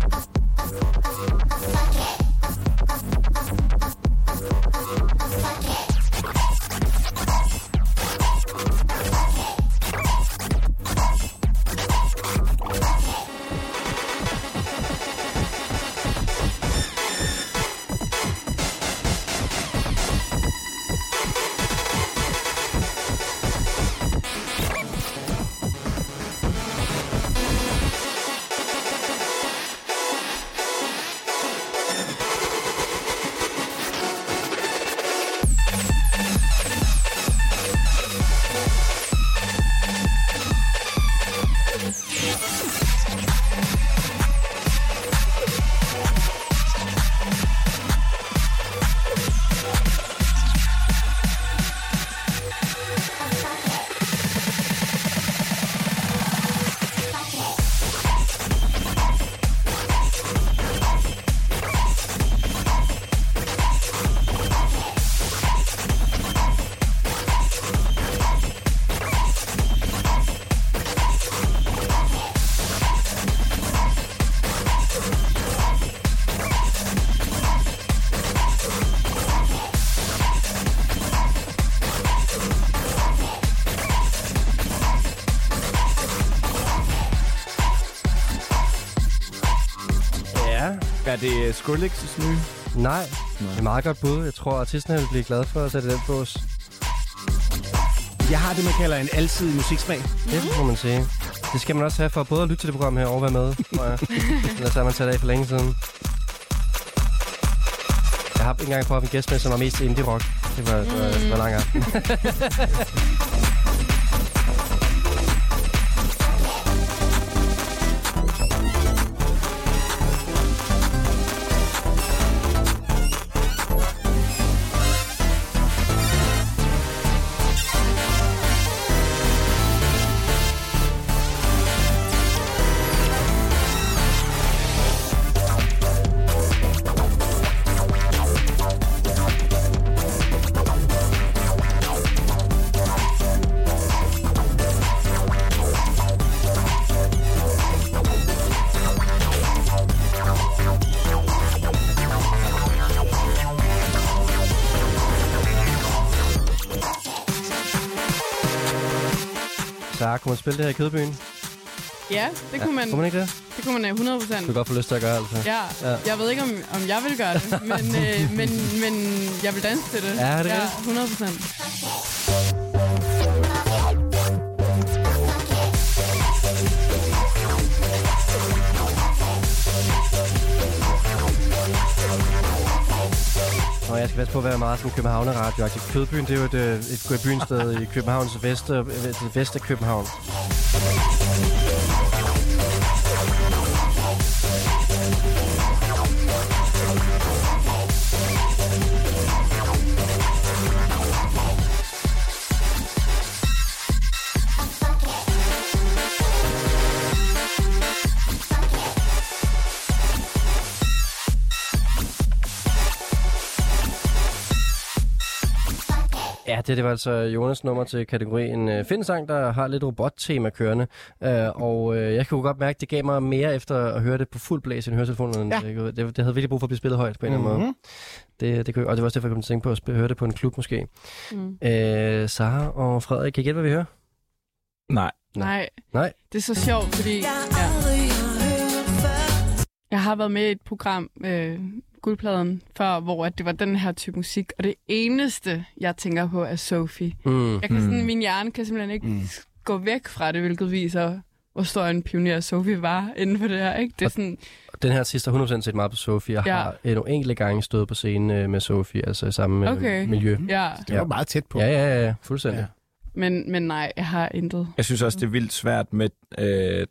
det Skrillex' nye? Nej, det er et meget godt bud. Jeg tror, artisten vil blive glad for at sætte den på os. Jeg har det, man kalder en alsidig musiksmag. Det må man sige. Det skal man også have for både at lytte til det program her og være med. tror jeg. [LAUGHS] Ellers har man taget af for længe siden. Jeg har ikke engang prøvet en gæst med, som var mest indie-rock. Det var, det var, det var lang aften. [LAUGHS] spille det her i Kødbyen? Ja, det kunne man, Kunne man ikke det? det kunne man øh, 100 Du kan godt få lyst til at gøre, altså. Ja, Ja. ja, jeg ved ikke, om, om jeg vil gøre det, men, øh, [LAUGHS] men, men jeg vil danse til det. Ja, er det ja, det? 100 procent. Og jeg skal passe på at være meget som København radioaktiv. Kødbyen, det er jo et, øh, et byensted i Københavns vest, øh, vest af København. Ja, det, det var altså Jonas nummer til kategorien øh, Find sang, der har lidt robottema kørende. Øh, og øh, jeg kunne godt mærke, at det gav mig mere efter at høre det på fuld blæs i en høretelefon. Ja. Det, det, det havde virkelig brug for at blive spillet højt på en eller anden måde. Mhm. Det, det kunne, og det var også derfor, jeg kom til at tænke på at spille, høre det på en klub måske. Mm. Øh, Sara og Frederik, kan I gætte, hvad vi hører? Nej. Nej. Nej. Det er så sjovt, fordi... Ja. Jeg har været med i et program, øh, Guldpladen, før, hvor at det var den her type musik, og det eneste, jeg tænker på, er Sophie. Mm. Jeg kan Mm. sådan, min hjerne kan simpelthen ikke Mm. gå væk fra det, hvilket viser, hvor stor en pioner Sophie var inden for det her. Ikke? Det er Og- sådan, Den her sidste har 100% set meget på Sofie. Jeg Ja. har nogle enkelte gange stået på scenen øh, med Sofie, altså i samme øh, Okay. miljø. ja. Det var meget tæt på. Ja, ja, ja, fuldstændig. Ja. Men, men nej, jeg har intet. Jeg synes også, det er vildt svært med øh,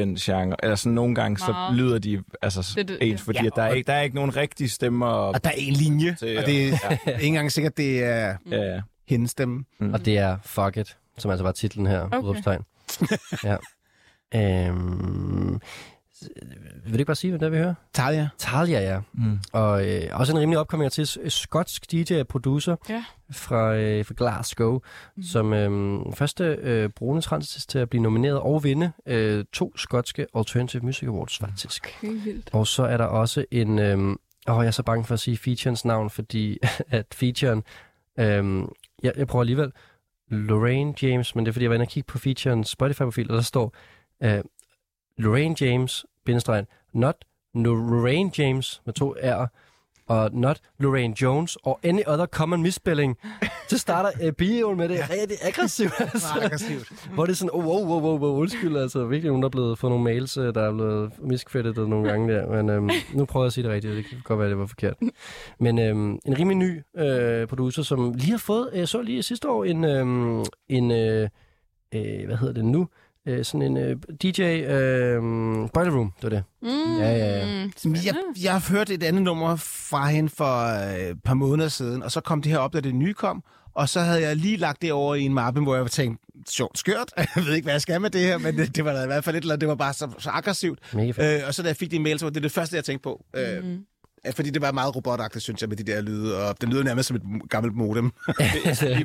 den genre. Eller sådan nogle gange, så Meget. lyder de altså Det- det- ens, fordi Ja, at der, er ikke, der er ikke nogen rigtige stemmer. Og der er en linje, Til- og det er [LAUGHS] ikke engang sikkert, det er Ja, ja. hendes stemme. Mm. Og det er Fuck It, som altså var titlen her, Okay. udråbstegn. ja. [LAUGHS] Øhm, vil du ikke bare sige, hvad det er, vi hører? Talia. Talia, ja. Mm. Og øh, også en rimelig opkoming til s- skotsk DJ og producer Ja. fra, øh, fra Glasgow, mm. som øh, første øh, brune transist til at blive nomineret og vinde øh, to skotske Alternative Music Awards, faktisk. Okay, vildt. Og så er der også en... Øhm, åh, jeg er så bange for at sige featurens navn, fordi [LAUGHS] at featuren... Øhm, jeg, jeg prøver alligevel. Lorraine James, men det er fordi, jeg var inde og kigge på featurens Spotify-profil, og der står øh, Lorraine James, bindestreg, not Lorraine James med to R'er, og not Lorraine Jones, or any other common misspelling. Så starter øh, bioen med det rigtig aggressivt. [LAUGHS] Altså. Meget aggressivt. Hvor det er sådan, oh, wow, wow, wow, wow, undskyld, altså virkelig der er blevet fået nogle mails, øh, der er blevet miscredited nogle gange der, men øhm, nu prøver jeg at sige det rigtigt, det kan godt være, det var forkert. Men øhm, en rimelig ny øh, producer, som lige har fået, jeg så lige sidste år, en, øhm, en øh, øh, hvad hedder det nu, øh, sådan en øh, DJ øh, Boiler Room, det var det. Mm, Ja, ja, ja. Spændende. Jeg, jeg har hørt et andet nummer fra hende for øh, et par måneder siden, og så kom det her op, da det nye kom, og så havde jeg lige lagt det over i en mappe, hvor jeg tænkte, sjovt skørt, [LAUGHS] jeg ved ikke, hvad jeg skal med det her, men det, det var da i hvert fald et eller andet, det var bare så, så aggressivt. Øh, og så da jeg fik de mail, så var det det første, jeg tænkte på. Øh, Mm. fordi det var meget robotagtigt, synes jeg, med de der lyde, og den lyder nærmest som et gammelt modem. [LAUGHS]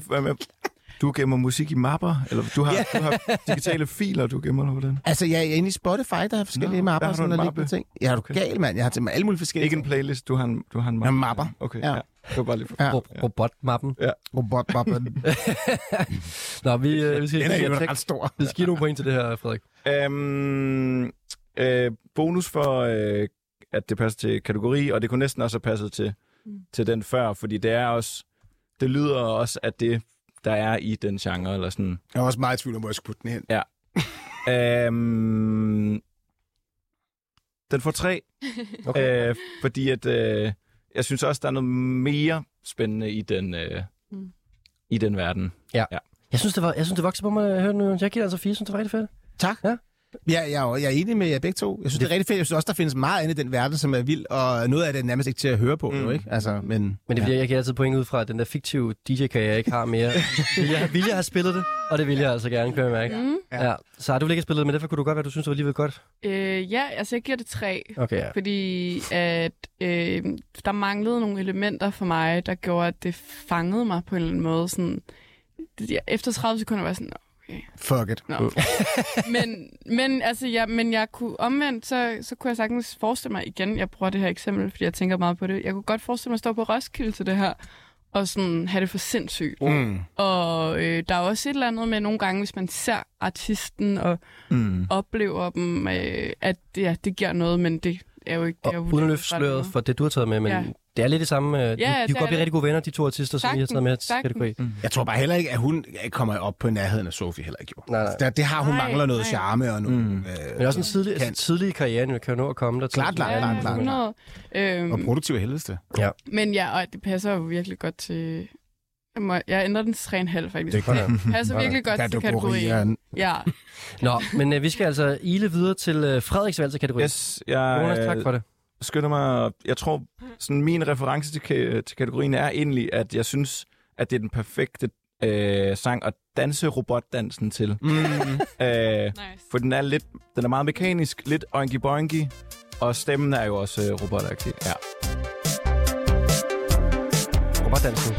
[LAUGHS] Du gemmer musik i mapper, eller du har, du har digitale filer, du gemmer eller hvordan? altså, jeg er inde i Spotify, der er forskellige Nå, mapper, har og sådan en noget lignende ting. Ja, er du Okay. gal, mand? Jeg har til alle mulige forskellige Ikke en playlist, du har en, du har en Ja, mapper. Okay, Ja. ja. ja. Det var bare lige for... Ja. Ro- Robotmappen. Robotmappen. [LAUGHS] Nå, vi, øh, vi skal, Den er jo ret stor. vi skal give nogle point til det her, Frederik. Øhm, øh, bonus for øh, at det passer til kategori, og det kunne næsten også have passet til, mm. til den før, fordi det er også, det lyder også, at det, der er i den genre, eller sådan. Jeg er også meget i tvivl om, hvor jeg skulle putte den hen. Ja. øhm, den får tre, Okay. øh, fordi at, øh, jeg synes også, der er noget mere spændende i den, øh, Mm. i den verden. Ja. Jeg synes, det, var, jeg synes, det voksede på mig, at jeg hørte nu. Jeg giver altså fire, synes, det var rigtig fedt. Tak. Ja. Ja, jeg, er, jeg er enig med jer begge to. Jeg synes, det er rigtig fedt. Jeg synes også, der findes meget andet i den verden, som er vild, og noget af det er nærmest ikke til at høre på, mm. Jo, ikke? Altså, men, Men det ja. bliver, jeg giver altid point ud fra, at den der fiktive DJ-karriere, jeg ikke har mere. [LAUGHS] vil, jeg, vil jeg have spillet det? Og det vil jeg altså gerne, kan jeg mærke. Mm. Ja. ja. Så har du vil ikke spillet det, men derfor kunne du godt være, at du synes, det var alligevel godt. Øh, ja, altså jeg giver det tre. Okay, ja. Fordi at øh, der manglede nogle elementer for mig, der gjorde, at det fangede mig på en eller anden måde. Sådan, det- efter 30 sekunder var jeg sådan, okay. Fuck it. Nå. men, men, altså, ja, men jeg kunne omvendt, så, så kunne jeg sagtens forestille mig igen, jeg bruger det her eksempel, fordi jeg tænker meget på det. Jeg kunne godt forestille mig at stå på Roskilde til det her, og sådan have det for sindssygt. Mm. Og øh, der er også et eller andet med nogle gange, hvis man ser artisten og Mm. oplever dem, øh, at det, ja, det giver noget, men det er jo ikke... Det Og er jo uden løfte sløret for det, du har taget med, men Ja. Det er lidt det samme. øh, de, Ja, de det kunne godt blive rigtig gode venner, de to artister, som I har taget med til kategori. Mm. Jeg tror bare heller ikke, at hun kommer op på nærheden af Sofie heller ikke. Jo. Nej, nej. Det, det har hun Nej, mangler noget nej. charme og noget. Mm. Øh, Men også en tidlig, kan. altså, tidlig i karrieren, jo, kan jo nå at komme der. til. Klart, klart, Ja, klart, klart. 100. Øhm, Og produktiv af helveste. men ja, og det passer jo virkelig godt til... Jeg, må, jeg ændrer den til 3,5 faktisk. Det ja. Det passer virkelig godt til kategorien. Ja. Nå, men øh, vi skal altså ile videre til øh, Frederiks valgte kategori. Yes, jeg Jonas, tak for det. Skynder mig. Jeg tror, sådan min reference til, ka- til kategorien er egentlig, at jeg synes, at det er den perfekte øh, sang at danse robotdansen til. Mm. [LAUGHS] øh, Nice. for den er lidt, den er meget mekanisk, lidt oinky boinky, og stemmen er jo også øh, robotagtig. Ja. Robotdansen.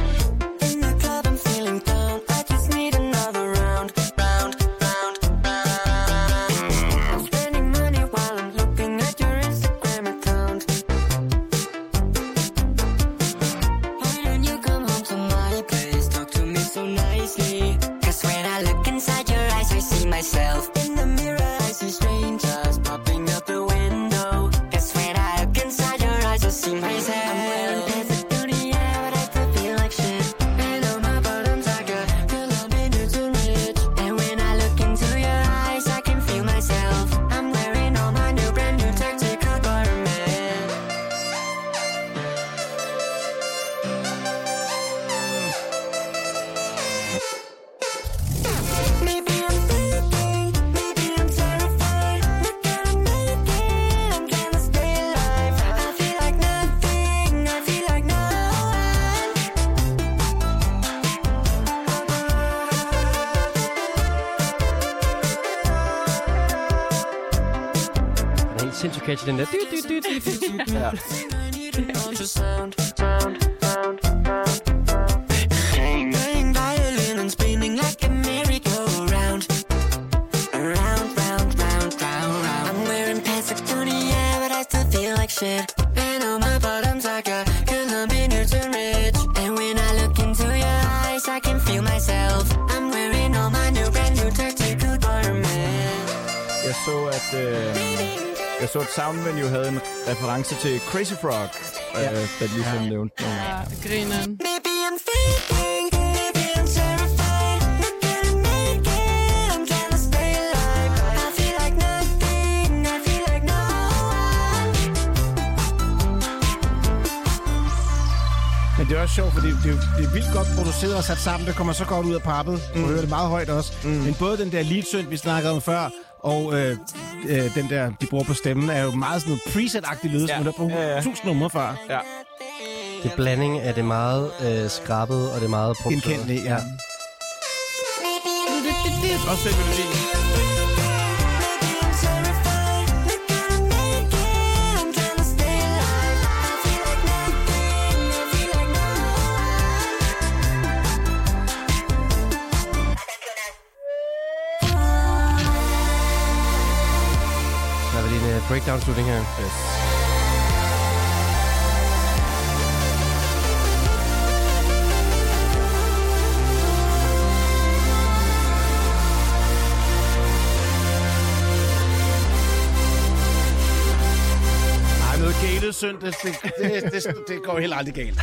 I still feel like shit. And on my bottoms, I got Columbia Newton Rich. And when I look into your eyes, I can feel myself. I'm wearing all my new brand new tactical garments. Jeg så, at, øh, jeg så, at Soundvenue havde en reference til Crazy Frog, ja. øh, da de ligesom nævnte den. Ja, grineren. Men det er også sjovt, fordi det er, det er vildt godt produceret og sat sammen. Det kommer så godt ud af pappet. Du mm. hører det meget højt også. Mm. Men både den der lead vi snakkede om før, og øh, øh, den der, de bruger på stemmen, er jo meget sådan noget preset-agtig lyd, ja. som der på Ja, ja. tusind numre før. Ja. Det er blanding af det meget øh, skrabet og det meget produceret. Genkendelige, ja. Også den melodi. Er vel en uh, breakdown-slutning her. Yes. Synd. Det, det, det, det, det går heller aldrig galt.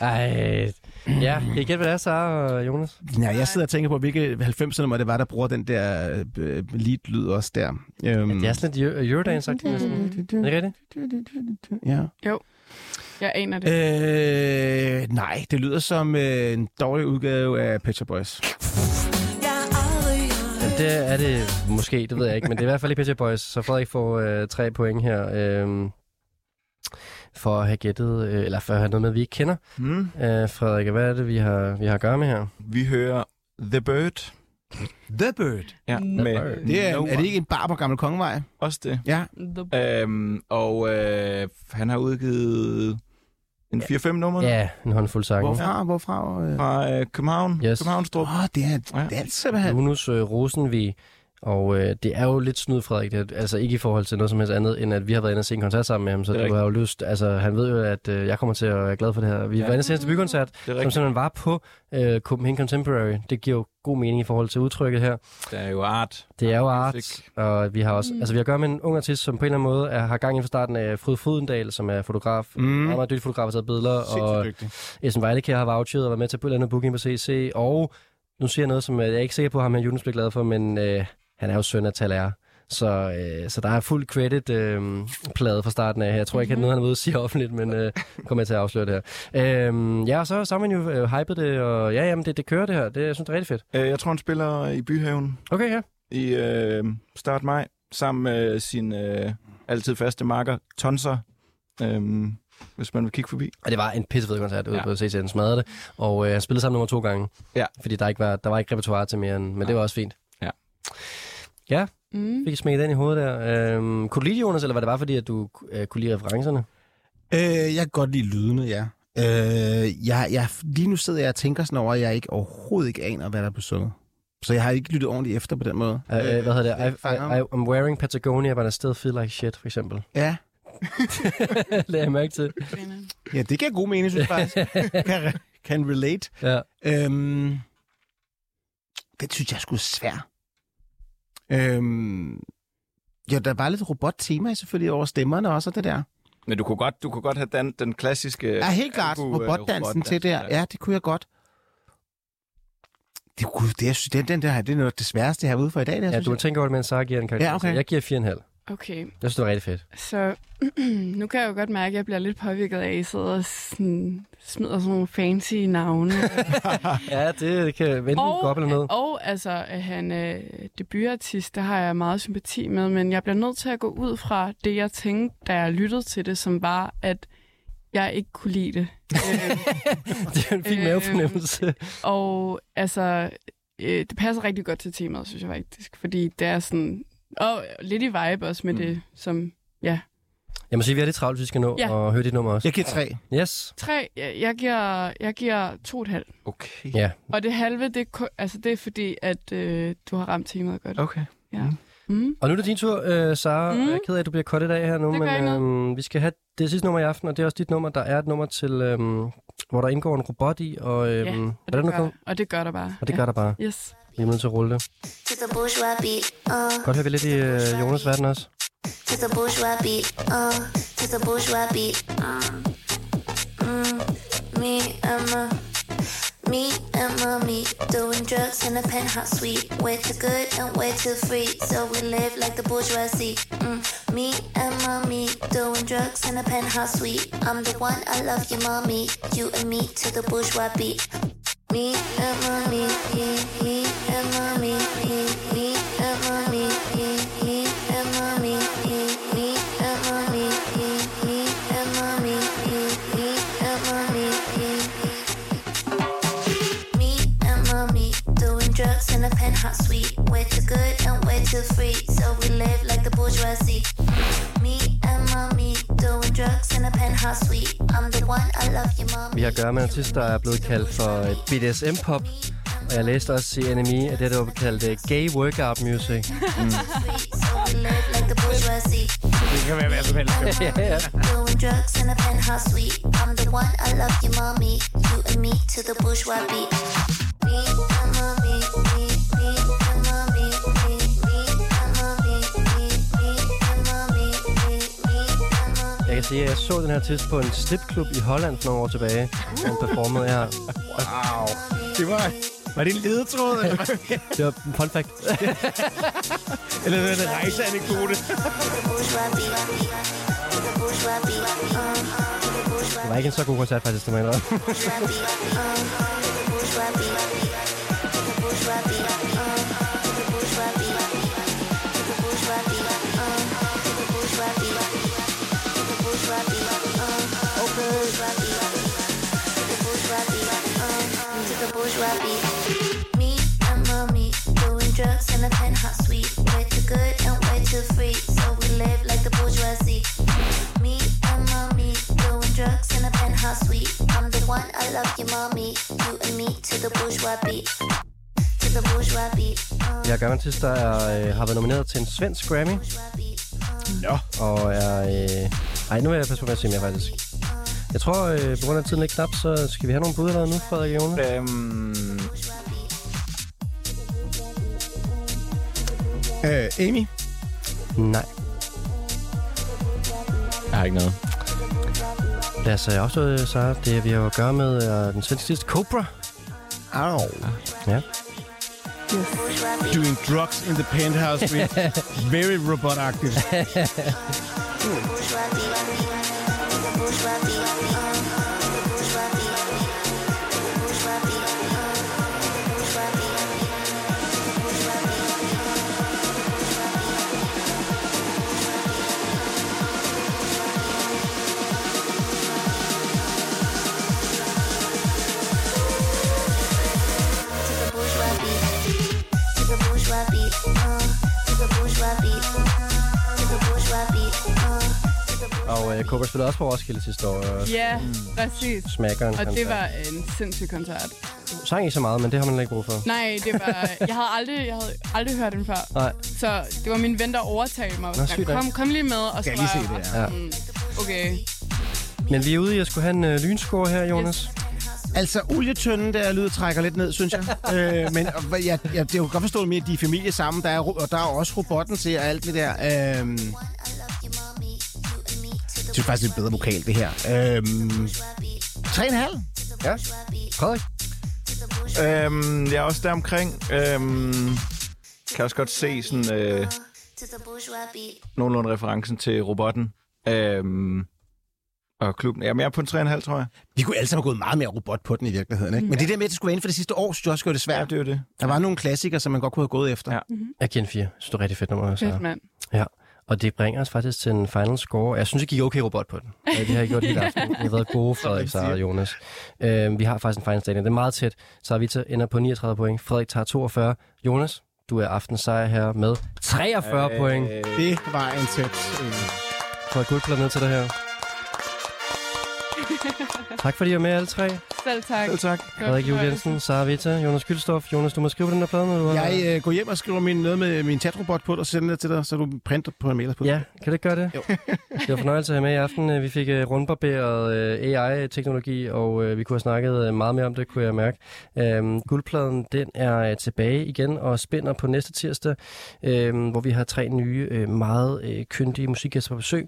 Ej, ja, kan I gætte, hvad det er, Sara og Jonas? Ja, jeg sidder og tænker på, hvilke 90'er nummer det var, der bruger den der øh, lead-lyd også der. Øhm, Det er sådan lidt Euro- Eurodance, sagt det næsten. Er det rigtigt? ja. Jo, jeg aner det. Øh, nej, det lyder som øh, en dårlig udgave af Pet Shop Boys. Jamen, det er det måske, det ved jeg ikke, men det er i hvert fald i Pet Boys, så Frederik får øh, tre point her. Øh, for at have gættet, øh, eller for at have noget med, vi ikke kender. Mm. Øh, Frederik, hvad er det, vi har, vi har at gøre med her? Vi hører The Bird. The Bird. Ja, The med Bird. Det er, No er det ikke en bar på Gamle Kongevej? Også det. Ja. Øhm, og øh, han har udgivet en 4-5 nummer Ja, en håndfuld sange. Hvorfra? Hvorfra? Øh? fra øh, København. Yes. Københavnstrup. Åh, det er, Ja. det er simpelthen... Jonas øh, Rosenvig, og øh, det er jo lidt snyd, Frederik. Det altså ikke i forhold til noget som helst andet, end at vi har været inde og se en koncert sammen med ham, så Det du har jo lyst, altså han ved jo, at øh, jeg kommer til at være glad for det her. Vi Ja. var inde og se hans bykoncert, Det er som rigtigt. simpelthen var på øh, Copenhagen Contemporary. Det giver jo god mening i forhold til udtrykket her. Der er jo art. Det er jo art, Musik. og vi har også, Mm. altså vi har at gøre med en ung artist, som på en eller anden måde er, har gang i fra starten af Fryd Frydendal, som er fotograf, mm. Mm. meget, dygtig fotograf, har taget billeder, og dygtig. Esben Weidekær har vouchet og været med til på et eller andet booking på CC, og nu siger jeg noget, som øh, jeg er ikke sikker på, at ham her Jonas bliver glad for, men øh, han er jo søn af Taler. Så, øh, så der er fuld credit øh, plade fra starten af her. Jeg tror ikke, at noget han er ude at sige [LAUGHS] offentligt, men øh, kommer jeg til at afsløre det her. Øh, ja, og så har Sammen jo øh, hypet det, og ja, jamen, det, det kører det her. Det, jeg synes, det er rigtig fedt. Øh, jeg tror, han spiller i Byhaven Okay, ja. i øh, start maj, sammen med sin øh, altid faste marker, Tonser. Øh, hvis man vil kigge forbi. Og det var en pissefed koncert ude Ja. ja. på CC, han smadrede det. Og øh, han spillede sammen nummer to gange. Ja. Fordi der ikke var, der var ikke repertoire til mere end, men det var også fint. Ja. Mm. fik smækket den i hovedet der. Øhm, kunne du lide det, Jonas, eller var det bare fordi, at du øh, kunne lide referencerne? Øh, jeg kan godt lide lydene, ja. Øh, jeg, jeg, lige nu sidder jeg og tænker sådan over, at jeg ikke overhovedet ikke aner, hvad der er på sunget. Så jeg har ikke lyttet ordentligt efter på den måde. Øh, øh, hvad hedder det? I, fanger I, I, I'm wearing Patagonia, but I still feel like shit, for eksempel. Ja. [LAUGHS] det jeg mærke til. ja, det giver god mening, synes jeg faktisk. [LAUGHS] kan, kan relate. Ja. Øhm, den synes jeg skulle svær. Øhm, ja, der var lidt robottema selvfølgelig over stemmerne også, og det der. Men du kunne godt, du kunne godt have den, den klassiske... Ja, helt klart. øh, Robotdansen til der. ja. Det kunne jeg godt. Det, kunne, det, jeg synes, den, den der, det er noget af det sværeste herude for i dag. Der, Ja, du jeg. tænke over det, mens Sara giver en karakter. Ja, okay. Jeg giver 4,5. Okay, Jeg synes, det var rigtig fedt. så [CLEARS THROAT] nu kan jeg jo godt mærke, at jeg bliver lidt påvirket af, at I sidder og sådan, smider sådan nogle fancy navne. [LAUGHS] Ja, det, det kan vente gå op eller noget. og altså, at han er debutartist, der har jeg meget sympati med, men jeg bliver nødt til at gå ud fra det, jeg tænkte, da jeg lyttede til det, som var, at jeg ikke kunne lide det. Øh, [LAUGHS] det er en fin Øhm, mavefornemmelse. og altså, øh, det passer rigtig godt til temaet, synes jeg faktisk, fordi det er sådan, og lidt i vibe også med mm. det, som, ja. Jeg må sige, vi er lidt travlt, hvis vi skal nå Ja. og høre dit nummer også. Jeg giver tre. Yes. Tre, jeg, jeg giver, jeg giver to og et halvt. Okay. Ja. Og det halve, det er, altså, det er fordi, at øh, du har ramt temaet godt. Okay. Ja. Mm. Og nu er det din tur, øh, Sara. Mm. Mm. Jeg er ked af, at du bliver kottet af her nu, Det men øh, vi skal have det sidste nummer i aften, og det er også dit nummer. Der er et nummer til, øh, hvor der indgår en robot i, og øh, Ja, hvad og er det, gør, kom? og det gør der bare. Og det gør der bare. Yes. Vi er nødt til at rulle det. Uh, Godt høre vi lidt i øh, Jonas' verden også. to the bourgeois beat, uh, to the bourgeois beat, uh. Mm, me and my, me and mommy doing drugs in a penthouse suite. Way too good and way too free, so we live like the bourgeoisie. Mm, me and mommy doing drugs in a penthouse suite. I'm the one, I love you, mommy. You and me to the bourgeois beat. Me and mommy, me, me and mommy, me, me in a penthouse suite. Way too good and way too free, so we live like the bourgeoisie. Me and mommy doing drugs in a penthouse suite. I'm the one, I love you, mommy. Vi har at gøre med en artist, der er blevet kaldt for BDSM-pop. Og jeg læste også i NME, at det der var kaldt øh, gay workout music. Mm. [LAUGHS] So we live like the bourgeoisie. Det kan være hvad som helst. ja, ja. Doing drugs in a penthouse suite. I'm the one, I love you, mommy. You and me to the bourgeois beat. Me and mommy, sige, at jeg så den her artist på en stripklub i Holland for nogle år tilbage. hvor performede her. Wow. Det var... Var det en ledetråd? Eller? Det var en fun fact. eller var det en rejseanekdote? Det var ikke en så god koncert, faktisk, det må jeg mommy. You and me to the bourgeois beat. To the bourgeois beat. Uh, Jeg er gammel artist, der er, øh, har været nomineret til en svensk Grammy. Nå. Og er... Øh... Ej, nu vil jeg passe på med at sige mere, faktisk. Jeg tror, øh, på grund af tiden lidt knap, så skal vi have nogle bud eller nu, Frederik Jonas? Øhm, Øh, Amy? Nej. jeg har ikke noget. Lad os øh, afsløre, så det vi har at gøre med øh, den svenske Cobra. Au. Ja. Doing drugs in the penthouse suite. [LAUGHS] Very robot-agtigt. [LAUGHS] Og øh, Cobra spillede også på Roskilde sidste år. Og Ja, præcis. Smackeren. Og det var en sindssyg koncert. Sang ikke så meget, men det har man ikke brug for. Nej, det var... [LAUGHS] Jeg havde aldrig, jeg havde aldrig hørt den før. Nej. Så det var min ven, der overtalte mig. Nå, sygt, kom, ja. kom lige med. Og så jeg lige se det, ja. Ja. Mm, Okay. Men vi er ude i at skulle have en øh, lynscore her, Jonas. Altså, olietønden der lyd trækker lidt ned, synes jeg. [LAUGHS] øh, men og, jeg, jeg, jeg kan godt forstå det med, at de er familie sammen. Der er, og der er også robotten til og alt det der. Øh, synes faktisk, det er bedre vokal, det her. Øhm, 3,5? Ja. Frederik? Øhm, jeg er også der omkring. Øhm, kan også godt se sådan øh, nogenlunde referencen til robotten. Øhm, og klubben. Jamen, jeg er på en 3,5, tror jeg. Vi kunne alle sammen have gået meget mere robot på den i virkeligheden, ikke? Men det der med, at det skulle være inden for det sidste år, synes jeg også gjorde det svært. Ja, det er det. Der var nogle klassikere, som man godt kunne have gået efter. Ja. Jeg giver en 4. Jeg synes, det er rigtig fedt nummer. Så. Fedt, mand. Ja. Og det bringer os faktisk til en final score. Jeg synes, det gik okay robot på den. Ja, det har jeg gjort hele aften. Vi har været gode, Frederik, Sara og Jonas. Øh, vi har faktisk en final stadion. Det er meget tæt. Så vi ender på 39 point. Frederik tager 42. Jonas, du er aftens sejr her med 43 øh, point. Det var en tæt. Øh. Jeg guldplader ned til dig her. [LAUGHS] Tak fordi I var med alle tre. Selv tak. Selv tak. Frederik Juhl Jensen, Sara Vita, Jonas Kylstof. Jonas, du må skrive på den der plade, når du har... Jeg øh, går hjem og skriver min, noget med min chatrobot på, og sender det til dig, så du printer på en mail på det. Ja, kan ikke gøre det? Jo. [LAUGHS] det var fornøjelse at have med i aften. Vi fik uh, rundbarberet uh, AI-teknologi, og uh, vi kunne have snakket uh, meget mere om det, kunne jeg mærke. Um, guldpladen, den er uh, tilbage igen og spænder på næste tirsdag, um, hvor vi har tre nye, uh, meget uh, kyndige musikgæster på besøg.